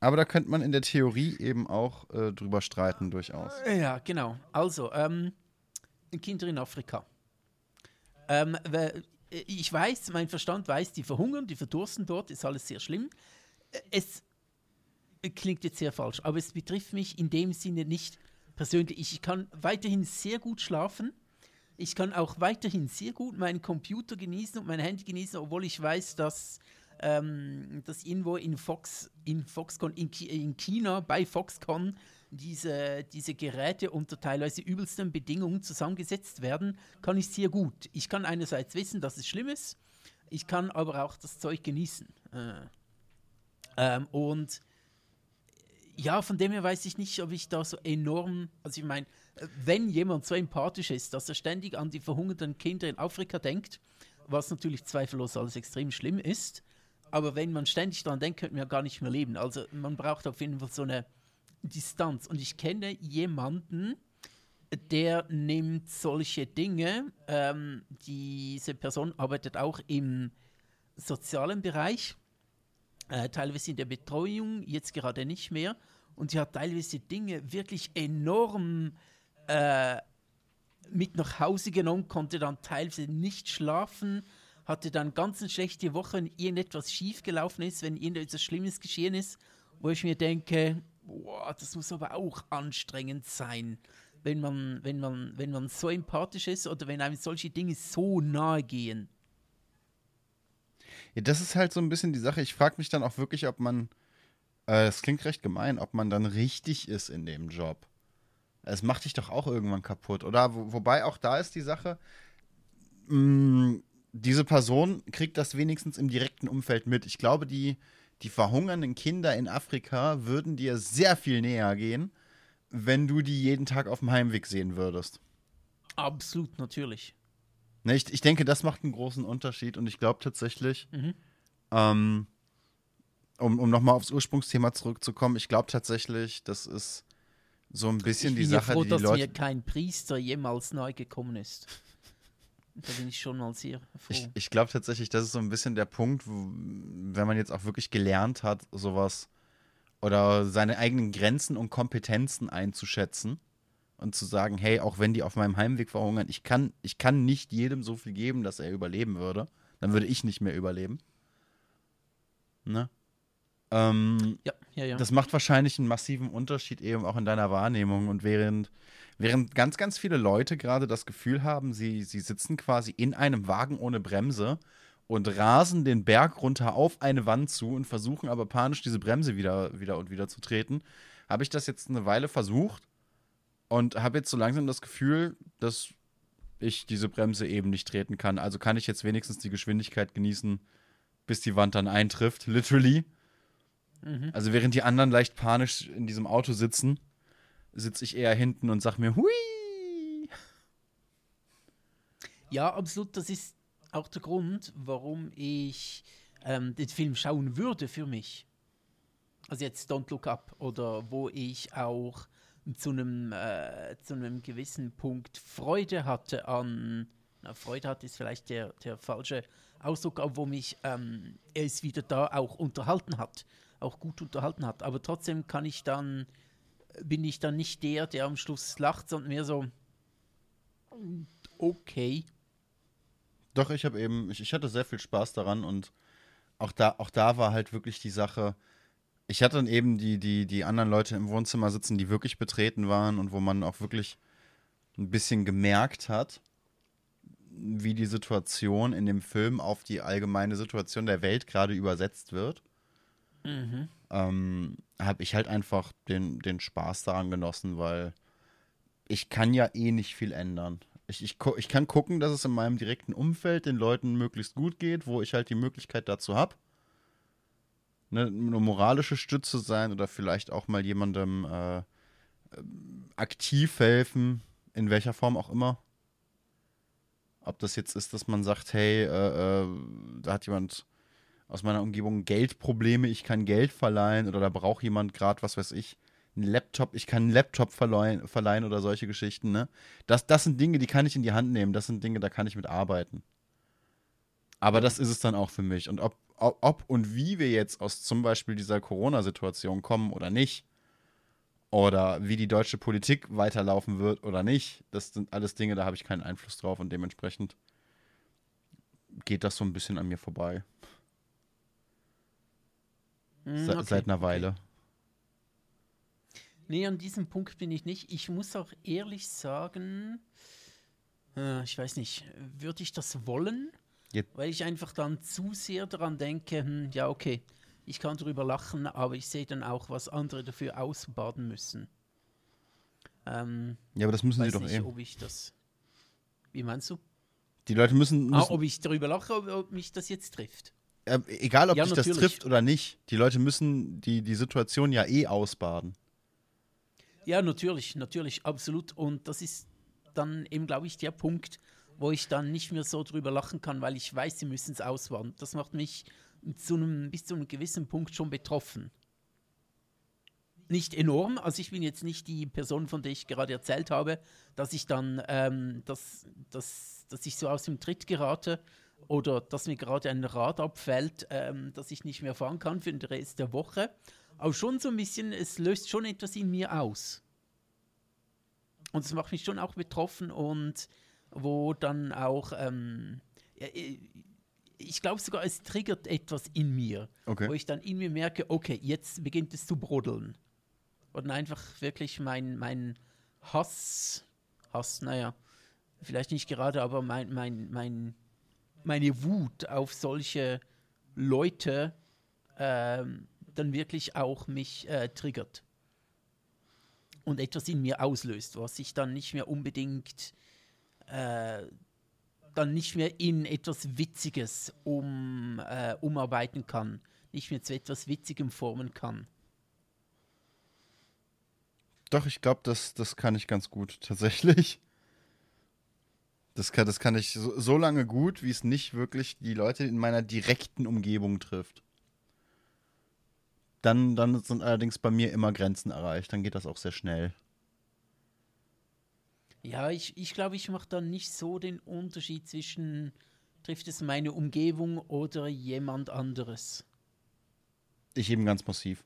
Aber da könnte man in der Theorie eben auch äh, drüber streiten, durchaus. Ja, genau. Also, ähm, Kinder in Afrika. Ähm, äh, ich weiß, mein Verstand weiß, die verhungern, die verdursten dort, ist alles sehr schlimm. Äh, Es klingt jetzt sehr falsch, aber es betrifft mich in dem Sinne nicht persönlich. Ich kann weiterhin sehr gut schlafen. Ich kann auch weiterhin sehr gut meinen Computer genießen und mein Handy genießen, obwohl ich weiß, dass, ähm, dass irgendwo in, Fox, in Foxconn, in, Ki- in China, bei Foxconn, diese, diese Geräte unter teilweise übelsten Bedingungen zusammengesetzt werden, kann ich sehr gut. Ich kann einerseits wissen, dass es schlimm ist, ich kann aber auch das Zeug genießen. Äh, ähm, und ja, von dem her weiß ich nicht, ob ich da so enorm, also ich meine, wenn jemand so empathisch ist, dass er ständig an die verhungerten Kinder in Afrika denkt, was natürlich zweifellos alles extrem schlimm ist, aber wenn man ständig daran denkt, könnte man ja gar nicht mehr leben. Also man braucht auf jeden Fall so eine Distanz. Und ich kenne jemanden, der nimmt solche Dinge, ähm, diese Person arbeitet auch im sozialen Bereich, äh, teilweise in der Betreuung, jetzt gerade nicht mehr. Und sie hat teilweise Dinge wirklich enorm äh, mit nach Hause genommen, konnte dann teilweise nicht schlafen, hatte dann ganz schlechte Woche, wenn irgendetwas schiefgelaufen ist, wenn irgendetwas Schlimmes geschehen ist, wo ich mir denke, boah, das muss aber auch anstrengend sein, wenn man, wenn man, wenn man so empathisch ist oder wenn einem solche Dinge so nahe gehen. Ja, das ist halt so ein bisschen die Sache. Ich frage mich dann auch wirklich, ob man, äh, das klingt recht gemein, ob man dann richtig ist in dem Job. Es macht dich doch auch irgendwann kaputt, oder? Wo, wobei auch da ist die Sache, mh, diese Person kriegt das wenigstens im direkten Umfeld mit. Ich glaube, die, die verhungernden Kinder in Afrika würden dir sehr viel näher gehen, wenn du die jeden Tag auf dem Heimweg sehen würdest. Absolut, natürlich. Ne, ich, ich denke, das macht einen großen Unterschied und ich glaube tatsächlich, Mhm. ähm, um, um nochmal aufs Ursprungsthema zurückzukommen, ich glaube tatsächlich, das ist so ein bisschen die Sache, froh, die die dass Leute. mir kein Priester jemals neu gekommen ist. Da bin ich schon mal sehr froh. Ich, ich glaube tatsächlich, das ist so ein bisschen der Punkt, wo, wenn man jetzt auch wirklich gelernt hat, sowas oder seine eigenen Grenzen und Kompetenzen einzuschätzen und zu sagen, hey, auch wenn die auf meinem Heimweg verhungern, ich kann, ich kann nicht jedem so viel geben, dass er überleben würde. Dann würde ich nicht mehr überleben. Ne? Ähm, ja, ja, ja. das macht wahrscheinlich einen massiven Unterschied eben auch in deiner Wahrnehmung. Und während, während ganz, ganz viele Leute gerade das Gefühl haben, sie, sie sitzen quasi in einem Wagen ohne Bremse und rasen den Berg runter auf eine Wand zu und versuchen aber panisch diese Bremse wieder, wieder und wieder zu treten, habe ich das jetzt eine Weile versucht und habe jetzt so langsam das Gefühl, dass ich diese Bremse eben nicht treten kann. Also kann ich jetzt wenigstens die Geschwindigkeit genießen, bis die Wand dann eintrifft, literally. Mhm. Also während die anderen leicht panisch in diesem Auto sitzen, sitze ich eher hinten und sag mir, hui. Ja, absolut. Das ist auch der Grund, warum ich ähm, den Film schauen würde für mich. Also jetzt Don't Look Up oder wo ich auch zu einem, äh, zu einem gewissen Punkt Freude hatte an, na, Freude hatte ist vielleicht der, der falsche Ausdruck, wo mich ähm, es wieder da auch unterhalten hat, auch gut unterhalten hat. Aber trotzdem kann ich dann, bin ich dann nicht der, der am Schluss lacht, sondern mehr so, okay. Doch, ich habe eben, ich, ich hatte sehr viel Spaß daran und auch da, auch da war halt wirklich die Sache. Ich hatte dann eben die, die, die anderen Leute im Wohnzimmer sitzen, die wirklich betreten waren und wo man auch wirklich ein bisschen gemerkt hat, wie die Situation in dem Film auf die allgemeine Situation der Welt gerade übersetzt wird. Mhm. ähm, habe ich halt einfach den, den Spaß daran genossen, weil ich kann ja eh nicht viel ändern. Ich, ich, ich kann gucken, dass es in meinem direkten Umfeld den Leuten möglichst gut geht, wo ich halt die Möglichkeit dazu habe. Ne, eine moralische Stütze sein oder vielleicht auch mal jemandem äh, aktiv helfen, in welcher Form auch immer. Ob das jetzt ist, dass man sagt, hey, äh, äh, da hat jemand aus meiner Umgebung Geldprobleme, ich kann Geld verleihen oder da braucht jemand gerade, was weiß ich, einen Laptop, ich kann einen Laptop verleihen, verleihen oder solche Geschichten, ne? Das, das sind Dinge, die kann ich in die Hand nehmen, das sind Dinge, da kann ich mit arbeiten. Aber das ist es dann auch für mich. Und ob, ob, und wie wir jetzt aus zum Beispiel dieser Corona-Situation kommen oder nicht, oder wie die deutsche Politik weiterlaufen wird oder nicht, das sind alles Dinge, da habe ich keinen Einfluss drauf und dementsprechend geht das so ein bisschen an mir vorbei. Hm, Se okay, seit einer. Weile. Nee, an diesem Punkt bin ich nicht. Ich muss auch ehrlich sagen, äh, ich weiß nicht, würde ich das wollen? Jetzt- Weil ich einfach dann zu sehr daran denke, hm, ja, okay, ich kann drüber lachen, aber ich sehe dann auch, was andere dafür ausbaden müssen. Ähm, Ja, aber das müssen sie doch nicht, eh. ob ich das. Wie meinst du? Die Leute müssen, Ah, müssen ob ich darüber lache, ob, ob mich das jetzt trifft. äh, egal ob Ja, dich das natürlich. trifft oder nicht, die Leute müssen die, die Situation ja eh ausbaden. Ja, natürlich, natürlich, absolut. Und das ist dann eben, glaube ich, der Punkt, wo ich dann nicht mehr so drüber lachen kann, weil ich weiß, sie müssen es auswandern. Das macht mich zu einem, bis zu einem gewissen Punkt schon betroffen. Nicht enorm, also ich bin jetzt nicht die Person, von der ich gerade erzählt habe, dass ich dann, ähm, dass, dass, dass ich so aus dem Tritt gerate oder dass mir gerade ein Rad abfällt, ähm, dass ich nicht mehr fahren kann für den Rest der Woche. Aber schon so ein bisschen, es löst schon etwas in mir aus. Und es macht mich schon auch betroffen und wo dann auch, ähm, ich glaube sogar, es triggert etwas in mir, Okay. wo ich dann in mir merke, okay, jetzt beginnt es zu brodeln. Und einfach wirklich mein, mein Hass, Hass, naja, vielleicht nicht gerade, aber mein, mein, mein, meine Wut auf solche Leute ähm, dann wirklich auch mich äh, triggert. Und etwas in mir auslöst, was ich dann nicht mehr unbedingt äh, dann nicht mehr in etwas Witziges um, äh, umarbeiten kann, nicht mehr zu etwas Witzigem formen kann. Doch, ich glaube, das, das kann ich ganz gut, tatsächlich. Das kann, das kann ich so, so lange gut, wie es nicht wirklich die Leute in meiner direkten Umgebung trifft. Dann, dann sind allerdings bei mir immer Grenzen erreicht. Dann geht das auch sehr schnell. Ja, ich, ich glaube, ich mache dann nicht so den Unterschied zwischen, trifft es meine Umgebung oder jemand anderes. Ich eben ganz massiv.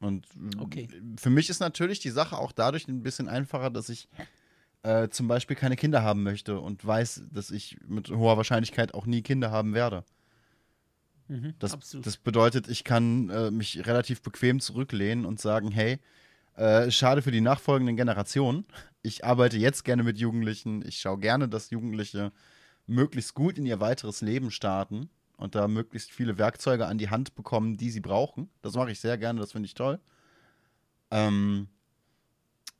Und Okay. für mich ist natürlich die Sache auch dadurch ein bisschen einfacher, dass ich äh, zum Beispiel keine Kinder haben möchte und weiß, dass ich mit hoher Wahrscheinlichkeit auch nie Kinder haben werde. Mhm, Das, das bedeutet, ich kann äh, mich relativ bequem zurücklehnen und sagen, hey, äh, schade für die nachfolgenden Generationen. Ich arbeite jetzt gerne mit Jugendlichen. Ich schaue gerne, dass Jugendliche möglichst gut in ihr weiteres Leben starten und da möglichst viele Werkzeuge an die Hand bekommen, die sie brauchen. Das mache ich sehr gerne, das finde ich toll. Ähm,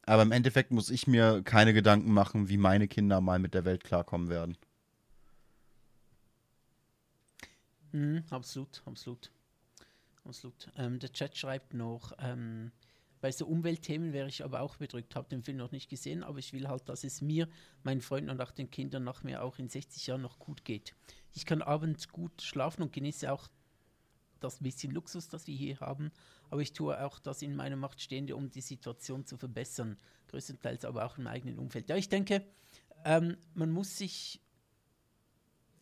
aber im Endeffekt muss ich mir keine Gedanken machen, wie meine Kinder mal mit der Welt klarkommen werden. Mhm, absolut, absolut. Absolut. Ähm, der Chat schreibt noch, ähm, bei so Umweltthemen wäre ich aber auch bedrückt, habe den Film noch nicht gesehen, aber ich will halt, dass es mir, meinen Freunden und auch den Kindern nach mir auch in 60 Jahren noch gut geht. Ich kann abends gut schlafen und genieße auch das bisschen Luxus, das wir hier haben, aber ich tue auch das in meiner Macht Stehende, um die Situation zu verbessern, größtenteils aber auch im eigenen Umfeld. Ja, ich denke, ähm, man muss sich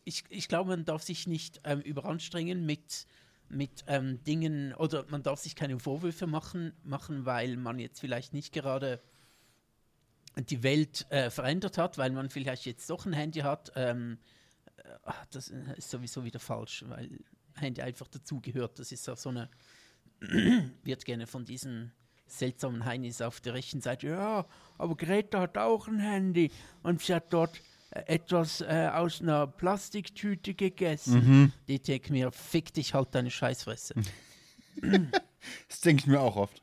ich, ich glaube, man darf sich nicht ähm, überanstrengen mit, mit ähm, Dingen oder man darf sich keine Vorwürfe machen, machen, weil man jetzt vielleicht nicht gerade die Welt äh, verändert hat, weil man vielleicht jetzt doch ein Handy hat. Ähm, äh, ach, das ist sowieso wieder falsch, weil Handy einfach dazugehört. Das ist auch so eine, [clears throat] wird gerne von diesen seltsamen Heinis auf der rechten Seite, ja, aber Greta hat auch ein Handy und sie hat dort äh, etwas äh, aus einer Plastiktüte gegessen. Die denke mir, fick dich halt deine Scheißfresse. [laughs] Das denke ich mir auch oft.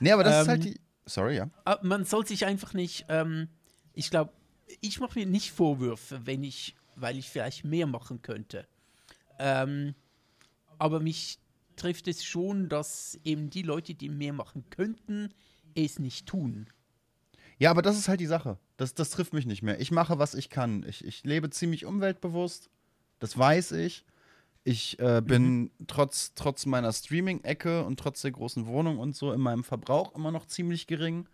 Nee, aber das ist halt Ähm, die. Sorry, ja. Aber man soll sich einfach nicht, ähm, ich glaube, ich mache mir nicht Vorwürfe, wenn ich, weil ich vielleicht mehr machen könnte. Ähm, aber mich trifft es schon, dass eben die Leute, die mehr machen könnten, es nicht tun. Ja, aber das ist halt die Sache. Das, das trifft mich nicht mehr. Ich mache, was ich kann. Ich, ich lebe ziemlich umweltbewusst. Das weiß ich. Ich äh, bin trotz, trotz meiner Streaming-Ecke und trotz der großen Wohnung und so in meinem Verbrauch immer noch ziemlich gering.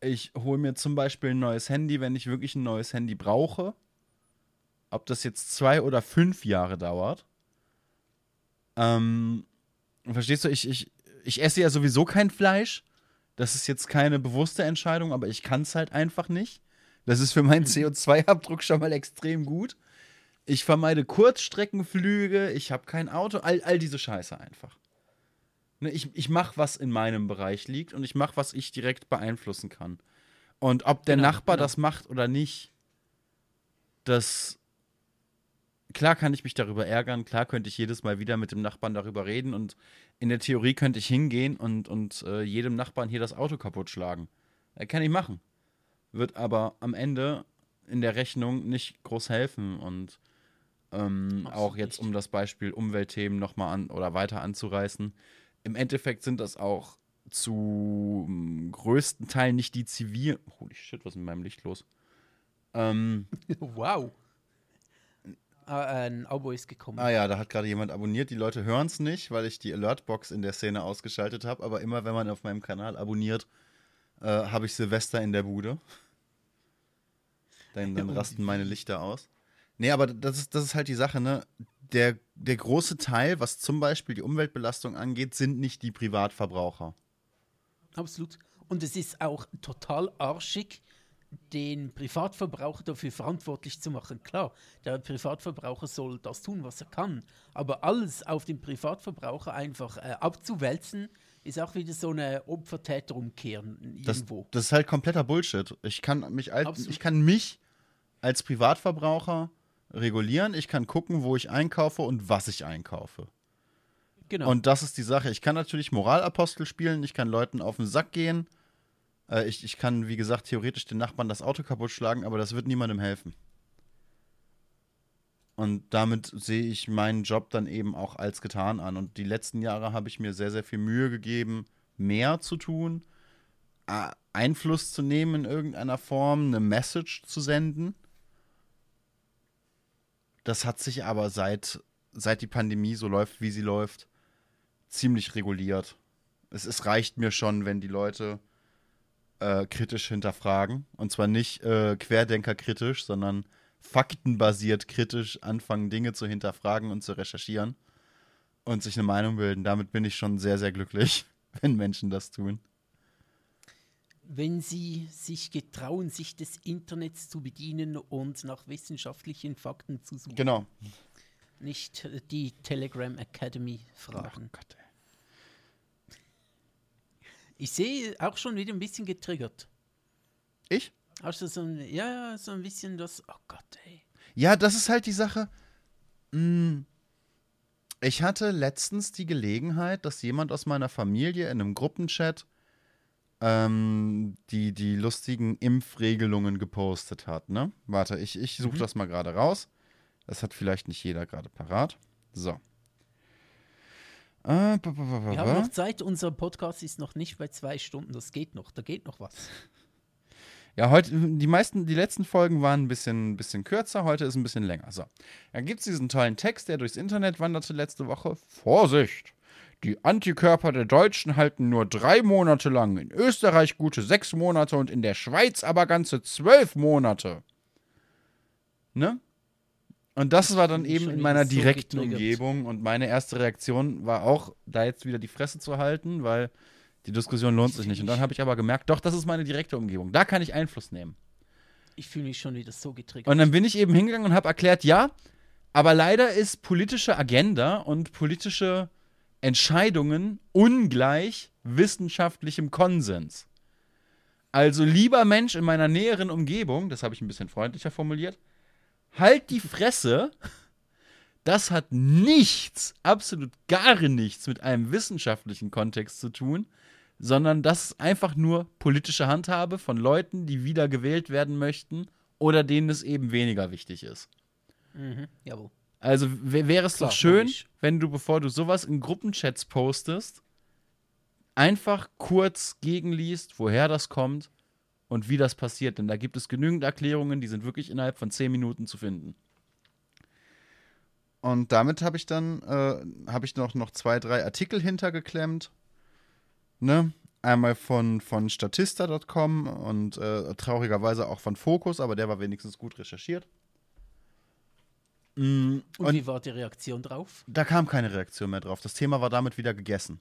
Ich hole mir zum Beispiel ein neues Handy, wenn ich wirklich ein neues Handy brauche. Ob das jetzt zwei oder fünf Jahre dauert. Ähm, verstehst du, ich, ich, ich esse ja sowieso kein Fleisch. Das ist jetzt keine bewusste Entscheidung, aber ich kann es halt einfach nicht. Das ist für meinen CO2-Abdruck schon mal extrem gut. Ich vermeide Kurzstreckenflüge, ich habe kein Auto, all, all diese Scheiße einfach. Ne, ich ich mache, was in meinem Bereich liegt und ich mache, was ich direkt beeinflussen kann. Und ob der Genau, Nachbar genau. das macht oder nicht, das. Klar kann ich mich darüber ärgern, klar könnte ich jedes Mal wieder mit dem Nachbarn darüber reden und in der Theorie könnte ich hingehen und, und äh, jedem Nachbarn hier das Auto kaputt schlagen. Äh, kann ich machen. Wird aber am Ende in der Rechnung nicht groß helfen und ähm, auch jetzt, um das Beispiel Umweltthemen nochmal an oder weiter anzureißen, im Endeffekt sind das auch zu größten Teil nicht die zivil. Holy shit, was ist mit meinem Licht los? Ähm, [laughs] wow. Ah, ein Abo ist gekommen. ah ja, da hat gerade jemand abonniert. Die Leute hören es nicht, weil ich die Alertbox in der Szene ausgeschaltet habe. Aber immer, wenn man auf meinem Kanal abonniert, äh, habe ich Silvester in der Bude. Dann, dann Und [laughs] rasten meine? Lichter aus. Nee, aber das ist, das ist halt die Sache, ne? Der, der große Teil, was zum Beispiel die Umweltbelastung angeht, sind nicht die Privatverbraucher. Absolut. Und es ist auch total arschig, den Privatverbraucher dafür verantwortlich zu machen. Klar, der Privatverbraucher soll das tun, was er kann. Aber alles auf den Privatverbraucher einfach äh, abzuwälzen, ist auch wieder so eine Opfer-Täter-Umkehr Das, irgendwo. das ist halt kompletter Bullshit. Ich kann mich, als, ich kann mich als Privatverbraucher regulieren. Ich kann gucken, wo ich einkaufe und was ich einkaufe. genau. Und das ist die Sache. Ich kann natürlich Moralapostel spielen, ich kann Leuten auf den Sack gehen. Äh, ich, ich kann, wie gesagt, theoretisch den Nachbarn das Auto kaputt schlagen, aber das wird niemandem helfen. Und damit sehe ich meinen Job dann eben auch als getan an. Und die letzten Jahre habe ich mir sehr, sehr viel Mühe gegeben, mehr zu tun, äh, Einfluss zu nehmen in irgendeiner Form, eine Message zu senden. Das hat sich aber seit, seit die Pandemie so läuft, wie sie läuft, ziemlich reguliert. Es, es reicht mir schon, wenn die Leute äh, kritisch hinterfragen. Und zwar nicht äh, querdenkerkritisch, sondern faktenbasiert kritisch anfangen, Dinge zu hinterfragen und zu recherchieren und sich eine Meinung bilden. Damit bin ich schon sehr, sehr glücklich, [laughs] wenn Menschen das tun. Wenn sie sich getrauen, sich des Internets zu bedienen und nach wissenschaftlichen Fakten zu suchen. Genau. Nicht äh, die Telegram Academy fragen. Gott, ey. Ich sehe auch schon wieder ein bisschen getriggert. Ich? Hast du so ein, ja, ja, so ein bisschen das, oh Gott, ey. Ja, das ist halt die Sache. Mm, Ich hatte letztens die Gelegenheit, dass jemand aus meiner Familie in einem Gruppenchat ähm, die, die lustigen Impfregelungen gepostet hat. Ne? Warte, ich, ich suche Mhm. das mal gerade raus. Das hat vielleicht nicht jeder gerade parat. So. Äh, Wir haben noch Zeit, unser Podcast ist noch nicht bei zwei Stunden, das geht noch, da geht noch was. Ja, heute, die meisten, die letzten Folgen waren ein bisschen, bisschen kürzer, heute ist ein bisschen länger. So. Dann gibt es diesen tollen Text, der durchs Internet wanderte letzte Woche. Vorsicht! Die Antikörper der Deutschen halten nur drei Monate lang, in Österreich gute sechs Monate und in der Schweiz aber ganze zwölf Monate. Ne? Und das war dann eben in meiner direkten. Umgebung und meine erste Reaktion war auch, da jetzt wieder die Fresse zu halten, weil die Diskussion lohnt sich nicht. Und dann habe ich aber gemerkt, doch, das ist meine direkte Umgebung. Da kann ich Einfluss nehmen. Ich fühle mich schon wieder so getriggert. Und dann bin ich eben hingegangen und habe erklärt, ja, aber leider ist politische Agenda und politische Entscheidungen ungleich wissenschaftlichem Konsens. Also lieber Mensch in meiner näheren Umgebung, das habe ich ein bisschen freundlicher formuliert, halt die Fresse. Das hat nichts, absolut gar nichts mit einem wissenschaftlichen Kontext zu tun, sondern das ist einfach nur politische Handhabe von Leuten, die wieder gewählt werden möchten oder denen es eben weniger wichtig ist. mhm, jawohl. Also wäre es doch schön, wenn du, bevor du sowas in Gruppenchats postest, einfach kurz gegenliest, woher das kommt und wie das passiert. Denn da gibt es genügend Erklärungen, die sind wirklich innerhalb von zehn Minuten zu finden. Und damit habe ich dann äh, habe ich noch, noch zwei, drei Artikel hintergeklemmt. Ne? Einmal von, von Statista.com und äh, traurigerweise auch von Focus, aber der war wenigstens gut recherchiert. Mm, Und, Und wie war die Reaktion drauf? da kam keine Reaktion mehr drauf. Das Thema war damit wieder gegessen.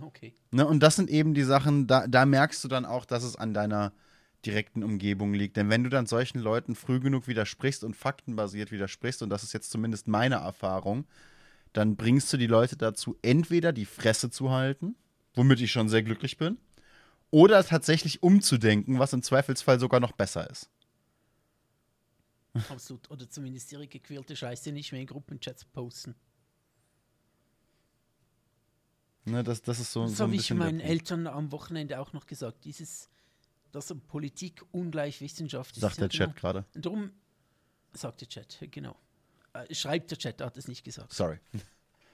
Okay. Ne? Und das sind eben die Sachen, da, da merkst du dann auch, dass es an deiner direkten Umgebung liegt. Denn wenn du dann solchen Leuten früh genug widersprichst und faktenbasiert widersprichst, und das ist jetzt zumindest meine Erfahrung, dann bringst du die Leute dazu, entweder die Fresse zu halten, womit ich schon sehr glücklich bin, oder tatsächlich umzudenken, was im Zweifelsfall sogar noch besser ist. [laughs] Absolut. Oder zumindest ihre gequälte Scheiße nicht mehr in Gruppenchats posten. Ne, das, das ist so, Das so habe ich meinen. Eltern am Wochenende auch noch gesagt. Dieses, dass Politik ungleich Wissenschaft ist. Sagt der Chat genau. gerade. Darum sagt der Chat, genau. Äh, schreibt der Chat, er hat es nicht gesagt. Sorry.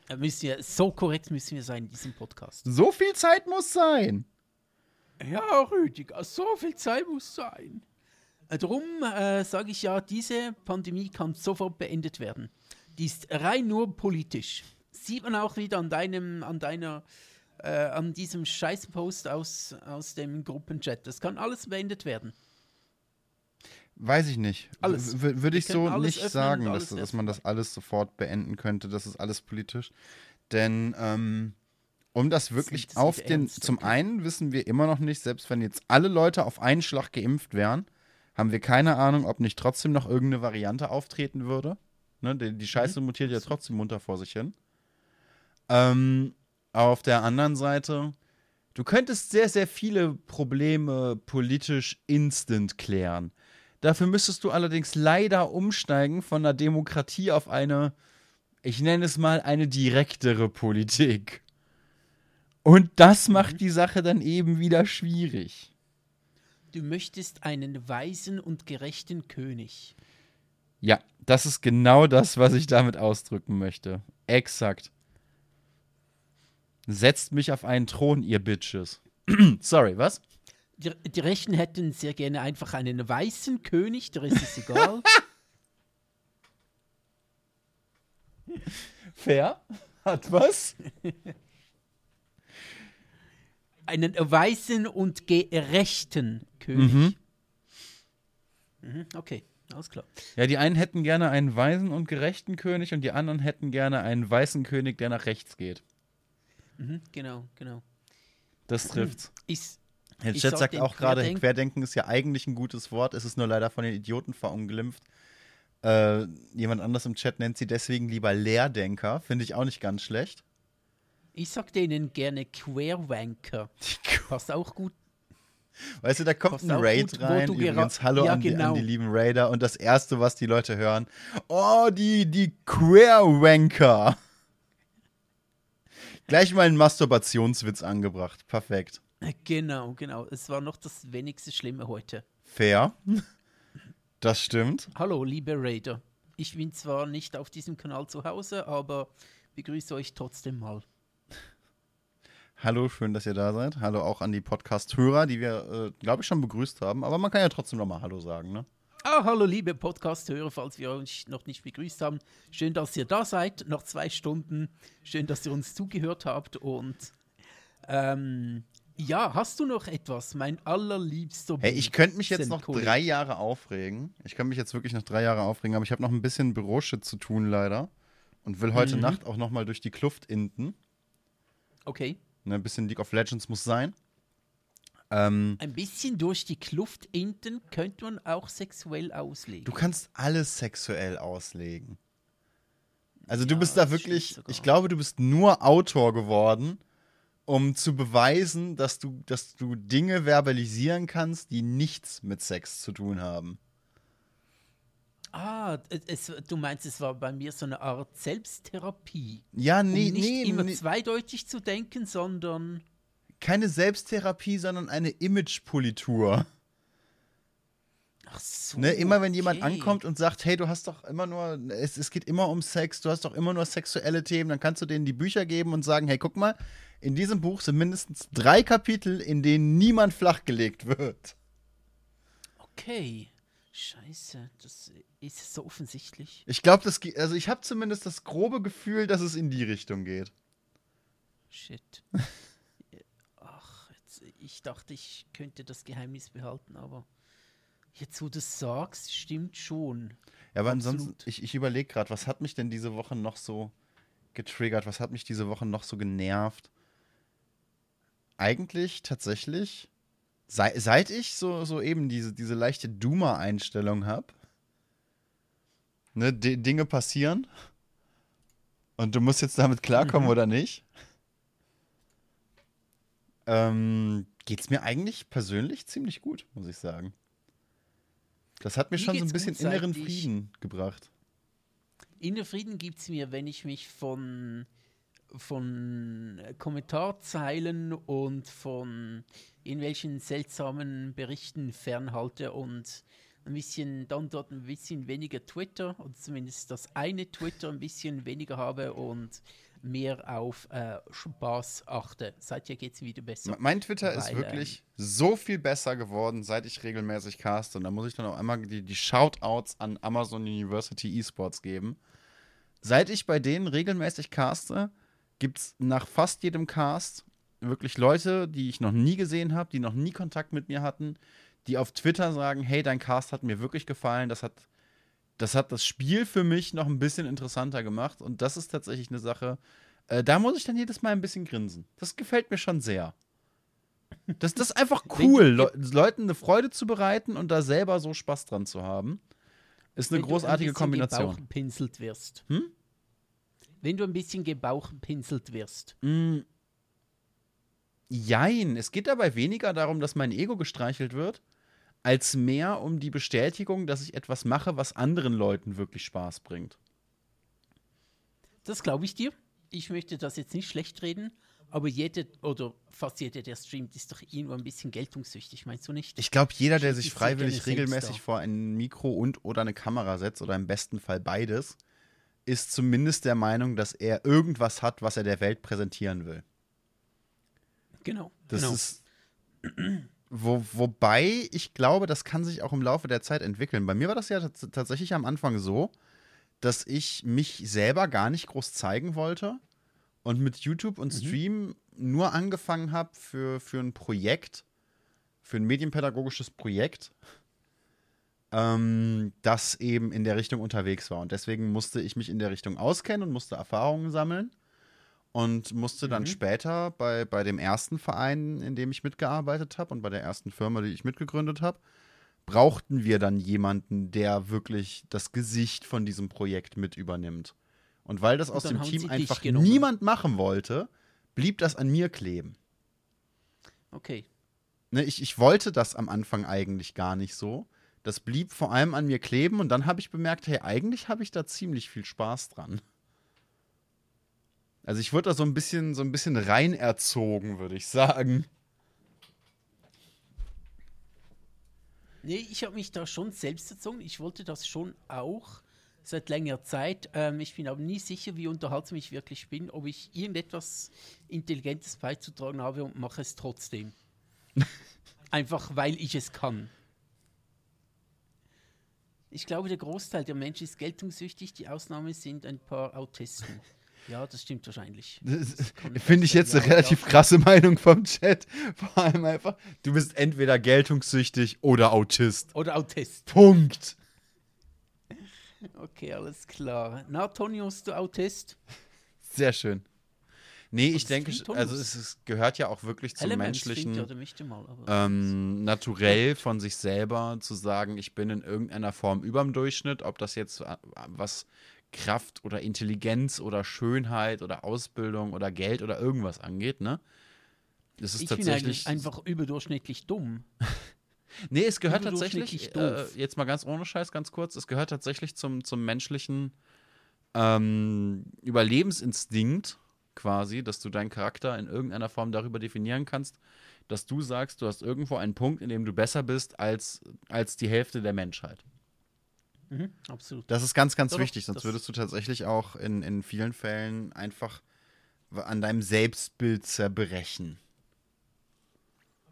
Äh, müssen wir, so korrekt müssen wir sein in diesem Podcast. So viel Zeit muss sein. Ja, Rüdiger, so viel Zeit muss sein. Darum äh, sage ich ja, diese Pandemie kann sofort beendet werden. Die ist rein nur politisch. Sieht man auch wieder an deinem, an deiner, äh, an diesem Scheißpost aus, aus dem Gruppenchat. Das kann alles beendet werden. Weiß ich nicht. Würde ich so nicht sagen, dass, dass man das alles sofort beenden könnte. Das ist alles politisch. Denn ähm, um das wirklich das auf den. ernst, Zum okay. einen wissen wir immer noch nicht, selbst wenn jetzt alle Leute auf einen Schlag geimpft wären, haben wir keine Ahnung, ob nicht trotzdem noch irgendeine Variante auftreten würde. Ne, die, die Scheiße Mhm. mutiert ja trotzdem munter vor sich hin. Ähm, auf der anderen Seite, du könntest sehr, sehr viele Probleme politisch instant klären. Dafür müsstest du allerdings leider umsteigen von einer Demokratie auf eine, ich nenne es mal, eine direktere Politik. Und das macht die Sache dann eben wieder schwierig. Du möchtest einen weisen und gerechten König. Ja, das ist genau das, was ich damit ausdrücken möchte. Exakt. Setzt mich auf einen Thron, ihr Bitches. [clears throat] Sorry, was? Die, die Rechten hätten sehr gerne einfach einen weißen König, der ist es [laughs] egal. Fair? Hat was? [laughs] einen weißen und gerechten König. Mhm, okay, alles klar. Ja, die einen hätten gerne einen weisen und gerechten König und die anderen hätten gerne einen weißen König, der nach rechts geht. Mhm, genau, genau. Das trifft's. Ist, Der Ich Chat sag sagt auch gerade, Querdenk- Querdenken ist ja eigentlich ein gutes Wort, es ist nur leider von den Idioten verunglimpft. Äh, jemand anders im Chat nennt sie deswegen lieber Leerdenker, finde ich auch nicht ganz schlecht. Ich sag denen gerne Querwanker. [laughs] Passt auch gut. Weißt du, da kommt Passt ein Raid gut, rein, übrigens, hallo Ja, an, die, an genau. die lieben Raider und das Erste, was die Leute hören, oh, die, die Queerwanker. Gleich mal einen Masturbationswitz angebracht, perfekt. Genau, genau. Es war noch das wenigste Schlimme heute. Fair, das stimmt. Hallo, liebe Raider. Ich bin zwar nicht auf diesem Kanal zu Hause, aber begrüße euch trotzdem mal. Hallo, schön, dass ihr da seid. Hallo auch an die Podcast-Hörer, die wir, äh, glaube ich, schon begrüßt haben. Aber man kann ja trotzdem noch mal Hallo sagen, ne? Ah, hallo liebe Podcast-Hörer, falls wir euch noch nicht begrüßt haben. Schön, dass ihr da seid, nach zwei Stunden. Schön, dass ihr uns zugehört habt. Und ähm, ja, hast du noch etwas, mein allerliebster Hey, ich könnte mich jetzt noch drei Jahre aufregen. Ich könnte mich jetzt wirklich noch drei Jahre aufregen, aber ich habe noch ein bisschen Büroshit zu tun, leider. Und will heute Mhm. Nacht auch noch mal durch die Kluft inten. Okay. Ne, ein bisschen League of Legends muss sein. Ähm, Ein bisschen durch die Kluft inten könnte man auch sexuell auslegen. du kannst alles sexuell auslegen. Also du Ja, bist da wirklich, ich glaube, du bist nur Autor geworden, um zu beweisen, dass du, dass du Dinge verbalisieren kannst, die nichts mit Sex zu tun haben. Ah, es, du meinst, es war bei mir so eine Art Selbsttherapie. Ja, Um nee, nicht nee, immer nee, zweideutig zu denken, sondern. keine Selbsttherapie, sondern eine Imagepolitur. Ach so. Ne, immer wenn jemand okay. ankommt und sagt, hey, du hast doch immer nur, es, es geht immer um Sex, du hast doch immer nur sexuelle Themen, dann kannst du denen die Bücher geben und sagen, hey, guck mal, in diesem Buch sind mindestens drei Kapitel, in denen niemand flachgelegt wird. Okay. Scheiße, das ist so offensichtlich. Ich glaube, das, ge- also ich habe zumindest das grobe Gefühl, dass es in die Richtung geht. Shit. [laughs] Ach, jetzt, ich dachte, ich könnte das Geheimnis behalten, aber jetzt, wo du es sagst, stimmt schon. Ja, aber ansonsten, Absolut. ich, ich überlege gerade, was hat mich denn diese Woche noch so getriggert? Was hat mich diese Woche noch so genervt? Eigentlich tatsächlich, sei, seit ich so, so eben diese, diese leichte Doomer-Einstellung habe, ne, Dinge passieren und du musst jetzt damit klarkommen Mhm. oder nicht, ähm, geht es mir eigentlich persönlich ziemlich gut, muss ich sagen. Das hat mir Mir schon so ein bisschen inneren Frieden gebracht. Inner Frieden gibt es mir, wenn ich mich von, von Kommentarzeilen und von irgendwelchen seltsamen Berichten fernhalte und ein bisschen, dann dort ein bisschen weniger Twitter, oder zumindest das eine Twitter ein bisschen weniger habe und mehr auf äh, Spaß achte. Seither geht es wieder besser. Me- Mein Twitter ist Weil, wirklich so viel besser geworden, seit ich regelmäßig caste. Und da muss ich dann auch einmal die, die Shoutouts an Amazon University Esports geben. Seit ich bei denen regelmäßig caste, gibt es nach fast jedem Cast wirklich Leute, die ich noch nie gesehen habe, die noch nie Kontakt mit mir hatten, die auf Twitter sagen, hey, dein Cast hat mir wirklich gefallen, das hat das, hat das Spiel für mich noch ein bisschen interessanter gemacht. Und das ist tatsächlich eine Sache, äh, da muss ich dann jedes Mal ein bisschen grinsen. Das gefällt mir schon sehr. Das, das ist einfach [laughs] Wenn cool, du- Le Leuten eine Freude zu bereiten und da selber so Spaß dran zu haben. Ist eine Wenn du großartige ein bisschen Kombination. gebauchpinselt wirst. Hm? Wenn du ein bisschen gebauchpinselt wirst. Mm, jein, es geht dabei weniger darum, dass mein Ego gestreichelt wird, als mehr um die Bestätigung, dass ich etwas mache, was anderen Leuten wirklich Spaß bringt. Das glaube ich dir. Ich möchte das jetzt nicht schlecht reden, aber jeder oder fast jeder, der streamt, ist doch irgendwo ein bisschen geltungssüchtig, meinst du nicht? Ich glaube, jeder, der sich freiwillig regelmäßig vor ein Mikro und oder eine Kamera setzt oder im besten Fall beides, ist zumindest der Meinung, dass er irgendwas hat, was er der Welt präsentieren will. Genau. Das genau. ist. [clears throat] Wo, wobei ich glaube, das kann sich auch im Laufe der Zeit entwickeln. Bei mir war das ja tats tatsächlich am Anfang so, dass ich mich selber gar nicht groß zeigen wollte und mit YouTube und Stream nur angefangen habe für, für ein Projekt, für ein medienpädagogisches Projekt, ähm, das eben in der Richtung unterwegs war. Und deswegen musste ich mich in der Richtung auskennen und musste Erfahrungen sammeln und musste dann später bei, bei dem ersten Verein, in dem ich mitgearbeitet habe und bei der ersten Firma, die ich mitgegründet habe, brauchten wir dann jemanden, der wirklich das Gesicht von diesem Projekt mit übernimmt. Und weil das Und aus dem Team einfach niemand machen wollte, blieb das an mir kleben. Okay. Ne, ich, ich wollte das am Anfang eigentlich gar nicht so. Das blieb vor allem an mir kleben und dann habe ich bemerkt, hey, eigentlich habe ich da ziemlich viel Spaß dran. Also ich wurde da so ein bisschen, so ein bisschen rein erzogen, würde ich sagen. Nee, ich habe mich da schon selbst erzogen. Ich wollte das schon auch seit längerer Zeit. Ähm, ich bin aber nie sicher, wie unterhaltsam ich wirklich bin, ob ich irgendetwas Intelligentes beizutragen habe und mache es trotzdem. [laughs] Einfach weil ich es kann. Ich glaube, der Großteil der Menschen ist geltungssüchtig. Die Ausnahme sind ein paar Autisten. [laughs] Ja, das stimmt wahrscheinlich. [laughs] Finde ich jetzt eine Ja, relativ ja. krasse Meinung vom Chat. [laughs] Vor allem einfach, du bist entweder geltungssüchtig oder Autist. Oder Autist. Punkt. Okay, alles klar. Na, Tonius, du Autist? Sehr schön. Nee, ich denke, also es, es gehört ja auch wirklich zum Elements menschlichen. Mal, ähm, naturell von sich selber zu sagen, ich bin in irgendeiner Form überm Durchschnitt, ob das jetzt äh, was Kraft oder Intelligenz oder Schönheit oder Ausbildung oder Geld oder irgendwas angeht, ne? Das ist ich bin tatsächlich. eigentlich einfach überdurchschnittlich dumm. [laughs] nee, es gehört tatsächlich, äh, jetzt mal ganz ohne Scheiß, ganz kurz, es gehört tatsächlich zum, zum menschlichen ähm, Überlebensinstinkt quasi, dass du deinen Charakter in irgendeiner Form darüber definieren kannst, dass du sagst, du hast irgendwo einen Punkt, in dem du besser bist als, als die Hälfte der Menschheit. Mhm, absolut. Das ist ganz, ganz Doch, wichtig, sonst würdest du tatsächlich auch in, in vielen Fällen einfach an deinem Selbstbild zerbrechen.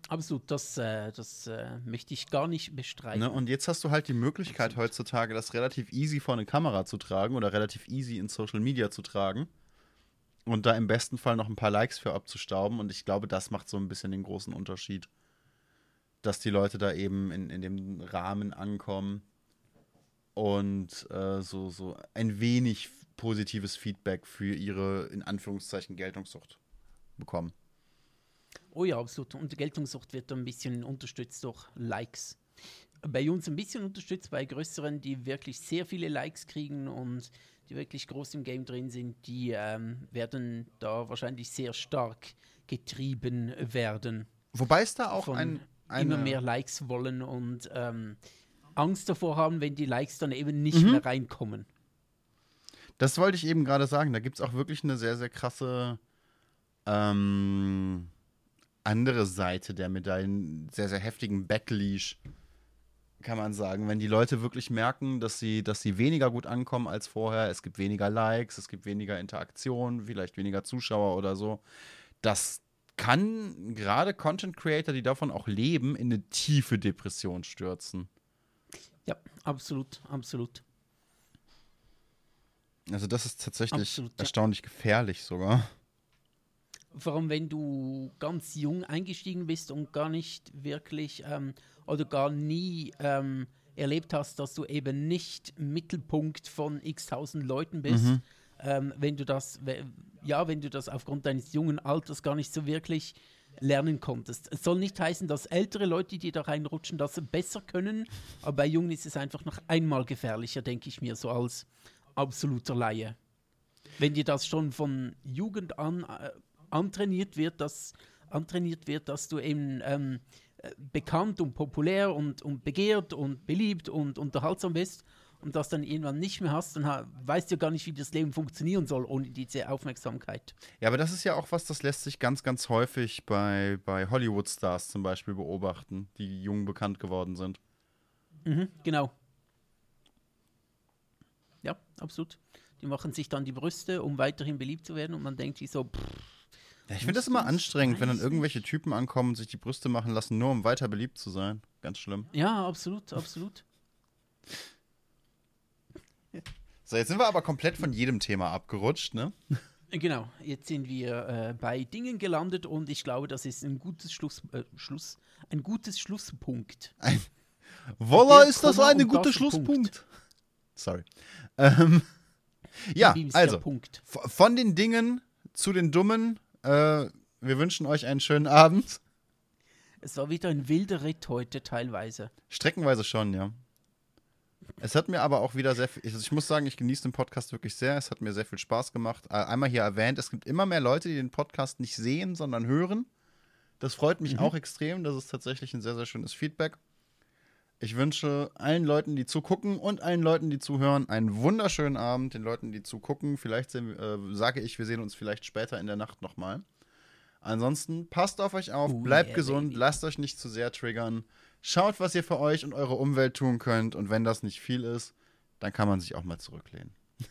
Absolut, das, äh, das äh, möchte ich gar nicht bestreiten. Ne? Und jetzt hast du halt die Möglichkeit heutzutage, das relativ easy vor eine Kamera zu tragen oder relativ easy in Social Media zu tragen und da im besten Fall noch ein paar Likes für abzustauben. Und ich glaube, das macht so ein bisschen den großen Unterschied, dass die Leute da eben in, in dem Rahmen ankommen, und äh, so, so ein wenig positives Feedback für ihre, in Anführungszeichen, Geltungssucht bekommen. Oh ja, absolut. Und Geltungssucht wird ein bisschen unterstützt durch Likes. Bei uns ein bisschen unterstützt, bei größeren, die wirklich sehr viele Likes kriegen und die wirklich groß im Game drin sind, die ähm, werden da wahrscheinlich sehr stark getrieben werden. Wobei es da auch ein, immer eine, mehr Likes wollen und ähm, Angst davor haben, wenn die Likes dann eben nicht Mhm. mehr reinkommen. Das wollte ich eben gerade sagen. Da gibt es auch wirklich eine sehr, sehr krasse ähm, andere Seite der Medaillen, sehr, sehr heftigen Backlash, kann man sagen. Wenn die Leute wirklich merken, dass sie, dass sie weniger gut ankommen als vorher, es gibt weniger Likes, es gibt weniger Interaktion, vielleicht weniger Zuschauer oder so. Das kann gerade Content Creator, die davon auch leben, in eine tiefe Depression stürzen. Ja, absolut, absolut. Also das ist tatsächlich Absolut, ja. erstaunlich gefährlich sogar. Vor allem, wenn du ganz jung eingestiegen bist und gar nicht wirklich ähm, oder gar nie ähm, erlebt hast, dass du eben nicht Mittelpunkt von x tausend Leuten bist. Mhm. Ähm, wenn du das, ja, wenn du das aufgrund deines jungen Alters gar nicht so wirklich lernen konntest. Es soll nicht heißen, dass ältere Leute, die da reinrutschen, das besser können, aber bei Jungen ist es einfach noch einmal gefährlicher, denke ich mir, so als absoluter Laie. Wenn dir das schon von Jugend an äh, antrainiert wird, dass antrainiert wird, dass du eben ähm, äh, bekannt und populär und, und begehrt und beliebt und unterhaltsam bist und das dann irgendwann nicht mehr hast, dann weißt du gar nicht, wie das Leben funktionieren soll ohne diese Aufmerksamkeit. Ja, aber das ist ja auch was, das lässt sich ganz, ganz häufig bei, bei Hollywood-Stars zum Beispiel beobachten, die jung bekannt geworden sind. Mhm, genau. Ja, absolut. Die machen sich dann die Brüste, um weiterhin beliebt zu werden und man denkt sich so, pff, Ja, ich finde das immer anstrengend, wenn dann irgendwelche Typen ankommen und sich die Brüste machen lassen, nur um weiter beliebt zu sein. Ganz schlimm. ja, absolut, absolut. [laughs] So, jetzt sind wir aber komplett von jedem Thema abgerutscht, ne? [laughs] Genau, jetzt sind wir äh, bei Dingen gelandet und ich glaube, das ist ein gutes Schluss, äh, Schluss ein gutes Schlusspunkt. Voila, Der ist das ein guter Schlusspunkt. Sorry. Ähm, ja, also, Punkt. von den Dingen zu den Dummen. Äh, wir wünschen euch einen schönen Abend. Es war wieder ein wilder Ritt heute teilweise. Streckenweise schon, ja. Es hat mir aber auch wieder sehr viel, also ich muss sagen, ich genieße den Podcast wirklich sehr. Es hat mir sehr viel Spaß gemacht. Äh, Einmal hier erwähnt, es gibt immer mehr Leute, die den Podcast nicht sehen, sondern hören. Das freut mich auch extrem. Das ist tatsächlich ein sehr, sehr schönes Feedback. Ich wünsche allen Leuten, die zugucken und allen Leuten, die zuhören, einen wunderschönen Abend. Den Leuten, die zugucken, vielleicht sehen, äh, sage ich, wir sehen uns vielleicht später in der Nacht nochmal. Ansonsten passt auf euch auf, Oh bleibt yeah, gesund, baby. lasst euch nicht zu sehr triggern. Schaut, was ihr für euch und eure Umwelt tun könnt. Und wenn das nicht viel ist, dann kann man sich auch mal zurücklehnen. [laughs]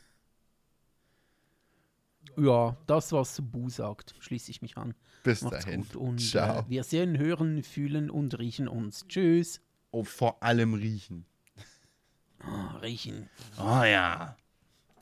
Ja, das, was Bu sagt, schließe ich mich an. Bis Macht's dahin. gut und Ciao. äh, wir sehen, hören, fühlen und riechen uns. Tschüss. Oh, vor allem riechen. Ah, riechen. Oh ja.